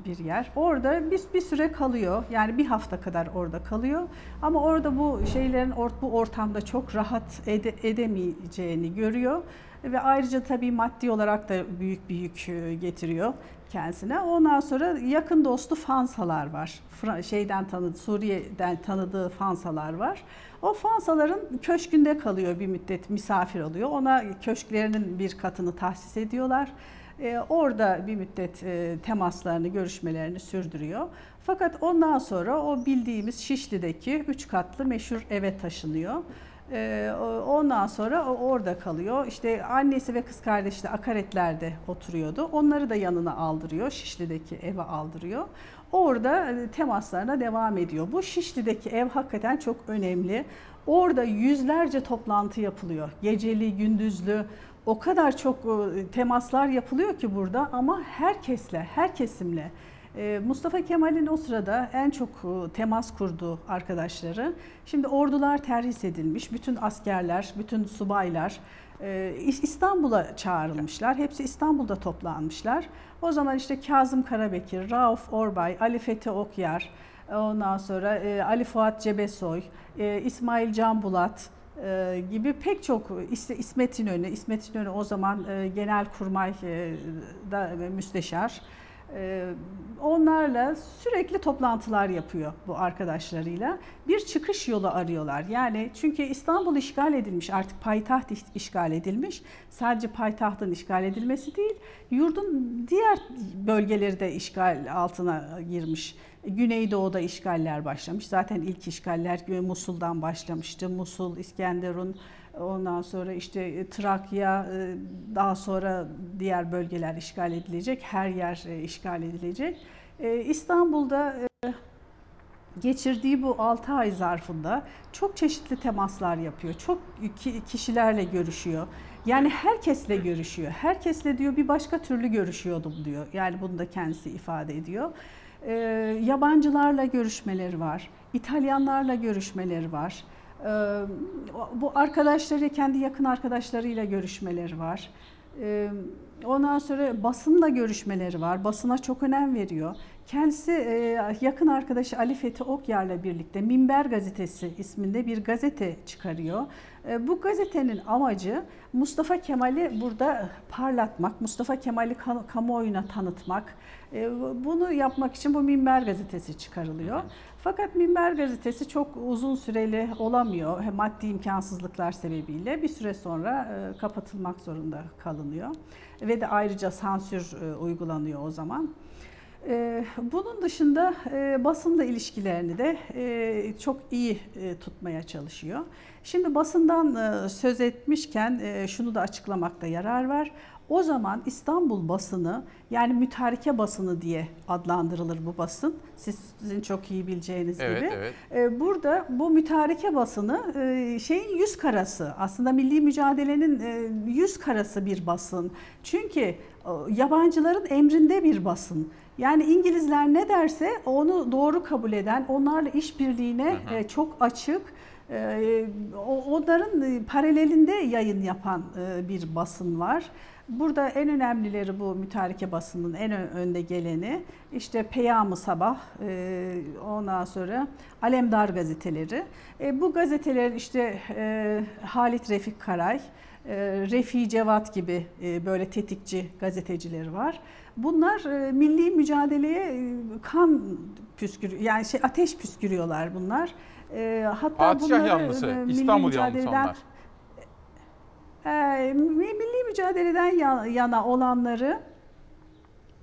Speaker 37: bir yer. Orada bir, bir süre kalıyor. Yani bir hafta kadar orada kalıyor. Ama orada bu şeylerin bu ortamda çok rahat ede, edemeyeceğini görüyor. Ve ayrıca tabii maddi olarak da büyük bir yük getiriyor kendisine. Ondan sonra yakın dostu Fansalar var. Şeyden tanıdığı, Suriye'den tanıdığı Fansalar var. O Fansaların köşkünde kalıyor bir müddet misafir oluyor. Ona köşklerinin bir katını tahsis ediyorlar. Ee, orada bir müddet e, temaslarını, görüşmelerini sürdürüyor. Fakat ondan sonra o bildiğimiz Şişli'deki üç katlı meşhur eve taşınıyor. E, o- ondan sonra orada kalıyor. İşte annesi ve kız kardeşi de akaretlerde oturuyordu. Onları da yanına aldırıyor. Şişli'deki eve aldırıyor. Orada e, temaslarına devam ediyor. Bu Şişli'deki ev hakikaten çok önemli. Orada yüzlerce toplantı yapılıyor. Geceli, gündüzlü. O kadar çok e, temaslar yapılıyor ki burada ama herkesle, her kesimle. E, Mustafa Kemal'in o sırada en çok temas kurduğu arkadaşları. Şimdi ordular terhis edilmiş. Bütün askerler, bütün subaylar İstanbul'a çağrılmışlar. Hepsi İstanbul'da toplanmışlar. O zaman işte Kazım Karabekir, Rauf Orbay, Ali Fethi Okyar, ondan sonra e, Ali Fuat Cebesoy, e, İsmail Can Bulat, e, gibi pek çok İsmet İnönü, İsmet İnönü o zaman e, Genelkurmay e, da müsteşar. E, onlarla sürekli toplantılar yapıyor bu arkadaşlarıyla. Bir çıkış yolu arıyorlar. Yani çünkü İstanbul işgal edilmiş, artık payitaht iş- işgal edilmiş. Sadece payitahtın işgal edilmesi değil, yurdun diğer bölgeleri de işgal altına girmiş. Güneydoğu'da işgaller başlamış. Zaten ilk işgaller Musul'dan başlamıştı. Musul, İskenderun, ondan sonra işte e, Trakya, e, daha sonra diğer bölgeler işgal edilecek. Her yer e, işgal edilecek. İstanbul'da geçirdiği bu 6 ay zarfında çok çeşitli temaslar yapıyor. Çok ki- kişilerle görüşüyor. Yani herkesle görüşüyor. Herkesle diyor bir başka türlü görüşüyordum diyor. Yani bunu da kendisi ifade ediyor. Yabancılarla görüşmeleri var. İtalyanlarla görüşmeleri var. Bu arkadaşları, kendi yakın arkadaşlarıyla görüşmeleri var. Ondan sonra basınla görüşmeleri var. Basına çok önem veriyor. Kendisi yakın arkadaşı Ali Fethi Okyar'la birlikte Minber Gazetesi isminde bir gazete çıkarıyor. Bu gazetenin amacı Mustafa Kemal'i burada parlatmak, Mustafa Kemal'i ka- kamuoyuna tanıtmak. E, Bunu yapmak için bu Minber Gazetesi çıkarılıyor. Fakat Minber Gazetesi çok uzun süreli olamıyor. Maddi imkansızlıklar sebebiyle bir süre sonra e, kapatılmak zorunda kalınıyor. Ve de ayrıca sansür e, uygulanıyor o zaman. E, Bunun dışında e, basınla ilişkilerini de çok iyi tutmaya çalışıyor. Şimdi basından söz etmişken şunu da açıklamakta yarar var. O zaman İstanbul basını yani mütareke basını diye adlandırılır bu basın. Siz, sizin çok iyi bileceğiniz
Speaker 1: Evet,
Speaker 37: gibi.
Speaker 1: evet.
Speaker 37: E, Burada bu mütareke basını e, şeyin yüz karası aslında milli mücadelenin e, yüz karası bir basın. Çünkü e, yabancıların emrinde bir basın. Yani İngilizler ne derse onu doğru kabul eden, onlarla işbirliğine e, çok açık, e, onların e, paralelinde yayın yapan e, bir basın var. Burada en önemlileri bu mütareke basının en önde geleni işte Peyam-ı Sabah, e, ondan sonra Alemdar gazeteleri. E, bu gazetelerin işte e, Halit Refik Karay, e, Refi Cevat gibi e, böyle tetikçi gazetecileri var. Bunlar e, milli mücadeleye kan püskür yani şey ateş püskürüyorlar bunlar. Hatta
Speaker 1: Padişah
Speaker 37: bunları,
Speaker 1: yanlısı,
Speaker 37: milli
Speaker 1: İstanbul yanlısı onlar.
Speaker 37: E, milli mücadeleden ya- yana olanları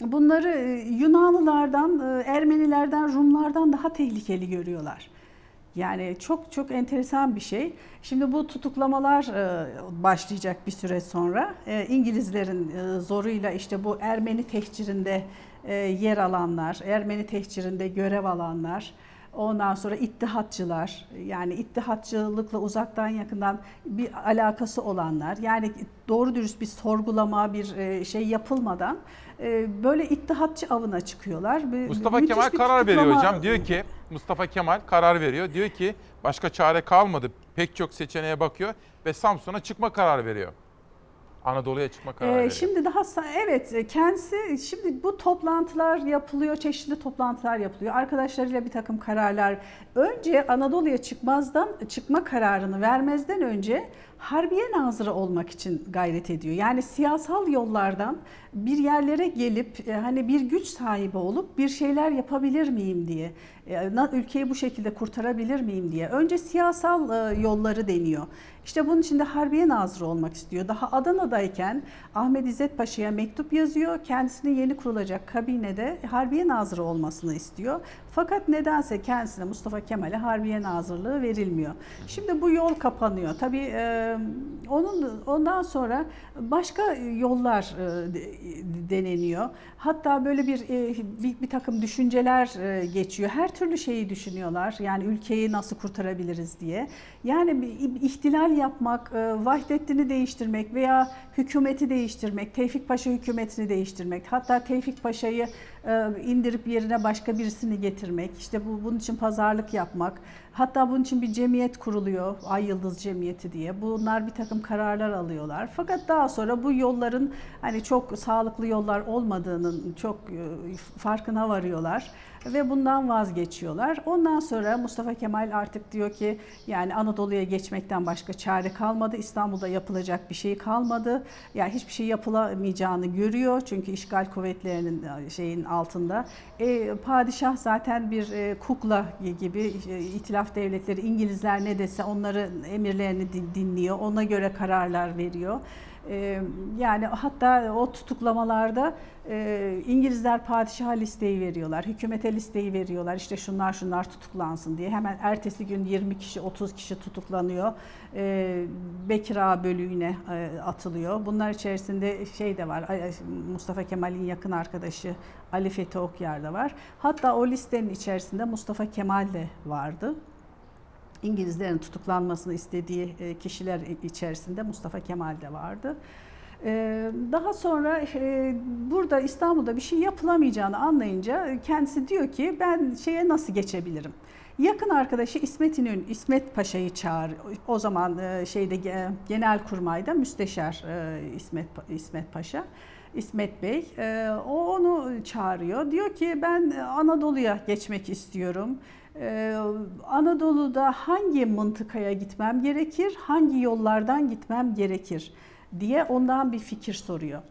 Speaker 37: bunları e, Yunanlılardan, e, Ermenilerden, Rumlardan daha tehlikeli görüyorlar. Yani çok çok enteresan bir şey. Şimdi bu tutuklamalar e, başlayacak bir süre sonra. İngilizlerin zoruyla işte bu Ermeni tehcirinde yer alanlar, Ermeni tehcirinde görev alanlar, ondan sonra ittihatçılar, yani ittihatçılıkla uzaktan yakından bir alakası olanlar, yani doğru dürüst bir sorgulama, bir e, şey yapılmadan e, böyle ittihatçı avına çıkıyorlar.
Speaker 1: Mustafa
Speaker 37: müthiş
Speaker 1: Kemal karar veriyor
Speaker 37: tutuklama-
Speaker 1: hocam. Diyor ki Mustafa Kemal karar veriyor. Diyor ki başka çare kalmadı. Pek çok seçeneğe bakıyor ve Samsun'a çıkma kararı veriyor. Anadolu'ya çıkma kararı
Speaker 37: Ee,
Speaker 1: veriyor.
Speaker 37: şimdi daha evet e, kendisi şimdi bu toplantılar yapılıyor, çeşitli toplantılar yapılıyor. Arkadaşlarıyla bir takım kararlar. Önce Anadolu'ya çıkmazdan çıkma kararını vermezden önce Harbiye Nazırı olmak için gayret ediyor. Yani siyasal yollardan bir yerlere gelip e, hani bir güç sahibi olup bir şeyler yapabilir miyim diye, e, ülkeyi bu şekilde kurtarabilir miyim diye. Önce siyasal e, yolları deniyor. İşte bunun için de Harbiye Nazırı olmak istiyor. Daha Adana'dayken Ahmet İzzet Paşa'ya mektup yazıyor. Kendisine yeni kurulacak kabinede Harbiye Nazırı olmasını istiyor. Fakat nedense kendisine Mustafa Kemal'e Harbiye Nazırlığı verilmiyor. Şimdi bu yol kapanıyor. Tabii e, onun ondan sonra başka yollar e, de- deneniyor. Hatta böyle bir, e, bir bir takım düşünceler e, geçiyor. Her türlü şeyi düşünüyorlar. Yani ülkeyi nasıl kurtarabiliriz diye. Yani bir ihtilal yapmak, e, Vahdettin'i değiştirmek veya hükümeti değiştirmek, Tevfik Paşa hükümetini değiştirmek, hatta Tevfik Paşa'yı indirip yerine başka birisini getirmek, işte bu bunun için pazarlık yapmak, hatta bunun için bir cemiyet kuruluyor, Ay Yıldız Cemiyeti diye. Bunlar bir takım kararlar alıyorlar. Fakat daha sonra bu yolların hani çok sağlıklı yollar olmadığının çok e, farkına varıyorlar ve bundan vazgeçiyorlar. Ondan sonra Mustafa Kemal artık diyor ki yani Anadolu'ya geçmekten başka çare kalmadı. İstanbul'da yapılacak bir şey kalmadı. Yani hiçbir şey yapılamayacağını görüyor. Çünkü işgal kuvvetlerinin e, şeyin altında. E, padişah zaten bir e, kukla gibi e, itilaf devletleri İngilizler ne dese onları emirlerini din- dinliyor. Ona göre kararlar veriyor. E, yani hatta o tutuklamalarda e, İngilizler padişaha listeyi veriyorlar, hükümete listeyi veriyorlar. İşte şunlar şunlar tutuklansın diye. Hemen ertesi gün 20 kişi, 30 kişi tutuklanıyor. E, Bekira bölüğüne e, atılıyor. Bunlar içerisinde şey de var, Mustafa Kemal'in yakın arkadaşı Ali Fethi Okyar da var. Hatta o listenin içerisinde Mustafa Kemal de vardı. İngilizlerin tutuklanmasını istediği e, kişiler içerisinde Mustafa Kemal de vardı. Ee, Daha sonra e, burada İstanbul'da bir şey yapılamayacağını anlayınca kendisi diyor ki ben şeye nasıl geçebilirim? Yakın arkadaşı İsmet İnönü, İsmet Paşa'yı çağır. O zaman e, şeyde ge- Genelkurmay'da müsteşar e, İsmet İsmet Paşa. İsmet Bey, e, o onu çağırıyor. Diyor ki ben Anadolu'ya geçmek istiyorum. Ee, Anadolu'da hangi mıntıkaya gitmem gerekir, hangi yollardan gitmem gerekir diye ondan bir fikir soruyor.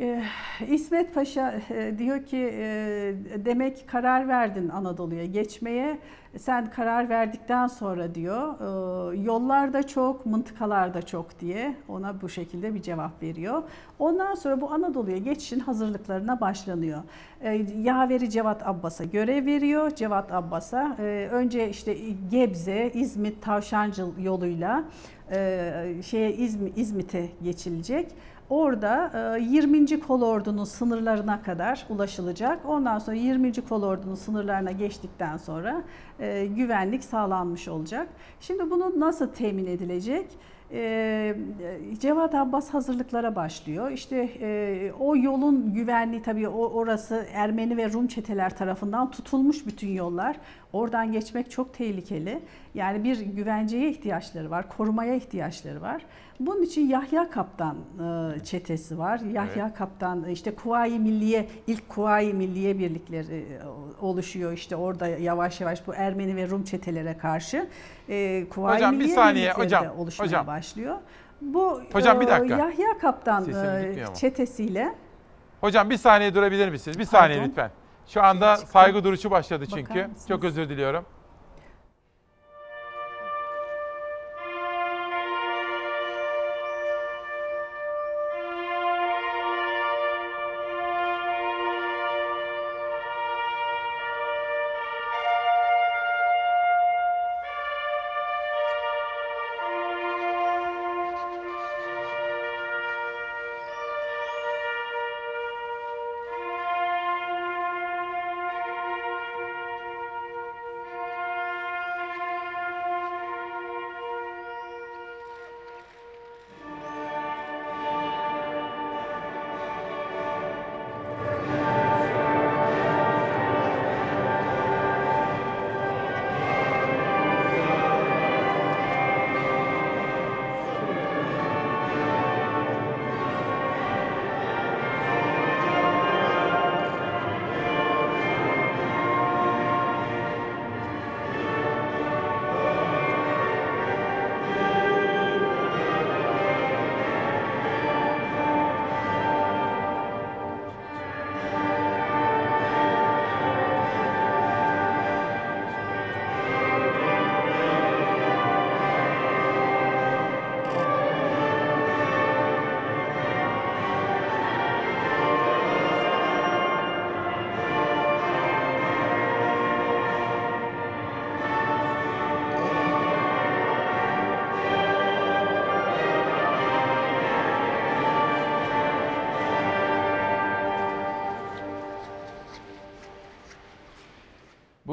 Speaker 37: Ee, İsmet Paşa e, diyor ki e, demek karar verdin Anadolu'ya geçmeye. Sen karar verdikten sonra diyor e, yollar da çok, mıntıkalar da çok diye ona bu şekilde bir cevap veriyor. Ondan sonra bu Anadolu'ya geçişin hazırlıklarına başlanıyor. E, Yaveri Cevat Abbas'a görev veriyor. Cevat Abbas'a önce işte Gebze, İzmit, Tavşancıl yoluyla e, şeye İzmi- İzmit'e geçilecek. Orada e, 20. kolordunun sınırlarına kadar ulaşılacak. Ondan sonra 20. kolordunun sınırlarına geçtikten sonra e, güvenlik sağlanmış olacak. Şimdi bunu nasıl temin edilecek? E, Cevat Abbas hazırlıklara başlıyor. İşte e, o yolun güvenliği tabii o orası Ermeni ve Rum çeteler tarafından tutulmuş bütün yollar. Oradan geçmek çok tehlikeli. Yani bir güvenceye ihtiyaçları var, korumaya ihtiyaçları var. Bunun için Yahya Kaptan e, çetesi var. Yahya
Speaker 1: Evet.
Speaker 37: Kaptan işte Kuvayi Milliye ilk Kuvayi Milliye birlikleri e, oluşuyor işte orada yavaş yavaş bu Ermeni ve Rum çetelere karşı e, Kuvayi
Speaker 1: Hocam, bir
Speaker 37: Milliye
Speaker 1: saniye,
Speaker 37: birlikleri
Speaker 1: hocam,
Speaker 37: oluşmaya
Speaker 1: hocam.
Speaker 37: başlıyor. Bu
Speaker 1: Hocam, bir
Speaker 37: e,
Speaker 1: dakika.
Speaker 37: Yahya Kaptan e, çetesiyle
Speaker 1: Hocam bir saniye durabilir misiniz? Bir saniye
Speaker 37: Pardon.
Speaker 1: lütfen. Şu anda saygı duruşu başladı
Speaker 37: mısınız?
Speaker 1: Çok özür diliyorum.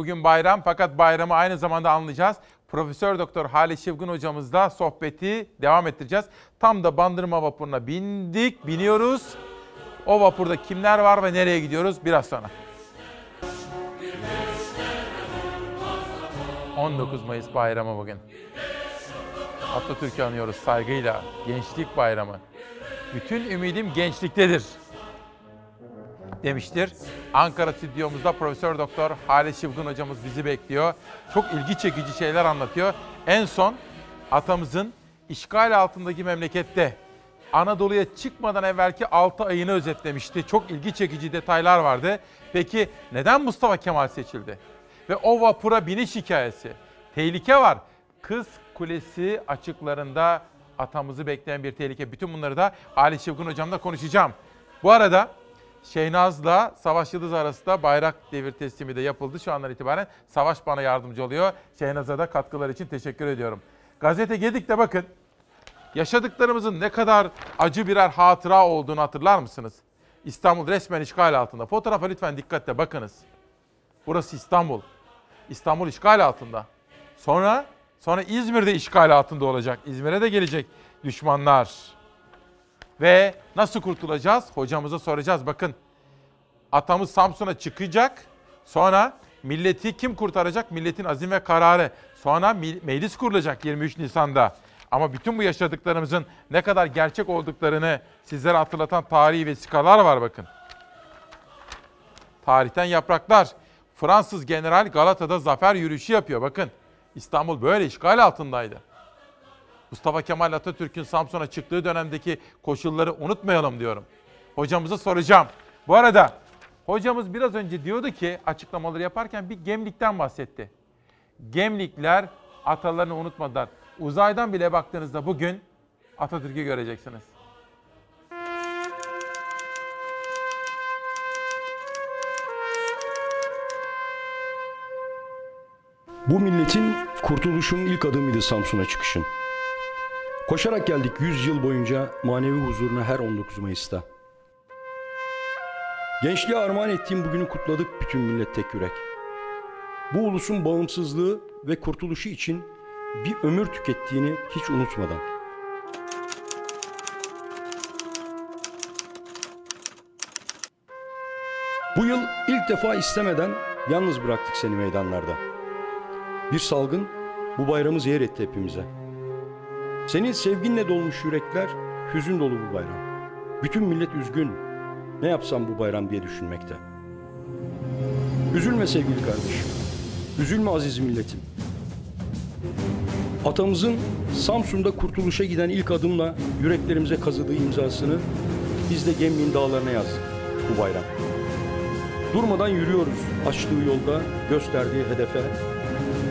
Speaker 1: Bugün bayram fakat bayramı aynı zamanda anlayacağız. Profesör Doktor Hale Şıvgın hocamızla sohbeti devam ettireceğiz. Tam da Bandırma vapuruna bindik, biniyoruz. O vapurda kimler var ve nereye gidiyoruz biraz sonra. 19 Mayıs bayramı bugün. Atatürk'ü anıyoruz saygıyla. Gençlik bayramı. Bütün ümidim gençliktedir demiştir. Ankara stüdyomuzda Profesör Doktor Hale Şıvgın hocamız bizi bekliyor. Çok ilgi çekici şeyler anlatıyor. En son atamızın işgal altındaki memlekette Anadolu'ya çıkmadan evvelki 6 ayını özetlemişti. Çok ilgi çekici detaylar vardı. Peki neden Mustafa Kemal seçildi? Ve o vapura biniş hikayesi. Tehlike var. Kız Kulesi açıklarında atamızı bekleyen bir tehlike. Bütün bunları da Ali Şıvkın hocamla konuşacağım. Bu arada Şehnaz'la Savaş Yıldız arasında bayrak devir teslimi de yapıldı. Şu andan itibaren Savaş bana yardımcı oluyor. Şehnaz'a da katkılar için teşekkür ediyorum. Gazete Gedik'te bakın. Yaşadıklarımızın ne kadar acı birer hatıra olduğunu hatırlar mısınız? İstanbul resmen işgal altında. Fotoğrafa lütfen dikkatle bakınız. Burası İstanbul. İstanbul işgal altında. Sonra sonra İzmir'de işgal altında olacak. İzmir'e de gelecek düşmanlar. Ve nasıl kurtulacağız? Hocamıza soracağız. Bakın atamız Samsun'a çıkacak. Sonra milleti kim kurtaracak? Milletin azim ve kararı. Sonra meclis kurulacak 23 Nisan'da. Ama bütün bu yaşadıklarımızın ne kadar gerçek olduklarını sizlere hatırlatan tarihi vesikalar var bakın. Tarihten yapraklar. Fransız general Galata'da zafer yürüyüşü yapıyor. Bakın İstanbul böyle işgal altındaydı. Mustafa Kemal Atatürk'ün Samsun'a çıktığı dönemdeki koşulları unutmayalım diyorum. Hocamıza soracağım. Bu arada hocamız biraz önce diyordu ki açıklamaları yaparken bir Gemlik'ten bahsetti. Gemlikler atalarını unutmadılar. Uzaydan bile baktığınızda bugün Atatürk'ü göreceksiniz.
Speaker 39: Bu milletin kurtuluşun ilk adımıydı Samsun'a çıkışın. Koşarak geldik 100 yıl boyunca manevi huzuruna her 19 Mayıs'ta. Gençliğe armağan ettiğim bugünü kutladık bütün millet tek yürek. Bu ulusun bağımsızlığı ve kurtuluşu için bir ömür tükettiğini hiç unutmadan. Bu yıl ilk defa istemeden yalnız bıraktık seni meydanlarda. Bir salgın bu bayramı zehir etti hepimize. Senin sevginle dolmuş yürekler hüzün dolu bu bayram. Bütün millet üzgün. Ne yapsam bu bayram diye düşünmekte. Üzülme sevgili kardeşim. Üzülme aziz milletim. Atamızın Samsun'da kurtuluşa giden ilk adımla yüreklerimize kazıdığı imzasını biz de Gemlik'in dağlarına yazdık bu bayram. Durmadan yürüyoruz açtığı yolda gösterdiği hedefe.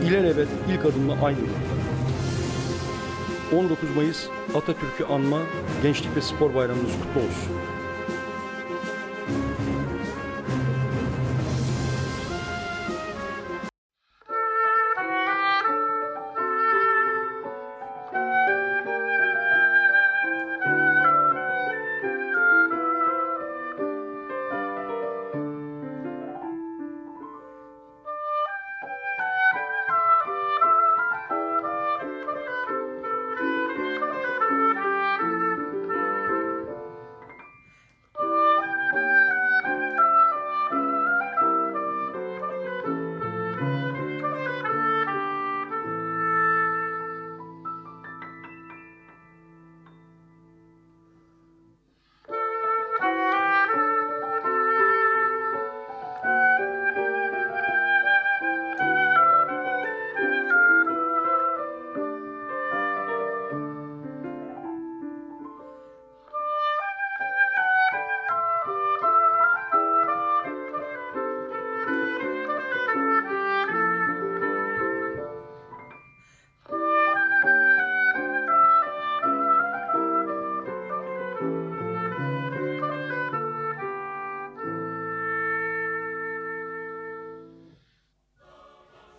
Speaker 39: İlelebet ilk adımla aynı yolda. 19 Mayıs Atatürk'ü anma Gençlik ve Spor Bayramımız kutlu olsun.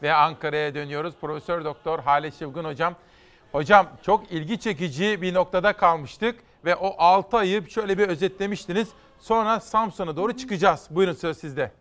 Speaker 1: Ve Ankara'ya dönüyoruz. Profesör Doktor Hale Şıvgın hocam. Hocam çok ilgi çekici bir noktada kalmıştık ve o 6 ayı şöyle bir özetlemiştiniz. Sonra Samsun'a doğru çıkacağız. Buyurun söz sizde.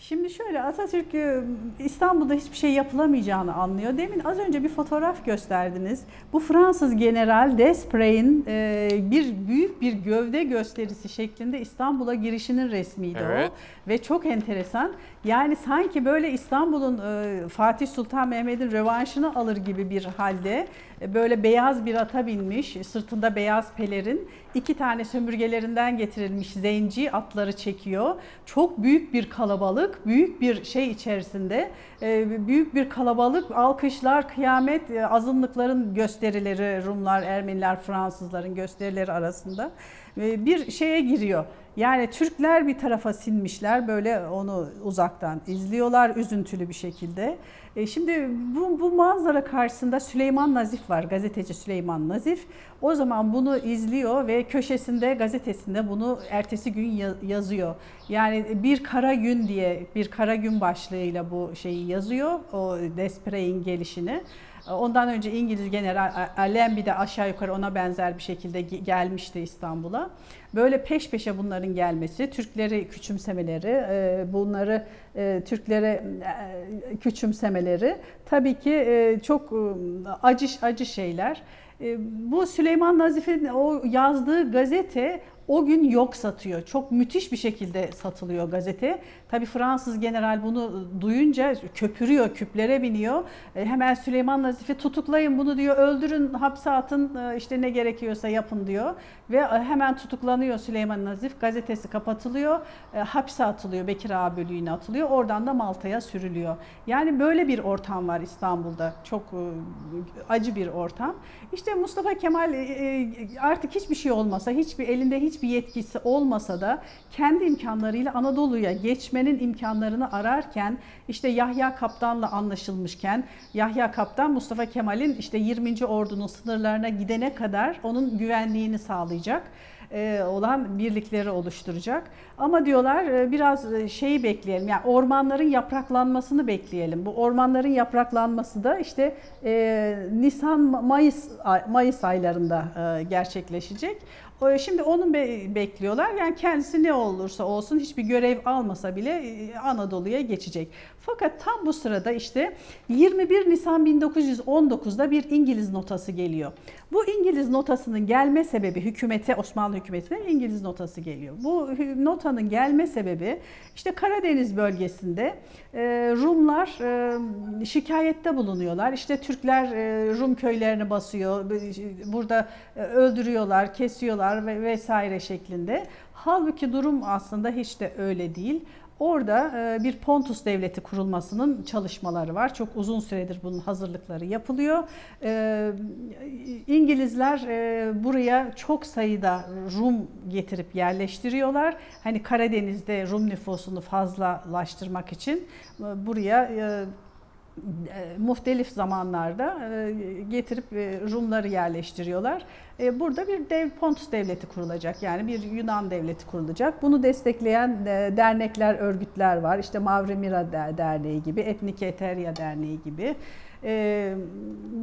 Speaker 37: Şimdi şöyle Atatürk e, İstanbul'da hiçbir şey yapılamayacağını anlıyor. Demin az önce bir fotoğraf gösterdiniz. Bu Fransız General Desprez'in e, bir büyük bir gövde gösterisi şeklinde İstanbul'a girişinin resmiydi
Speaker 1: Evet.
Speaker 37: o. Ve çok enteresan. Yani sanki böyle İstanbul'un e, Fatih Sultan Mehmet'in rövanşını alır gibi bir halde böyle beyaz bir ata binmiş, sırtında beyaz pelerin, iki tane sömürgelerinden getirilmiş zenci atları çekiyor. Çok büyük bir kalabalık, büyük bir şey içerisinde, e, büyük bir kalabalık, alkışlar, kıyamet, e, azınlıkların gösterileri, Rumlar, Ermeniler, Fransızların gösterileri arasında e, bir şeye giriyor. Yani Türkler bir tarafa sinmişler böyle onu uzaktan izliyorlar üzüntülü bir şekilde. E şimdi bu, bu manzara karşısında Süleyman Nazif var, gazeteci Süleyman Nazif. O zaman bunu izliyor ve köşesinde gazetesinde bunu ertesi gün ya- yazıyor. Yani bir kara gün diye bir kara gün başlığıyla bu şeyi yazıyor, o Desprez'in gelişini. Ondan önce İngiliz General Allenby de aşağı yukarı ona benzer bir şekilde ge- gelmişti İstanbul'a. Böyle peş peşe bunların gelmesi, Türkleri küçümsemeleri, e, bunları e, Türklere e, küçümsemeleri tabii ki çok acı acı şeyler. Bu Süleyman Nazif'in o yazdığı gazete o gün yok satıyor. Çok müthiş bir şekilde satılıyor gazete. Tabii Fransız general bunu duyunca köpürüyor, küplere biniyor. E, Hemen Süleyman Nazif'i tutuklayın bunu diyor, öldürün, hapse atın, e, işte ne gerekiyorsa yapın diyor. Ve e, hemen tutuklanıyor Süleyman Nazif, gazetesi kapatılıyor, hapse atılıyor, Bekir Ağa bölüğüne atılıyor. Oradan da Malta'ya sürülüyor. Yani böyle bir ortam var İstanbul'da. Çok acı bir ortam. İşte Mustafa Kemal artık hiçbir şey olmasa, hiçbir elinde hiçbir yetkisi olmasa da kendi imkanlarıyla Anadolu'ya geçmenin imkanlarını ararken işte Yahya Kaptan'la anlaşılmışken Yahya Kaptan Mustafa Kemal'in işte 20. ordunun sınırlarına gidene kadar onun güvenliğini sağlayacak e, olan birlikleri oluşturacak. Ama diyorlar e, biraz e, şeyi bekleyelim. Yani ormanların yapraklanmasını bekleyelim. Bu ormanların yapraklanması da işte Nisan Mayıs ay- Mayıs aylarında gerçekleşecek. Şimdi onu be- bekliyorlar. Yani kendisi ne olursa olsun hiçbir görev almasa bile e, Anadolu'ya geçecek. Fakat tam bu sırada işte 21 Nisan 1919'da bir İngiliz notası geliyor. Bu İngiliz notasının gelme sebebi hükümete, Osmanlı hükümetine İngiliz notası geliyor. Bu notanın gelme sebebi işte Karadeniz bölgesinde e, Rumlar e, şikayette bulunuyorlar. İşte Türkler Rum köylerini basıyor, burada öldürüyorlar, kesiyorlar ve vesaire şeklinde. Halbuki durum aslında hiç de öyle değil. Orada e, bir Pontus devleti kurulmasının çalışmaları var. Çok uzun süredir bunun hazırlıkları yapılıyor. E, İngilizler e, buraya çok sayıda Rum getirip yerleştiriyorlar. Hani Karadeniz'de Rum nüfusunu fazlalaştırmak için buraya muhtelif zamanlarda e, getirip e, Rumları yerleştiriyorlar. E, Burada bir dev Pontus devleti kurulacak. Yani bir Yunan devleti kurulacak. Bunu destekleyen e, dernekler, örgütler var. İşte Mavremira Der- Derneği gibi, Etnik Eterya Derneği gibi. E,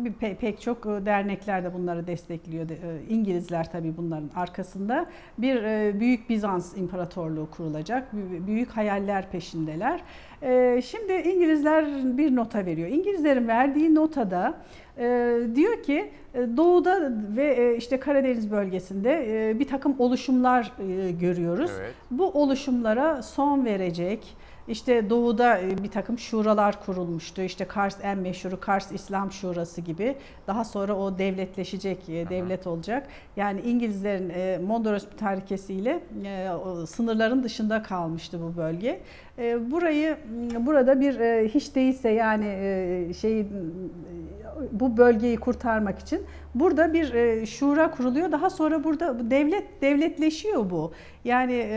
Speaker 37: bir pe- pek çok e, dernekler de bunları destekliyor. De- e, İngilizler tabii bunların arkasında. Bir e, Büyük Bizans İmparatorluğu kurulacak. Bü- Büyük hayaller peşindeler. E, Şimdi İngilizler bir nota veriyor. İngilizlerin verdiği notada e, diyor ki doğuda ve işte Karadeniz bölgesinde bir takım oluşumlar görüyoruz.
Speaker 1: Evet.
Speaker 37: Bu oluşumlara son verecek. İşte doğuda e, bir takım şuralar kurulmuştu. İşte Kars en meşhuru Kars İslam Şurası gibi. Daha sonra o devletleşecek, e, devlet olacak. Yani İngilizlerin e, Mondros Mütarekesi'yle e, o sınırların dışında kalmıştı bu bölge. E, Burayı burada bir e, hiç değilse yani şey bu bölgeyi kurtarmak için burada bir e, şura kuruluyor. Daha sonra burada devlet devletleşiyor bu. Yani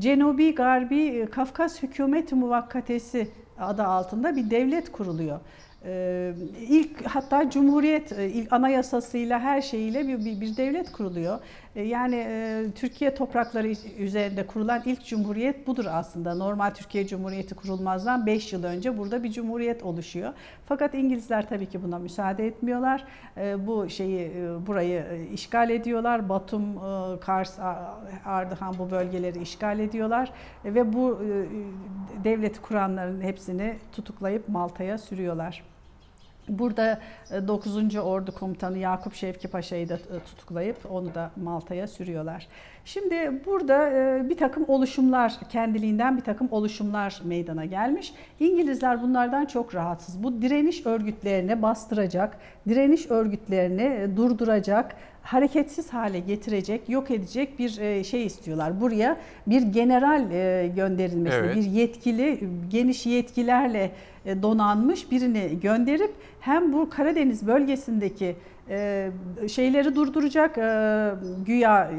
Speaker 37: Cenubi Garbi Kafkas Hükümet Muvakkatesi adı altında bir devlet kuruluyor. Ee, ilk hatta Cumhuriyet ilk anayasasıyla her şeyiyle bir, bir, bir devlet kuruluyor. Ee, Yani e, Türkiye toprakları üzerinde kurulan ilk cumhuriyet budur aslında. Normal Türkiye Cumhuriyeti kurulmazdan 5 yıl önce burada bir cumhuriyet oluşuyor. Fakat İngilizler tabii ki buna müsaade etmiyorlar. Ee, Bu şeyi e, burayı e, işgal ediyorlar. Batum, e, Kars, Ardahan bu bölgeleri işgal ediyorlar E, ve bu e, devleti kuranların hepsini tutuklayıp Malta'ya sürüyorlar. Burada e, 9. Ordu Komutanı Yakup Şevki Paşa'yı da e, tutuklayıp onu da Malta'ya sürüyorlar. Şimdi burada e, bir takım oluşumlar, kendiliğinden bir takım oluşumlar meydana gelmiş. İngilizler bunlardan çok rahatsız. Bu direniş örgütlerini bastıracak, direniş örgütlerini e, durduracak, hareketsiz hale getirecek, yok edecek bir e, şey istiyorlar. Buraya bir general e, gönderilmesini,
Speaker 1: Evet.
Speaker 37: bir yetkili, geniş yetkilerle e, donanmış birini gönderip hem bu Karadeniz bölgesindeki e, şeyleri durduracak, e, güya e,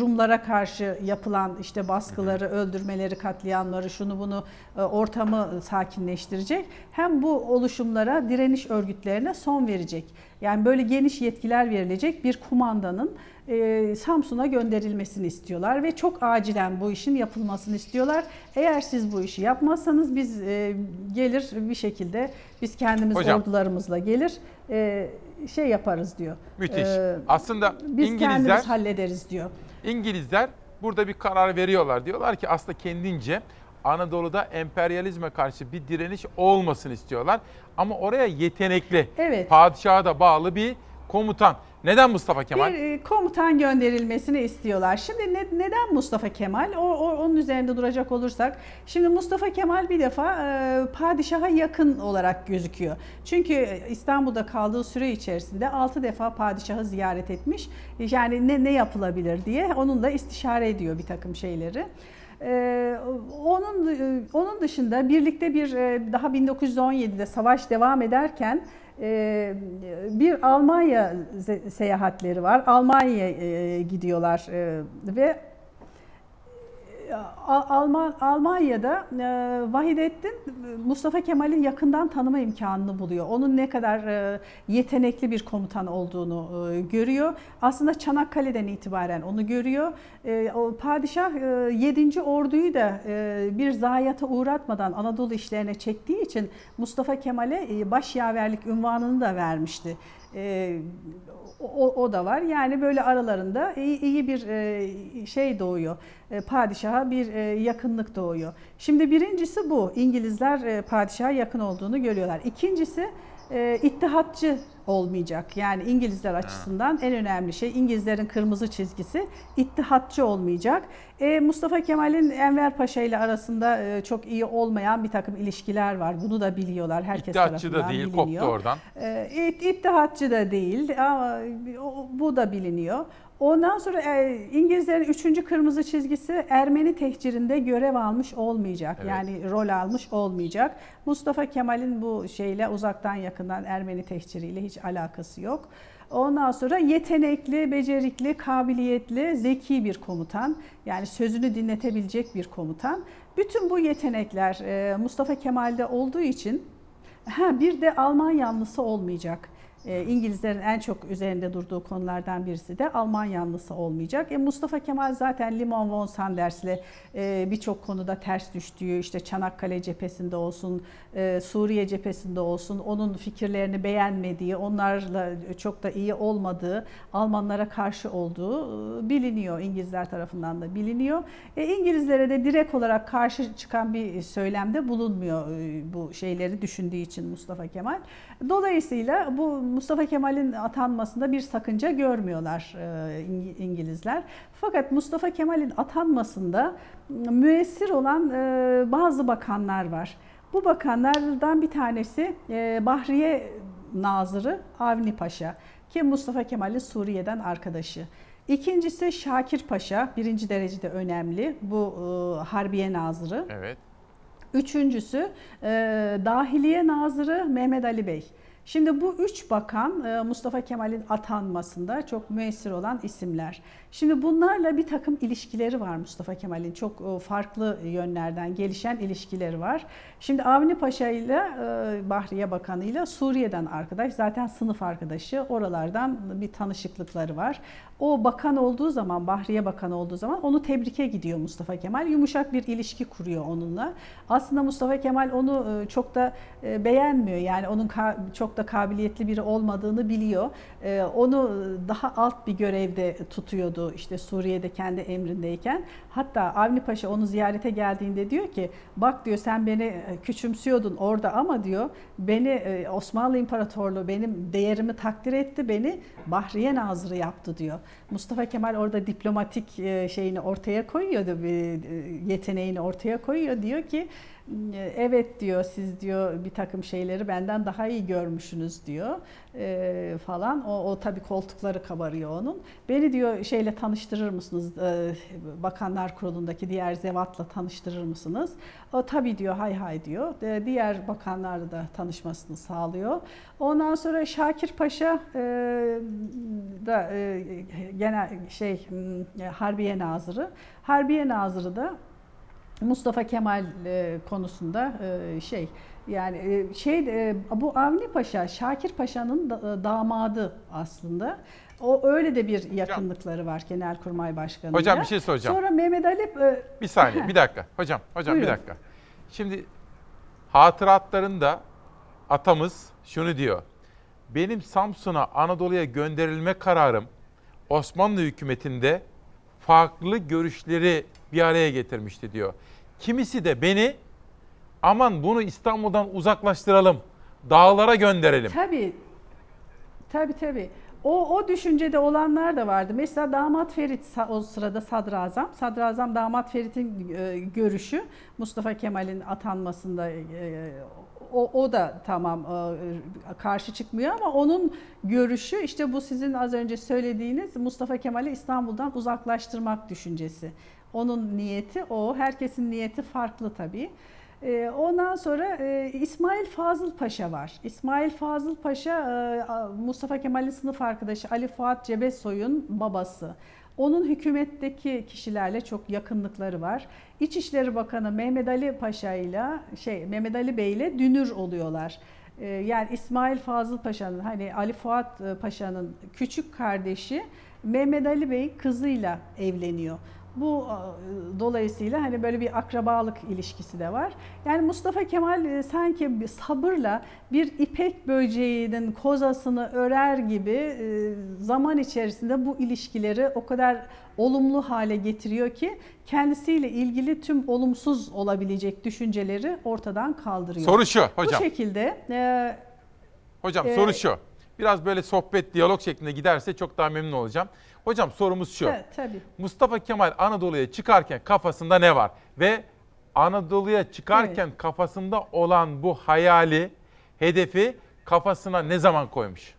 Speaker 37: Rumlara karşı yapılan işte baskıları, öldürmeleri, katliamları, şunu bunu e, ortamı sakinleştirecek. Hem bu oluşumlara, direniş örgütlerine son verecek. Yani böyle geniş yetkiler verilecek bir kumandanın e, Samsun'a gönderilmesini istiyorlar ve çok acilen bu işin yapılmasını istiyorlar. Eğer siz bu işi yapmazsanız biz e, gelir bir şekilde biz kendimiz
Speaker 1: Hocam.
Speaker 37: ordularımızla gelir e, şey yaparız diyor.
Speaker 1: Müthiş.
Speaker 37: E,
Speaker 1: Aslında
Speaker 37: biz
Speaker 1: İngilizler
Speaker 37: kendimiz hallederiz diyor.
Speaker 1: İngilizler burada bir karar veriyorlar. Diyorlar ki aslında kendince Anadolu'da emperyalizme karşı bir direniş olmasın istiyorlar. Ama oraya yetenekli,
Speaker 37: Evet.
Speaker 1: padişaha da bağlı bir komutan. Neden Mustafa Kemal?
Speaker 37: Bir e, komutan gönderilmesini istiyorlar. Şimdi ne- neden Mustafa Kemal? O, o- onun üzerinde duracak olursak, şimdi Mustafa Kemal bir defa e, padişaha yakın olarak gözüküyor. Çünkü İstanbul'da kaldığı süre içerisinde 6 defa padişahı ziyaret etmiş. Yani ne ne yapılabilir diye onunla istişare ediyor bir takım şeyleri. Ee, onun e, onun dışında birlikte bir e, daha 1917'de savaş devam ederken bir Almanya seyahatleri var. Almanya'ya gidiyorlar e, ve Alman Almanya'da e, Vahidettin e, Mustafa Kemal'in yakından tanıma imkanını buluyor. Onun ne kadar e, yetenekli bir komutan olduğunu e, görüyor. Aslında Çanakkale'den itibaren onu görüyor. Padişah e, 7. orduyu da bir zayiata uğratmadan Anadolu işlerine çektiği için Mustafa Kemal'e e, başyaverlik unvanını da vermişti. O, o da var. Yani böyle aralarında iyi, iyi bir şey doğuyor. E, Padişaha bir e, yakınlık doğuyor. Şimdi birincisi bu. İngilizler e, padişaha yakın olduğunu görüyorlar. İkincisi ittihatçı olmayacak. Yani İngilizler açısından en önemli şey İngilizlerin kırmızı çizgisi ittihatçı olmayacak. E, Mustafa Kemal'in Enver Paşa ile arasında e, çok iyi olmayan bir takım ilişkiler var. Bunu da biliyorlar. Herkes
Speaker 1: İttihatçı da değil,
Speaker 37: biliniyor.
Speaker 1: koptu oradan.
Speaker 37: E, it- İttihatçı da değil ama bu da biliniyor. Ondan sonra e, İngilizlerin üçüncü kırmızı çizgisi Ermeni tehcirinde görev almış olmayacak.
Speaker 1: Evet.
Speaker 37: Yani rol almış olmayacak. Mustafa Kemal'in bu şeyle uzaktan yakından Ermeni tehciriyle hiç alakası yok. Ondan sonra yetenekli, becerikli, kabiliyetli, zeki bir komutan. Yani sözünü dinletebilecek bir komutan. Bütün bu yetenekler e, Mustafa Kemal'de olduğu için Ha bir de Alman yanlısı olmayacak. E, İngilizlerin en çok üzerinde durduğu konulardan birisi de Alman yanlısı olmayacak. E, Mustafa Kemal zaten Limon von Sanders'le e, birçok konuda ters düştüğü, işte Çanakkale cephesinde olsun, e, Suriye cephesinde olsun, onun fikirlerini beğenmediği, onlarla çok da iyi olmadığı, Almanlara karşı olduğu e, biliniyor. İngilizler tarafından da biliniyor. E, İngilizlere de direkt olarak karşı çıkan bir söylemde bulunmuyor bu şeyleri düşündüğü için Mustafa Kemal. Dolayısıyla bu Mustafa Kemal'in atanmasında bir sakınca görmüyorlar e, İng- İngilizler. Fakat Mustafa Kemal'in atanmasında müessir olan e, bazı bakanlar var. Bu bakanlardan bir tanesi e, Bahriye Nazırı Avni Paşa ki Mustafa Kemal'in Suriye'den arkadaşı. İkincisi Şakir Paşa, birinci derecede önemli. Bu e, Harbiye Nazırı.
Speaker 1: Evet.
Speaker 37: Üçüncüsü e, Dahiliye Nazırı Mehmet Ali Bey. Şimdi bu üç bakan e, Mustafa Kemal'in atanmasında çok müessir olan isimler. Şimdi bunlarla bir takım ilişkileri var Mustafa Kemal'in. Çok e, farklı yönlerden gelişen ilişkileri var. Şimdi Avni Paşa ile e, Bahriye Bakanı ile Suriye'den arkadaş. Zaten sınıf arkadaşı. Oralardan bir tanışıklıkları var. O bakan olduğu zaman, Bahriye Bakanı olduğu zaman onu tebrike gidiyor Mustafa Kemal. Yumuşak bir ilişki kuruyor onunla. Aslında Mustafa Kemal onu e, çok da beğenmiyor. Yani onun çok da kabiliyetli biri olmadığını biliyor. Onu daha alt bir görevde tutuyordu işte Suriye'de kendi emrindeyken. Hatta Avni Paşa onu ziyarete geldiğinde diyor ki bak diyor sen beni e, küçümsüyordun orada ama diyor beni e, Osmanlı İmparatorluğu benim değerimi takdir etti beni Bahriye Nazırı yaptı diyor. Mustafa Kemal orada diplomatik e, şeyini ortaya koyuyor da bir e, yeteneğini ortaya koyuyor diyor ki evet diyor siz diyor bir takım şeyleri benden daha iyi görmüşsünüz diyor e, falan. O, o tabii koltukları kabarıyor onun. Beni diyor şeyle tanıştırır mısınız? E, bakanlar kurulundaki diğer zevatla tanıştırır mısınız? O tabii diyor hay hay diyor. E, diğer bakanlarla da tanışmasını sağlıyor. Ondan sonra Şakir Paşa e, da e, genel şey m, Harbiye Nazırı. Harbiye Nazırı da Mustafa Kemal e, konusunda e, şey yani e, şey e, bu Avni Paşa Şakir Paşa'nın da- e, damadı aslında. O öyle de bir yakınlıkları var Genelkurmay Başkanı.
Speaker 1: Hocam bir şey soracağım.
Speaker 37: Sonra Mehmet Ali
Speaker 1: Bir saniye, bir dakika. Hocam, hocam bir
Speaker 37: Buyurun.
Speaker 1: dakika. Şimdi hatıratlarında atamız şunu diyor. Benim Samsun'a, Anadolu'ya gönderilme kararım Osmanlı hükümetinde farklı görüşleri bir araya getirmişti diyor. Kimisi de beni aman bunu İstanbul'dan uzaklaştıralım, dağlara gönderelim.
Speaker 37: Tabii. Tabii tabii. O, o düşüncede olanlar da vardı. Mesela damat Ferit o sırada sadrazam. Sadrazam damat Ferit'in e, görüşü Mustafa Kemal'in atanmasında e, o, o da tamam e, karşı çıkmıyor ama onun görüşü işte bu sizin az önce söylediğiniz Mustafa Kemal'i İstanbul'dan uzaklaştırmak düşüncesi. Onun niyeti o. Herkesin niyeti farklı tabii. Ee, Ondan sonra e, İsmail Fazıl Paşa var. İsmail Fazıl Paşa e, Mustafa Kemal'in sınıf arkadaşı Ali Fuat Cebesoy'un babası. Onun hükümetteki kişilerle çok yakınlıkları var. İçişleri Bakanı Mehmet Ali Paşa ile şey Mehmet Ali Bey ile dünür oluyorlar. Ee, Yani İsmail Fazıl Paşa'nın hani Ali Fuat e, Paşa'nın küçük kardeşi Mehmet Ali Bey kızıyla evleniyor. Bu e, dolayısıyla hani böyle bir akrabalık ilişkisi de var. Yani Mustafa Kemal e, sanki bir sabırla bir ipek böceğinin kozasını örer gibi e, zaman içerisinde bu ilişkileri o kadar olumlu hale getiriyor ki kendisiyle ilgili tüm olumsuz olabilecek düşünceleri ortadan kaldırıyor.
Speaker 1: Soru şu,
Speaker 37: Bu
Speaker 1: hocam.
Speaker 37: şekilde e,
Speaker 1: Hocam soru şu. Biraz böyle sohbet, diyalog şeklinde giderse çok daha memnun olacağım. Hocam sorumuz şu.
Speaker 37: ta- tabii.
Speaker 1: Mustafa Kemal Anadolu'ya çıkarken kafasında ne var? Ve Anadolu'ya çıkarken kafasında olan bu hayali, hedefi kafasına ne zaman koymuş?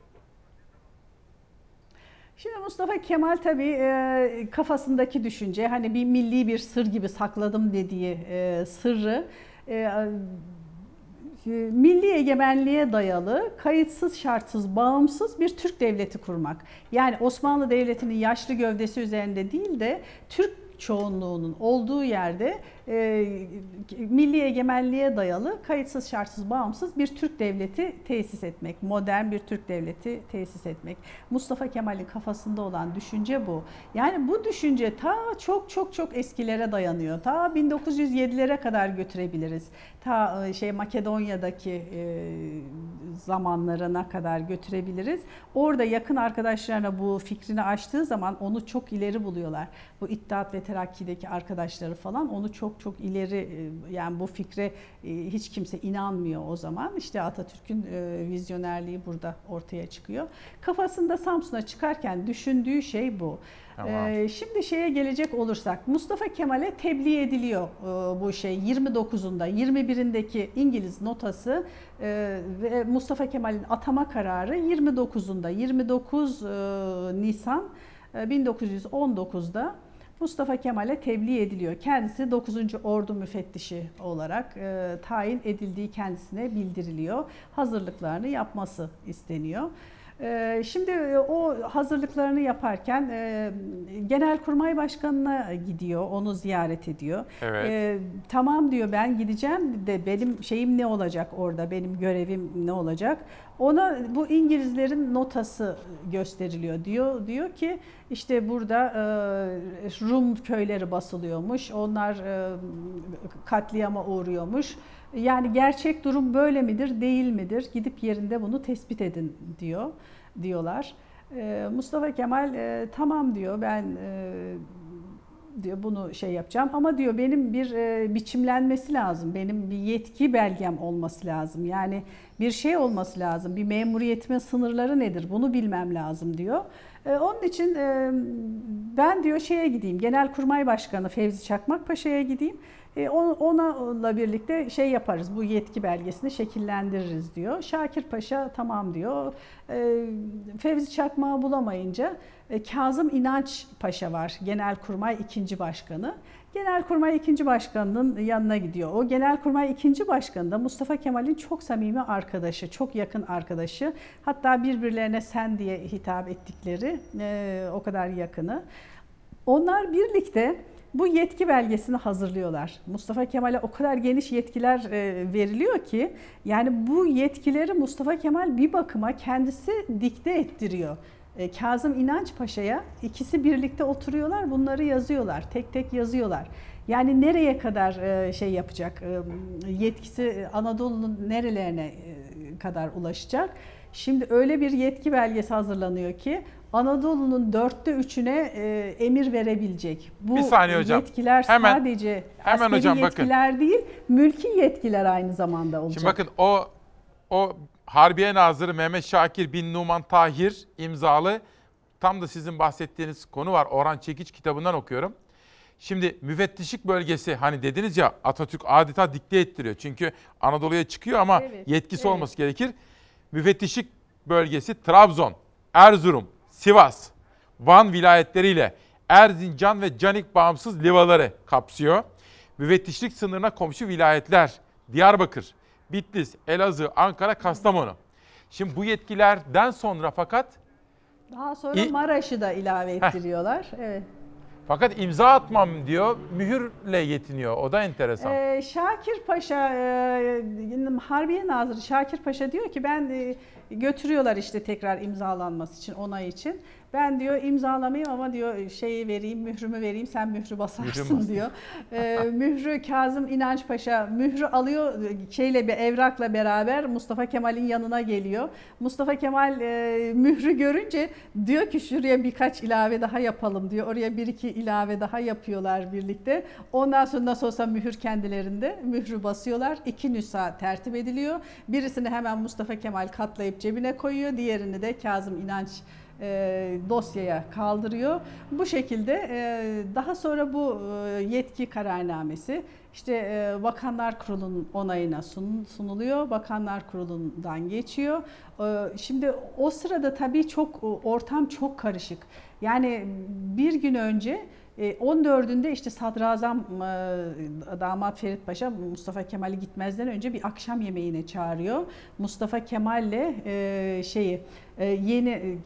Speaker 37: Şimdi Mustafa Kemal tabii e, kafasındaki düşünce hani bir milli bir sır gibi sakladım dediği e, sırrı e, milli egemenliğe dayalı, kayıtsız şartsız, bağımsız bir Türk devleti kurmak. Yani Osmanlı Devleti'nin yaşlı gövdesi üzerinde değil de Türk çoğunluğunun olduğu yerde e, milli egemenliğe dayalı, kayıtsız şartsız, bağımsız bir Türk devleti tesis etmek, modern bir Türk devleti tesis etmek. Mustafa Kemal'in kafasında olan düşünce bu. Yani bu düşünce ta çok çok çok eskilere dayanıyor. Ta 1907'lere kadar götürebiliriz. Ta e, şey Makedonya'daki e, zamanlarına kadar götürebiliriz. Orada yakın arkadaşlarına bu fikrini açtığı zaman onu çok ileri buluyorlar. Bu İttihat ve Terakki'deki arkadaşları falan onu çok çok ileri e, yani bu fikre e, hiç kimse inanmıyor o zaman. İşte Atatürk'ün e, vizyonerliği burada ortaya çıkıyor. Kafasında Samsun'a çıkarken düşündüğü şey bu.
Speaker 1: Tamam.
Speaker 37: Şimdi şeye gelecek olursak Mustafa Kemal'e tebliğ ediliyor bu şey 29'unda 21'indeki İngiliz notası ve Mustafa Kemal'in atama kararı 29'unda 29 e, Nisan e, 1919'da Mustafa Kemal'e tebliğ ediliyor. Kendisi 9. Ordu müfettişi olarak e, tayin edildiği kendisine bildiriliyor. Hazırlıklarını yapması isteniyor. E, Şimdi e, o hazırlıklarını yaparken e, Genelkurmay Başkanı'na gidiyor, onu ziyaret ediyor.
Speaker 1: Evet.
Speaker 37: E, tamam diyor ben gideceğim de benim şeyim ne olacak orada, benim görevim ne olacak? Ona bu İngilizlerin notası gösteriliyor. Diyor diyor ki işte burada e, Rum köyleri basılıyormuş. Onlar e, katliama uğruyormuş. Yani gerçek durum böyle midir, değil midir? Gidip yerinde bunu tespit edin diyor diyorlar. E, Mustafa Kemal e, tamam diyor ben e, diyor bunu şey yapacağım ama diyor benim bir e, biçimlenmesi lazım. Benim bir yetki belgem olması lazım. Yani bir şey olması lazım. Bir memuriyetimin sınırları nedir? Bunu bilmem lazım diyor. E, onun için e, ben diyor şeye gideyim. Genelkurmay Başkanı Fevzi Çakmak Paşa'ya gideyim. E, onunla birlikte şey yaparız. Bu yetki belgesini şekillendiririz diyor. Şakir Paşa tamam diyor. E, Fevzi Çakmak'ı bulamayınca e, Kazım İnanç Paşa var. Genelkurmay 2. Başkanı. Genelkurmay 2. Başkanı'nın yanına gidiyor. O Genelkurmay 2. Başkanı da Mustafa Kemal'in çok samimi arkadaşı, çok yakın arkadaşı. Hatta birbirlerine sen diye hitap ettikleri e, o kadar yakını. Onlar birlikte bu yetki belgesini hazırlıyorlar. Mustafa Kemal'e o kadar geniş yetkiler e, veriliyor ki yani bu yetkileri Mustafa Kemal bir bakıma kendisi dikte ettiriyor. E, Kazım İnanç Paşa'ya ikisi birlikte oturuyorlar, bunları yazıyorlar, tek tek yazıyorlar. Yani nereye kadar e, şey yapacak, yetkisi Anadolu'nun nerelerine kadar ulaşacak? Şimdi öyle bir yetki belgesi hazırlanıyor ki Anadolu'nun dörtte üçüne e, emir verebilecek. Bu
Speaker 1: Bir saniye hocam.
Speaker 37: yetkiler
Speaker 1: Hemen-
Speaker 37: sadece
Speaker 1: hemen
Speaker 37: askeri
Speaker 1: hocam bakın.
Speaker 37: yetkiler değil, mülki yetkiler aynı zamanda olacak.
Speaker 1: Şimdi bakın o o Harbiye Nazırı Mehmet Şakir bin Numan Tahir imzalı tam da sizin bahsettiğiniz konu var. Orhan Çekiç kitabından okuyorum. Şimdi müfettişlik bölgesi hani dediniz ya Atatürk adeta dikte ettiriyor. Çünkü Anadolu'ya çıkıyor ama
Speaker 40: Evet,
Speaker 1: yetkisi
Speaker 40: evet.
Speaker 1: olması gerekir. Müfettişlik bölgesi Trabzon, Erzurum, Sivas, Van vilayetleriyle Erzincan ve Canik bağımsız livaları kapsıyor. Müfettişlik sınırına komşu vilayetler Diyarbakır, Bitlis, Elazığ, Ankara, Kastamonu. Şimdi bu yetkilerden sonra fakat
Speaker 37: Daha sonra Maraş'ı da ilave ettiriyorlar. Evet.
Speaker 1: fakat imza atmam diyor, mühürle yetiniyor. O da enteresan.
Speaker 37: Ee, Şakir Paşa, e, Harbiye Nazırı Şakir Paşa diyor ki ben e, götürüyorlar işte tekrar imzalanması için, onay için. Ben diyor imzalamayayım ama diyor şeyi vereyim, mührümü vereyim, sen mührü basarsın
Speaker 1: Mührü
Speaker 37: diyor. Ee, mührü Kazım İnanç Paşa mührü alıyor şeyle bir evrakla beraber Mustafa Kemal'in yanına geliyor. Mustafa Kemal e, mührü görünce diyor ki şuraya birkaç ilave daha yapalım diyor. Oraya bir iki ilave daha yapıyorlar birlikte. Ondan sonra nasıl olsa mühür kendilerinde mührü basıyorlar. İki nüsa tertip ediliyor. Birisini hemen Mustafa Kemal katlayıp cebine koyuyor. Diğerini de Kazım İnanç e, dosyaya kaldırıyor. Bu şekilde e, daha sonra bu e, yetki kararnamesi işte Bakanlar Kurulu'nun onayına sun- sunuluyor. Bakanlar Kurulu'ndan geçiyor. Şimdi o sırada tabii çok ortam çok karışık. Yani bir gün önce 14'ünde işte Sadrazam e, damat Ferit Paşa Mustafa Kemal'i gitmezden önce bir akşam yemeğine çağırıyor. Mustafa Kemal'le e, şeyi e, yeni e,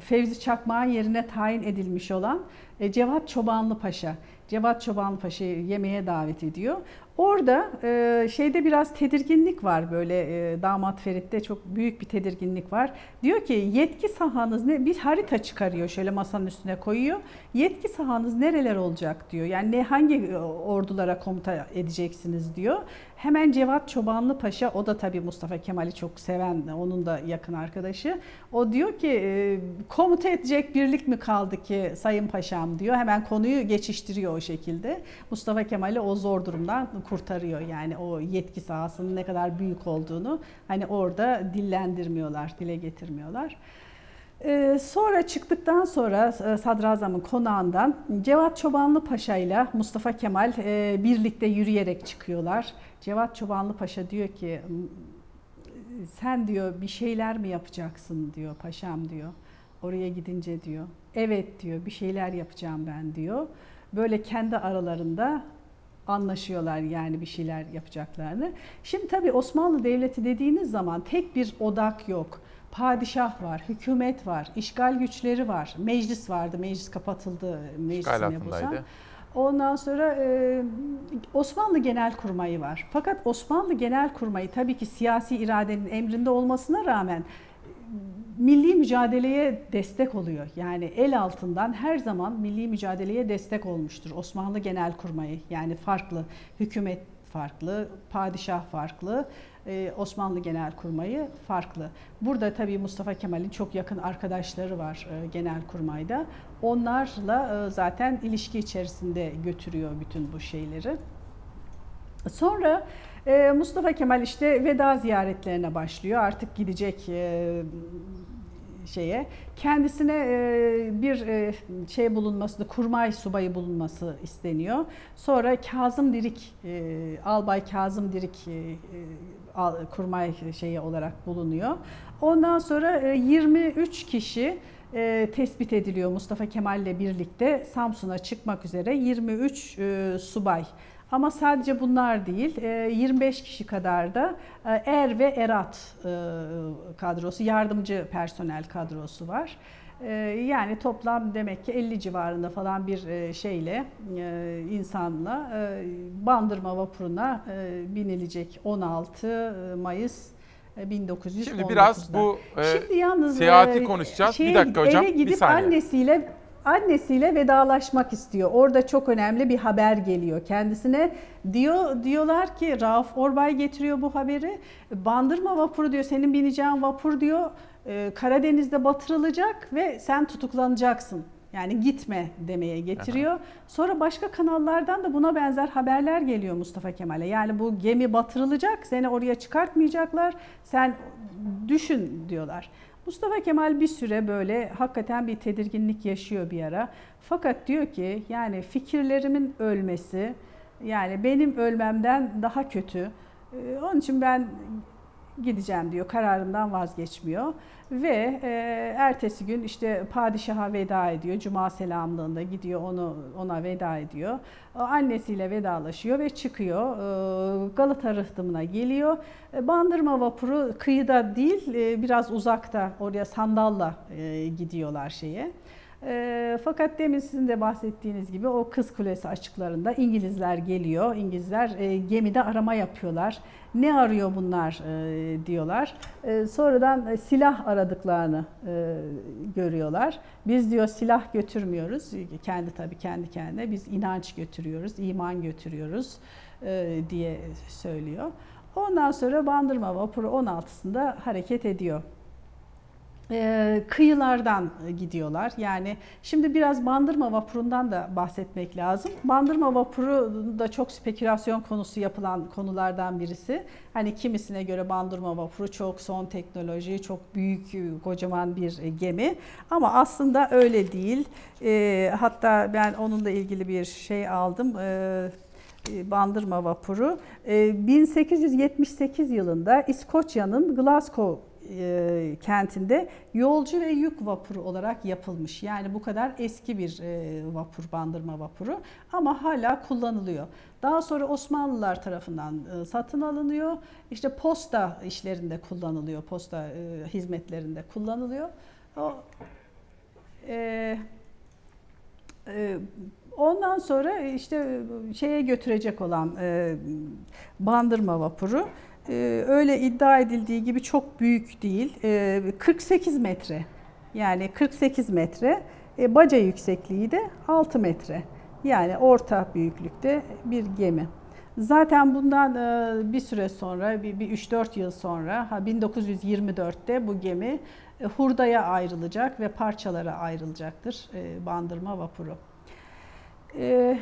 Speaker 37: Fevzi Çakmak'ın yerine tayin edilmiş olan e, Cevat Çobanlı Paşa. Cevat Çobanlı Paşa'yı yemeğe davet ediyor. Orada e, şeyde biraz tedirginlik var böyle e, damat Ferit'te çok büyük bir tedirginlik var. Diyor ki yetki sahanız ne? Bir harita çıkarıyor şöyle masanın üstüne koyuyor. Yetki sahanız nereler olacak diyor. Yani ne hangi e, ordulara komuta edeceksiniz diyor. Hemen Cevat Çobanlı Paşa o da tabii Mustafa Kemal'i çok seven onun da yakın arkadaşı. O diyor ki komuta edecek birlik mi kaldı ki Sayın Paşam diyor. Hemen konuyu geçiştiriyor o şekilde. Mustafa Kemal'i o zor durumdan kurtarıyor. Yani o yetki sahasının ne kadar büyük olduğunu hani orada dillendirmiyorlar, dile getirmiyorlar. Ee, sonra çıktıktan sonra e, Sadrazam'ın konağından Cevat Çobanlı Paşa ile Mustafa Kemal e, birlikte yürüyerek çıkıyorlar. Cevat Çobanlı Paşa diyor ki sen diyor bir şeyler mi yapacaksın diyor paşam diyor. oraya gidince diyor. Evet diyor bir şeyler yapacağım ben diyor. Böyle kendi aralarında anlaşıyorlar yani bir şeyler yapacaklarını. Şimdi tabii Osmanlı Devleti dediğiniz zaman tek bir odak yok. Padişah var, hükümet var, işgal güçleri var, meclis vardı, meclis kapatıldı, meclis
Speaker 1: İşgal
Speaker 37: ne bulsan.
Speaker 1: altındaydı.
Speaker 37: Ondan sonra e, Osmanlı Genelkurmayı var. Fakat Osmanlı Genelkurmayı tabii ki siyasi iradenin emrinde olmasına rağmen milli mücadeleye destek oluyor. Yani el altından her zaman milli mücadeleye destek olmuştur Osmanlı Genelkurmayı. Yani farklı, hükümet farklı, padişah farklı, e, Osmanlı Genelkurmayı farklı. Burada tabii Mustafa Kemal'in çok yakın arkadaşları var e, Genelkurmay'da. Onlarla e, zaten ilişki içerisinde götürüyor bütün bu şeyleri. Sonra e, Mustafa Kemal işte veda ziyaretlerine başlıyor. Artık gidecek e, şeye. Kendisine e, bir e, şey bulunmasını, kurmay subayı bulunması isteniyor. Sonra Kazım Dirik, e, Albay Kazım Dirik e, e, kurmay şeyi olarak bulunuyor. Ondan sonra e, 23 kişi e, tespit ediliyor Mustafa Kemal ile birlikte Samsun'a çıkmak üzere 23 e, subay. Ama sadece bunlar değil, e, 25 kişi kadar da e, er ve erat e, kadrosu, yardımcı personel kadrosu var. E, Yani toplam demek ki 50 civarında falan bir e, şeyle, e, insanla e, Bandırma vapuruna binilecek 16 Mayıs e, 1919'da.
Speaker 1: Şimdi biraz bu
Speaker 37: Şimdi yalnız
Speaker 1: seyahati konuşacağız.
Speaker 37: şeye
Speaker 1: bir dakika hocam,
Speaker 37: Eve
Speaker 1: bir
Speaker 37: gidip
Speaker 1: saniye.
Speaker 37: annesiyle annesiyle vedalaşmak istiyor. Orada çok önemli bir haber geliyor kendisine. Diyor diyorlar ki Rauf Orbay getiriyor bu haberi. Bandırma vapuru diyor senin bineceğin vapur diyor e, Karadeniz'de batırılacak ve sen tutuklanacaksın. Yani gitme demeye getiriyor. Sonra başka kanallardan da buna benzer haberler geliyor Mustafa Kemal'e. Yani bu gemi batırılacak, seni oraya çıkartmayacaklar. Sen düşün diyorlar. Mustafa Kemal bir süre böyle hakikaten bir tedirginlik yaşıyor bir ara. Fakat diyor ki yani fikirlerimin ölmesi yani benim ölmemden daha kötü. Ee, Onun için ben gideceğim diyor. Kararından vazgeçmiyor. Ve e, ertesi gün işte padişaha veda ediyor. Cuma selamlığında gidiyor onu ona veda ediyor. Annesiyle vedalaşıyor ve çıkıyor. Ee, Galata rıhtımına geliyor. E, Bandırma vapuru kıyıda değil e, biraz uzakta oraya sandalla e, gidiyorlar şeye. E, fakat demin sizin de bahsettiğiniz gibi o Kız Kulesi açıklarında İngilizler geliyor. İngilizler e, gemide arama yapıyorlar. Ne arıyor bunlar e, diyorlar. E, sonradan e, silah aradıklarını e, görüyorlar. Biz diyor silah götürmüyoruz. Kendi tabii kendi kendine biz inanç götürüyoruz, iman götürüyoruz e, diye söylüyor. Ondan sonra Bandırma vapuru 16'sında hareket ediyor e, kıyılardan gidiyorlar. Yani şimdi biraz Bandırma vapurundan da bahsetmek lazım. Bandırma vapuru da çok spekülasyon konusu yapılan konulardan birisi. Hani kimisine göre Bandırma vapuru çok son teknoloji, çok büyük, kocaman bir gemi. Ama aslında öyle değil. E, hatta ben onunla ilgili bir şey aldım. E, Bandırma vapuru. E, 1878 yılında İskoçya'nın Glasgow kentinde yolcu ve yük vapuru olarak yapılmış. Yani bu kadar eski bir vapur, bandırma vapuru ama hala kullanılıyor. Daha sonra Osmanlılar tarafından satın alınıyor. İşte posta işlerinde kullanılıyor, posta hizmetlerinde kullanılıyor. O, e, Ondan sonra işte şeye götürecek olan e, bandırma vapuru öyle iddia edildiği gibi çok büyük değil. E, 48 metre. Yani 48 metre. E, baca yüksekliği de 6 metre. Yani orta büyüklükte bir gemi. Zaten bundan e, bir süre sonra, bir, bir 3-4 yıl sonra, ha 1924'te bu gemi e, hurdaya ayrılacak ve parçalara ayrılacaktır bandırma vapuru. E,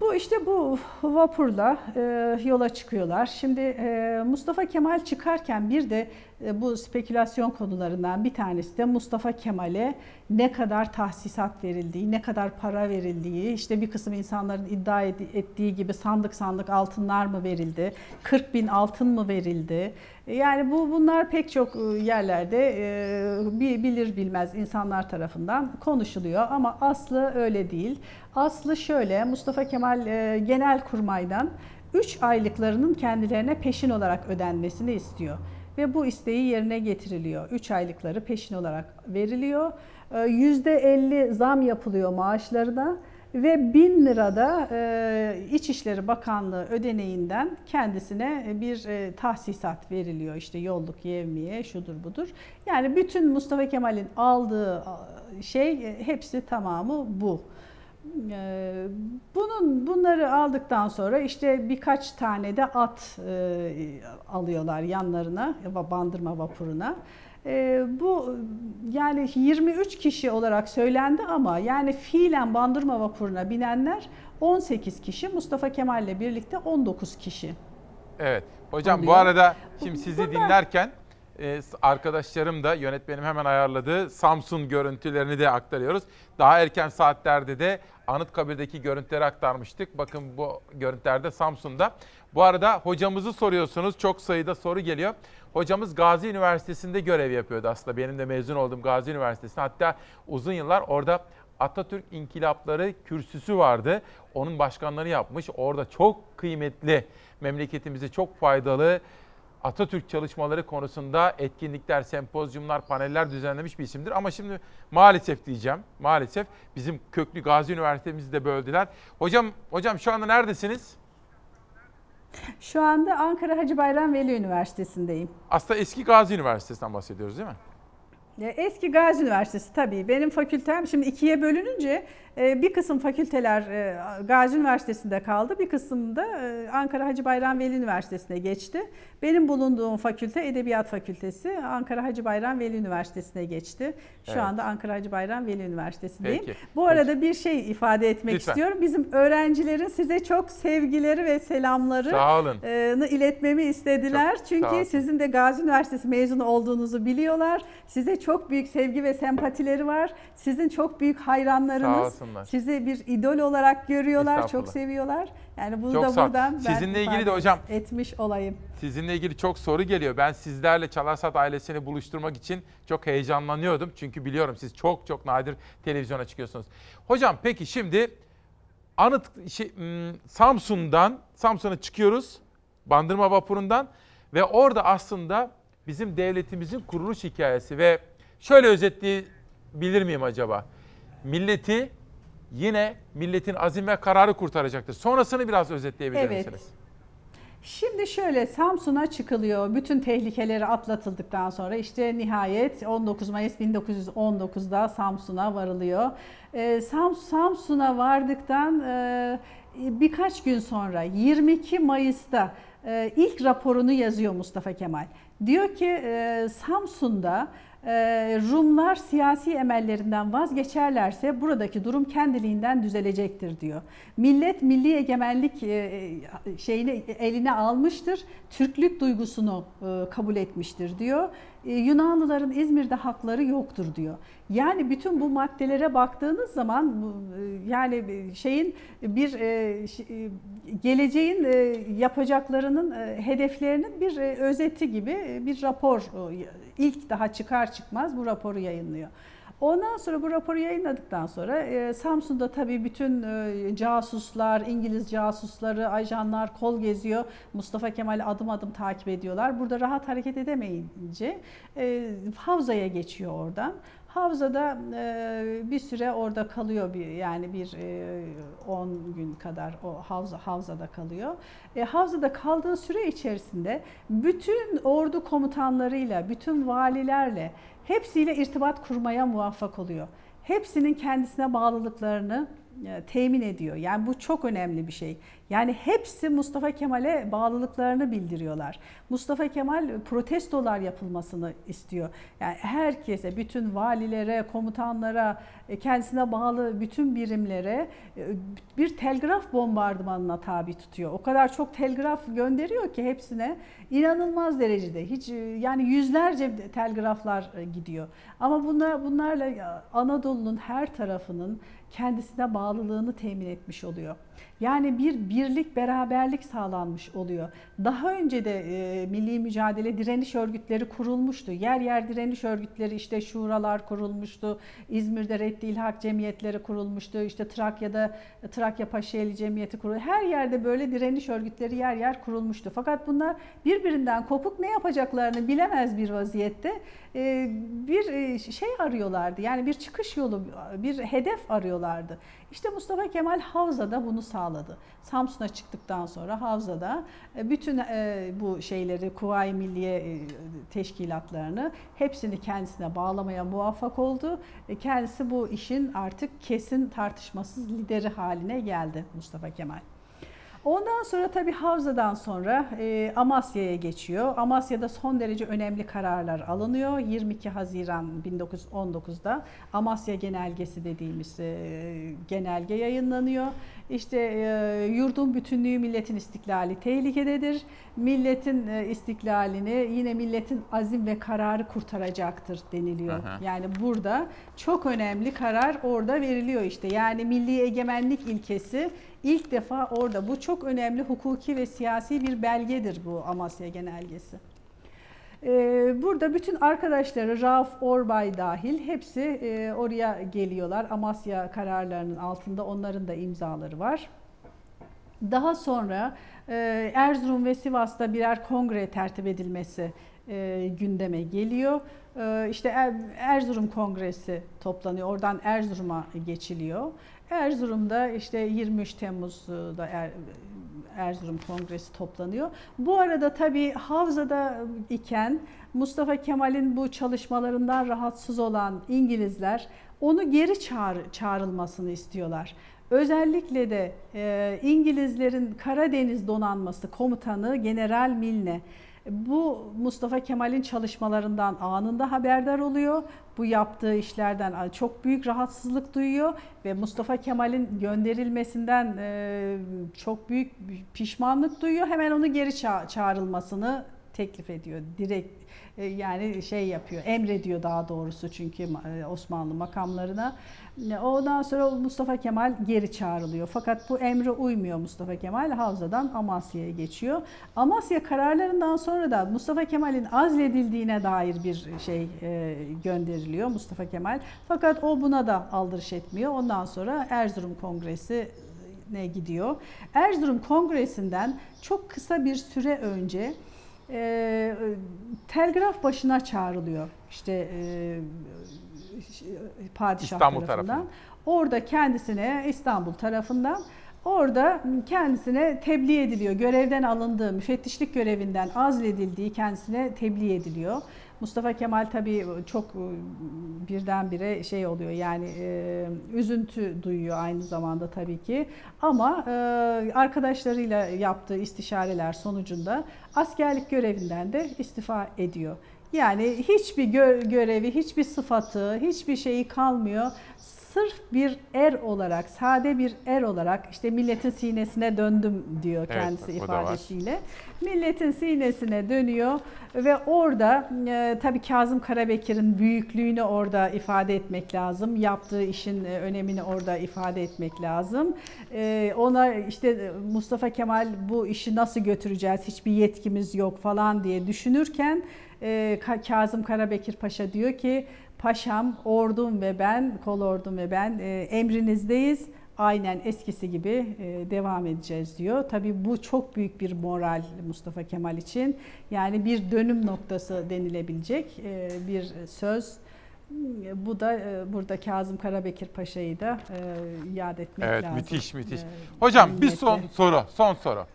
Speaker 37: bu işte bu vapurla e, yola çıkıyorlar. Şimdi e, Mustafa Kemal çıkarken bir de e, bu spekülasyon konularından bir tanesi de Mustafa Kemal'e ne kadar tahsisat verildiği, ne kadar para verildiği, işte bir kısım insanların iddia ettiği gibi sandık sandık altınlar mı verildi, 40 bin altın mı verildi? E, Yani bu bunlar pek çok e, yerlerde e, bi- bilir bilmez insanlar tarafından konuşuluyor ama aslı öyle değil. Aslı şöyle Mustafa Kemal e, Genelkurmay'dan 3 aylıklarının kendilerine peşin olarak ödenmesini istiyor. Ve bu isteği yerine getiriliyor. 3 aylıkları peşin olarak veriliyor. Ee, %50 zam yapılıyor maaşlarına ve 1000 lirada e, İçişleri Bakanlığı ödeneğinden kendisine bir e, tahsisat veriliyor. İşte yolluk, yevmiye, şudur budur. Yani bütün Mustafa Kemal'in aldığı şey e, hepsi tamamı bu. Ee, Bunun bunları aldıktan sonra işte birkaç tane de at e, alıyorlar yanlarına bandırma vapuruna. E, bu yani 23 kişi olarak söylendi ama yani fiilen bandırma vapuruna binenler 18 kişi Mustafa Kemal'le birlikte 19 kişi.
Speaker 1: Evet. Hocam bu
Speaker 37: Oluyor.
Speaker 1: arada şimdi sizi dinlerken e, arkadaşlarım da yönetmenim hemen ayarladığı Samsun görüntülerini de aktarıyoruz. Daha erken saatlerde de Anıtkabir'deki görüntüleri aktarmıştık. Bakın bu görüntülerde Samsun'da. Bu arada hocamızı soruyorsunuz. Çok sayıda soru geliyor. Hocamız Gazi Üniversitesi'nde görev yapıyordu aslında. Benim de mezun olduğum Gazi Üniversitesi'nde. Hatta uzun yıllar orada Atatürk İnkılapları kürsüsü vardı. Onun başkanlığını yapmış. Orada çok kıymetli, memleketimize çok faydalı Atatürk çalışmaları konusunda etkinlikler, sempozyumlar, paneller düzenlemiş bir isimdir. Ama şimdi maalesef diyeceğim, maalesef bizim köklü Gazi Üniversitemizi de böldüler. Hocam, hocam şu anda neredesiniz?
Speaker 37: Şu anda Ankara Hacı Bayram Veli Üniversitesi'ndeyim.
Speaker 1: Aslında eski Gazi Üniversitesi'nden bahsediyoruz değil mi?
Speaker 37: Eski Gazi Üniversitesi tabii. Benim fakültem şimdi ikiye bölününce bir kısım fakülteler e, Gazi Üniversitesi'nde kaldı. Bir kısım da e, Ankara Hacı Bayram Veli Üniversitesi'ne geçti. Benim bulunduğum fakülte Edebiyat Fakültesi Ankara Hacı Bayram Veli Üniversitesi'ne geçti. Şu
Speaker 1: Evet.
Speaker 37: anda Ankara Hacı Bayram Veli Üniversitesi'ndeyim.
Speaker 1: Peki.
Speaker 37: Bu arada bir şey ifade etmek
Speaker 1: Lütfen.
Speaker 37: istiyorum. Bizim öğrencilerin size çok sevgileri ve selamları
Speaker 1: Sağ olun.
Speaker 37: e, iletmemi istediler.
Speaker 1: Çok
Speaker 37: Çünkü sizin de Gazi Üniversitesi mezunu olduğunuzu biliyorlar. Size çok büyük sevgi ve sempatileri var. Sizin çok büyük hayranlarınız.
Speaker 1: Olsunlar.
Speaker 37: Sizi bir idol olarak görüyorlar, çok seviyorlar. Yani bunu
Speaker 1: Çok
Speaker 37: da
Speaker 1: sağ
Speaker 37: buradan ben
Speaker 1: Sizinle ilgili de hocam-
Speaker 37: etmiş olayım.
Speaker 1: Sizinle ilgili çok soru geliyor. Ben sizlerle Çalarsat ailesini buluşturmak için çok heyecanlanıyordum. Çünkü biliyorum siz çok çok nadir televizyona çıkıyorsunuz. Hocam peki şimdi Anıt şey, hmm, Samsun'dan Samsun'a çıkıyoruz. Bandırma vapurundan ve orada aslında bizim devletimizin kuruluş hikayesi ve şöyle özetleyebilir miyim acaba? Milleti yine milletin azim ve kararı kurtaracaktır. Sonrasını biraz özetleyebilir
Speaker 37: Evet.
Speaker 1: misiniz?
Speaker 37: Şimdi şöyle Samsun'a çıkılıyor. Bütün tehlikeleri atlatıldıktan sonra işte nihayet 19 Mayıs 1919'da Samsun'a varılıyor. Ee, Sam, Samsun'a vardıktan e, birkaç gün sonra 22 Mayıs'ta e, ilk raporunu yazıyor Mustafa Kemal. Diyor ki e, Samsun'da Rumlar siyasi emellerinden vazgeçerlerse buradaki durum kendiliğinden düzelecektir diyor. Millet milli egemenlik e, şeyini eline almıştır. Türklük duygusunu e, kabul etmiştir diyor. E, Yunanlıların İzmir'de hakları yoktur diyor. Yani bütün bu maddelere baktığınız zaman e, yani şeyin bir e, geleceğin yapacaklarının hedeflerinin bir özeti gibi bir rapor ilk daha çıkar çıkmaz bu raporu yayınlıyor. Ondan sonra bu raporu yayınladıktan sonra e, Samsun'da tabii bütün e, casuslar, İngiliz casusları, ajanlar kol geziyor. Mustafa Kemal'i adım adım takip ediyorlar. Burada rahat hareket edemeyince e, Havza'ya geçiyor oradan. Havza'da e, bir süre orada kalıyor bir yani bir e, 10 gün kadar o havza havzada kalıyor. E, havzada kaldığı süre içerisinde bütün ordu komutanlarıyla, bütün valilerle hepsiyle irtibat kurmaya muvaffak oluyor. Hepsinin kendisine bağlılıklarını temin ediyor. Yani bu çok önemli bir şey. Yani hepsi Mustafa Kemal'e bağlılıklarını bildiriyorlar. Mustafa Kemal protestolar yapılmasını istiyor. Yani herkese, bütün valilere, komutanlara, e, kendisine bağlı bütün birimlere e, bir telgraf bombardımanına tabi tutuyor. O kadar çok telgraf gönderiyor ki hepsine inanılmaz derecede. Hiç e, yani yüzlerce telgraflar e, gidiyor. Ama bunlar bunlarla e, Anadolu'nun her tarafının kendisine bağlılığını temin etmiş oluyor. Yani bir birlik, beraberlik sağlanmış oluyor. Daha önce de e, milli mücadele direniş örgütleri kurulmuştu. Yer yer direniş örgütleri işte şuralar kurulmuştu. İzmir'de Reddi İlhak Cemiyetleri kurulmuştu. İşte Trakya'da Trakya Paşaeli Cemiyeti kuruldu. Her yerde böyle direniş örgütleri yer yer kurulmuştu. Fakat bunlar birbirinden kopuk ne yapacaklarını bilemez bir vaziyette e, bir e, şey arıyorlardı. Yani bir çıkış yolu, bir hedef arıyorlardı. İşte Mustafa Kemal Havza'da bunu sağladı. Samsun'a çıktıktan sonra Havza'da e, bütün e, bu şeyleri, Kuvayi Milliye e, teşkilatlarını hepsini kendisine bağlamaya muvaffak oldu. Kendisi bu işin artık kesin tartışmasız lideri haline geldi Mustafa Kemal. Ondan sonra tabii Havza'dan sonra e, Amasya'ya geçiyor. Amasya'da son derece önemli kararlar alınıyor. 22 Haziran 1919'da Amasya Genelgesi dediğimiz e, genelge yayınlanıyor. İşte e, yurdun bütünlüğü, milletin istiklali tehlikededir. Milletin e, istiklalini yine milletin azim ve kararı kurtaracaktır deniliyor.
Speaker 1: Aha.
Speaker 37: Yani burada çok önemli karar orada veriliyor işte. Yani milli egemenlik ilkesi ilk defa orada. Bu çok önemli hukuki ve siyasi bir belgedir bu Amasya Genelgesi. Ee, Burada bütün arkadaşları Rauf Orbay dahil hepsi e, oraya geliyorlar. Amasya kararlarının altında onların da imzaları var. Daha sonra e, Erzurum ve Sivas'ta birer kongre tertip edilmesi e, gündeme geliyor. İşte Er- Erzurum Kongresi toplanıyor. Oradan Erzurum'a geçiliyor. Erzurum'da işte 23 Temmuz'da Er- Erzurum Kongresi toplanıyor. Bu arada tabii Havza'da iken Mustafa Kemal'in bu çalışmalarından rahatsız olan İngilizler onu geri çağır, çağrılmasını istiyorlar. Özellikle de e, İngilizlerin Karadeniz Donanması Komutanı General Milne bu Mustafa Kemal'in çalışmalarından anında haberdar oluyor. Bu yaptığı işlerden çok büyük rahatsızlık duyuyor ve Mustafa Kemal'in gönderilmesinden e, çok büyük pişmanlık duyuyor. Hemen onu geri ça- çağrılmasını teklif ediyor. Direkt e, yani şey yapıyor, emrediyor daha doğrusu çünkü e, Osmanlı makamlarına. E, Ondan sonra Mustafa Kemal geri çağrılıyor. Fakat bu emre uymuyor Mustafa Kemal. Havza'dan Amasya'ya geçiyor. Amasya kararlarından sonra da Mustafa Kemal'in azledildiğine dair bir şey e, gönderiliyor Mustafa Kemal. Fakat o buna da aldırış etmiyor. Ondan sonra Erzurum Kongresi ne gidiyor. Erzurum Kongresi'nden çok kısa bir süre önce e, telgraf başına çağrılıyor. İşte e, padişah
Speaker 1: İstanbul
Speaker 37: tarafından.
Speaker 1: tarafından.
Speaker 37: Orada kendisine İstanbul tarafından orada kendisine tebliğ ediliyor. Görevden alındığı, müfettişlik görevinden azledildiği kendisine tebliğ ediliyor. Mustafa Kemal tabii çok e, birdenbire şey oluyor yani e, üzüntü duyuyor aynı zamanda tabii ki. Ama e, arkadaşlarıyla yaptığı istişareler sonucunda askerlik görevinden de istifa ediyor. Yani hiçbir gö- görevi, hiçbir sıfatı, hiçbir şeyi kalmıyor. Sırf bir er olarak, sade bir er olarak işte milletin sinesine döndüm diyor kendisi ifadesiyle. Milletin sinesine dönüyor ve orada e, tabii Kazım Karabekir'in büyüklüğünü orada ifade etmek lazım. Yaptığı işin e, önemini orada ifade etmek lazım. E, ona işte e, Mustafa Kemal bu işi nasıl götüreceğiz, hiçbir yetkimiz yok falan diye düşünürken e, Ka- Kazım Karabekir Paşa diyor ki Paşam, ordum ve ben, kol ordum ve ben e, emrinizdeyiz. Aynen eskisi gibi e, devam edeceğiz diyor. Tabii bu çok büyük bir moral Mustafa Kemal için. Yani bir dönüm noktası denilebilecek e, bir söz. Bu da e, burada Kazım Karabekir Paşa'yı da e, yad etmek
Speaker 1: Evet
Speaker 37: lazım.
Speaker 1: müthiş müthiş.
Speaker 37: E,
Speaker 1: Hocam bir
Speaker 37: minnetle.
Speaker 1: son soru, son soru.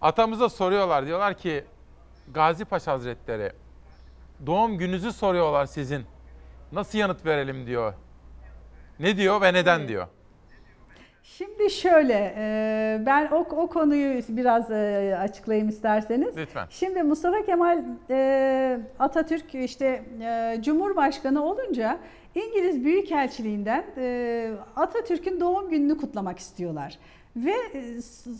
Speaker 1: Atamıza soruyorlar diyorlar ki Gazi Paşa Hazretleri doğum gününüzü soruyorlar sizin. Nasıl yanıt verelim diyor. Ne diyor ve neden diyor.
Speaker 37: Şimdi şöyle, e, ben o, o konuyu biraz e, açıklayayım isterseniz.
Speaker 1: Lütfen.
Speaker 37: Şimdi Mustafa Kemal e, Atatürk işte Cumhurbaşkanı olunca İngiliz Büyükelçiliğinden Atatürk'ün doğum gününü kutlamak istiyorlar. Ve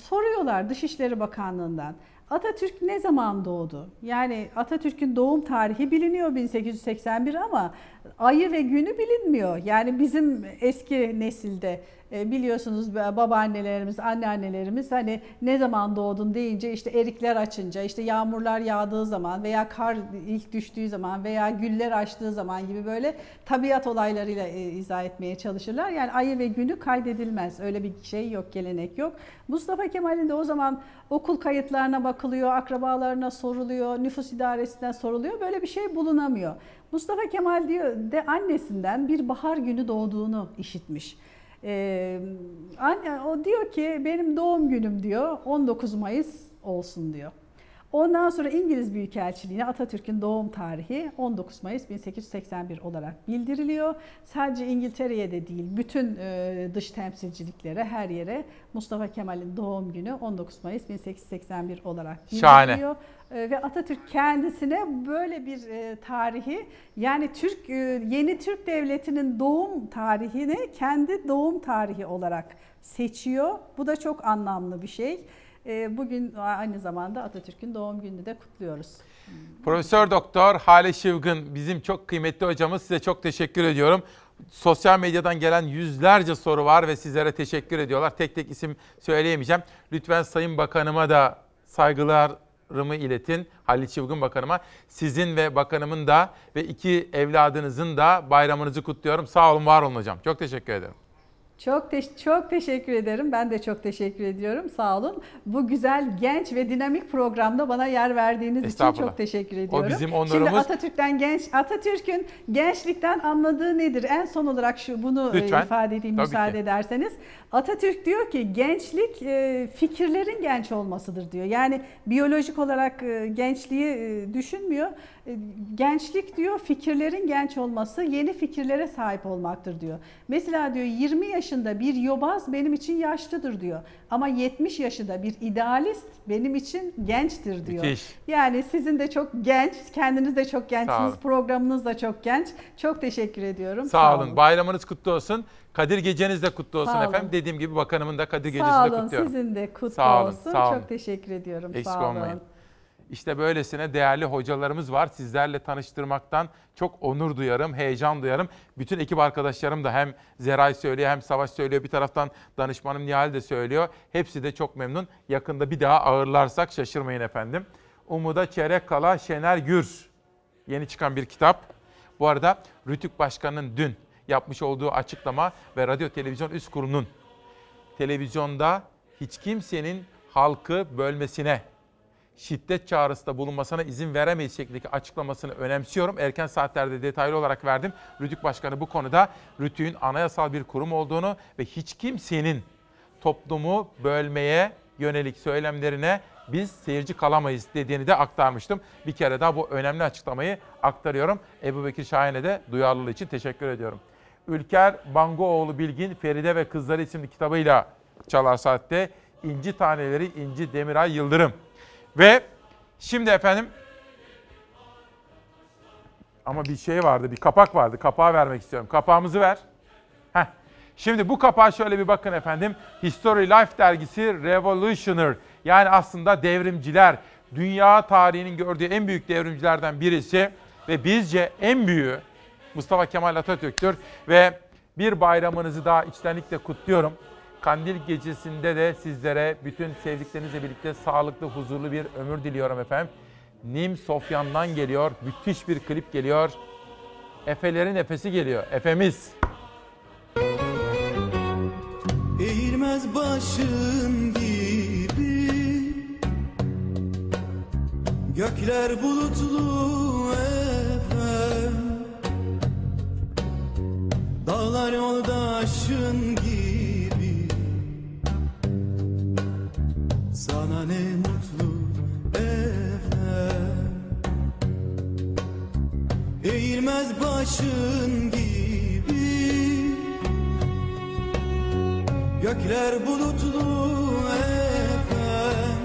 Speaker 37: soruyorlar Dışişleri Bakanlığı'ndan. Atatürk ne zaman doğdu? Yani Atatürk'ün doğum tarihi biliniyor 1881 ama ayı ve günü bilinmiyor. Yani bizim eski nesilde biliyorsunuz babaannelerimiz, anneannelerimiz hani ne zaman doğdun deyince işte erikler açınca, işte yağmurlar yağdığı zaman veya kar ilk düştüğü zaman veya güller açtığı zaman gibi böyle tabiat olaylarıyla e, izah etmeye çalışırlar. Yani ayı ve günü kaydedilmez. Öyle bir şey yok, gelenek yok. Mustafa Kemal'in de o zaman okul kayıtlarına bakılıyor, akrabalarına soruluyor, nüfus idaresinden soruluyor. Böyle bir şey bulunamıyor. Mustafa Kemal diyor de annesinden bir bahar günü doğduğunu işitmiş. Ee, anne, o diyor ki benim doğum günüm diyor 19 Mayıs olsun diyor. Ondan sonra İngiliz Büyükelçiliğine Atatürk'ün doğum tarihi 19 Mayıs 1881 olarak bildiriliyor. Sadece İngiltere'ye de değil, bütün e, dış temsilciliklere, her yere Mustafa Kemal'in doğum günü 19 Mayıs 1881 olarak
Speaker 1: Şahane.
Speaker 37: bildiriliyor. E, Ve Atatürk kendisine böyle bir e, tarihi yani Türk e, yeni Türk Devleti'nin doğum tarihini kendi doğum tarihi olarak seçiyor. Bu da çok anlamlı bir şey. E, Bugün aynı zamanda Atatürk'ün doğum gününü de kutluyoruz.
Speaker 1: Profesör Doktor Hale Şıvgın bizim çok kıymetli hocamız. Size çok teşekkür ediyorum. Sosyal medyadan gelen yüzlerce soru var ve sizlere teşekkür ediyorlar. Tek tek isim söyleyemeyeceğim. Lütfen Sayın Bakanıma da saygılarımı iletin. Halil Çılgın Bakanıma. Sizin ve bakanımın da ve iki evladınızın da bayramınızı kutluyorum. Sağ olun, var olun hocam. Çok teşekkür ederim.
Speaker 37: Çok teş- çok teşekkür ederim. Ben de çok teşekkür ediyorum. Sağ olun. Bu güzel, genç ve dinamik programda bana yer verdiğiniz için çok teşekkür
Speaker 1: O
Speaker 37: ediyorum.
Speaker 1: bizim
Speaker 37: Şimdi
Speaker 1: onurumuz.
Speaker 37: Atatürk'ten genç Atatürk'ün gençlikten anladığı nedir? En son olarak şu bunu e,
Speaker 1: Lütfen.
Speaker 37: ifade edeyim
Speaker 1: Tabii
Speaker 37: müsaade
Speaker 1: ki.
Speaker 37: ederseniz. Atatürk diyor ki gençlik e, fikirlerin genç olmasıdır diyor. Yani biyolojik olarak e, gençliği düşünmüyor. E, Gençlik diyor fikirlerin genç olması, yeni fikirlere sahip olmaktır diyor. Mesela diyor 20 yaşında bir yobaz benim için yaşlıdır diyor. Ama 70 yaşında bir idealist benim için gençtir diyor.
Speaker 1: Müthiş.
Speaker 37: Yani sizin de çok genç, kendiniz de çok
Speaker 1: Sağ
Speaker 37: gençsiniz,
Speaker 1: olun.
Speaker 37: programınız da çok genç. Çok teşekkür ediyorum.
Speaker 1: Sağ, olun. Bayramınız kutlu olsun. Kadir Geceniz de kutlu olsun
Speaker 37: Sağ olun.
Speaker 1: efendim. Dediğim gibi bakanımın da Kadir Gecesi'ni
Speaker 37: Sağ
Speaker 1: de
Speaker 37: olun,
Speaker 1: kutluyorum.
Speaker 37: sizin de kutlu
Speaker 1: Sağ olun,
Speaker 37: olsun.
Speaker 1: sağ olun.
Speaker 37: Çok teşekkür ediyorum.
Speaker 1: Eksik
Speaker 37: Sağ olun.
Speaker 1: olmayın. İşte böylesine değerli hocalarımız var. Sizlerle tanıştırmaktan çok onur duyarım, heyecan duyarım. Bütün ekip arkadaşlarım da hem Zeray söylüyor hem Savaş söylüyor. Bir taraftan danışmanım Nihal de söylüyor. Hepsi de çok memnun. Yakında bir daha ağırlarsak şaşırmayın efendim. Umuda çeyrek kala Şener Gür. Yeni çıkan bir kitap. Bu arada Rütük Başkanı'nın dün yapmış olduğu açıklama ve Radyo Televizyon Üst Kurulu'nun televizyonda hiç kimsenin halkı bölmesine, şiddet çağrısında bulunmasına izin veremeyiz şeklindeki açıklamasını önemsiyorum. Erken saatlerde detaylı olarak verdim. Rütük Başkanı bu konuda Rütük'ün anayasal bir kurum olduğunu ve hiç kimsenin toplumu bölmeye yönelik söylemlerine biz seyirci kalamayız dediğini de aktarmıştım. Bir kere daha bu önemli açıklamayı aktarıyorum. Ebu Bekir Şahin'e de duyarlılığı için teşekkür ediyorum. Ülker Bangoğlu Bilgin Feride ve Kızları isimli kitabıyla Çalar Saat'te İnci Taneleri İnci Demiray Yıldırım. Ve şimdi efendim ama bir şey vardı, bir kapak vardı. Kapağı vermek istiyorum. Kapağımızı ver. Heh. Şimdi bu kapağa şöyle bir bakın efendim. History Life dergisi Revolutioner yani aslında devrimciler. Dünya tarihinin gördüğü en büyük devrimcilerden birisi ve bizce en büyüğü Mustafa Kemal Atatürk'tür. Ve bir bayramınızı daha içtenlikle kutluyorum. Kandil gecesinde de sizlere bütün sevdiklerinizle birlikte sağlıklı, huzurlu bir ömür diliyorum efendim. Nim Sofyan'dan geliyor. Müthiş bir klip geliyor. Efelerin nefesi geliyor. Efemiz.
Speaker 33: Eğilmez başın gibi Gökler bulutlu efem Dağlar yoldaşın gibi Sana ne mutlu efem Eğilmez başın gibi. Gökler bulutlu efem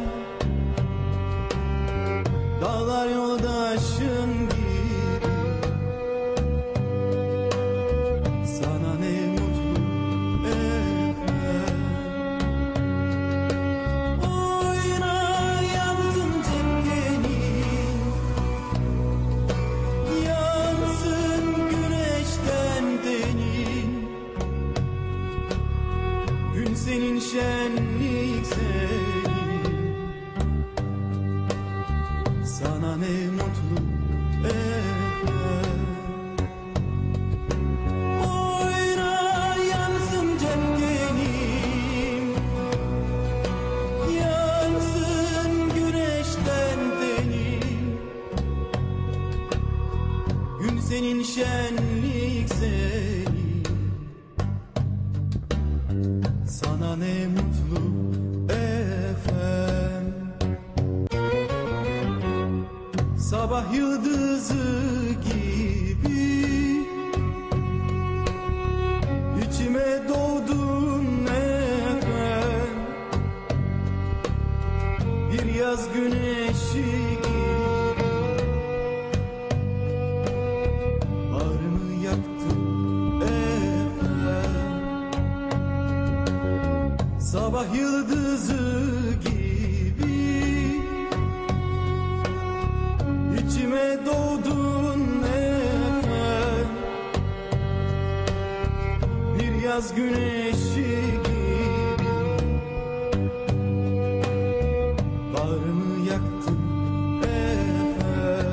Speaker 33: Dağlar yoldaşın gibi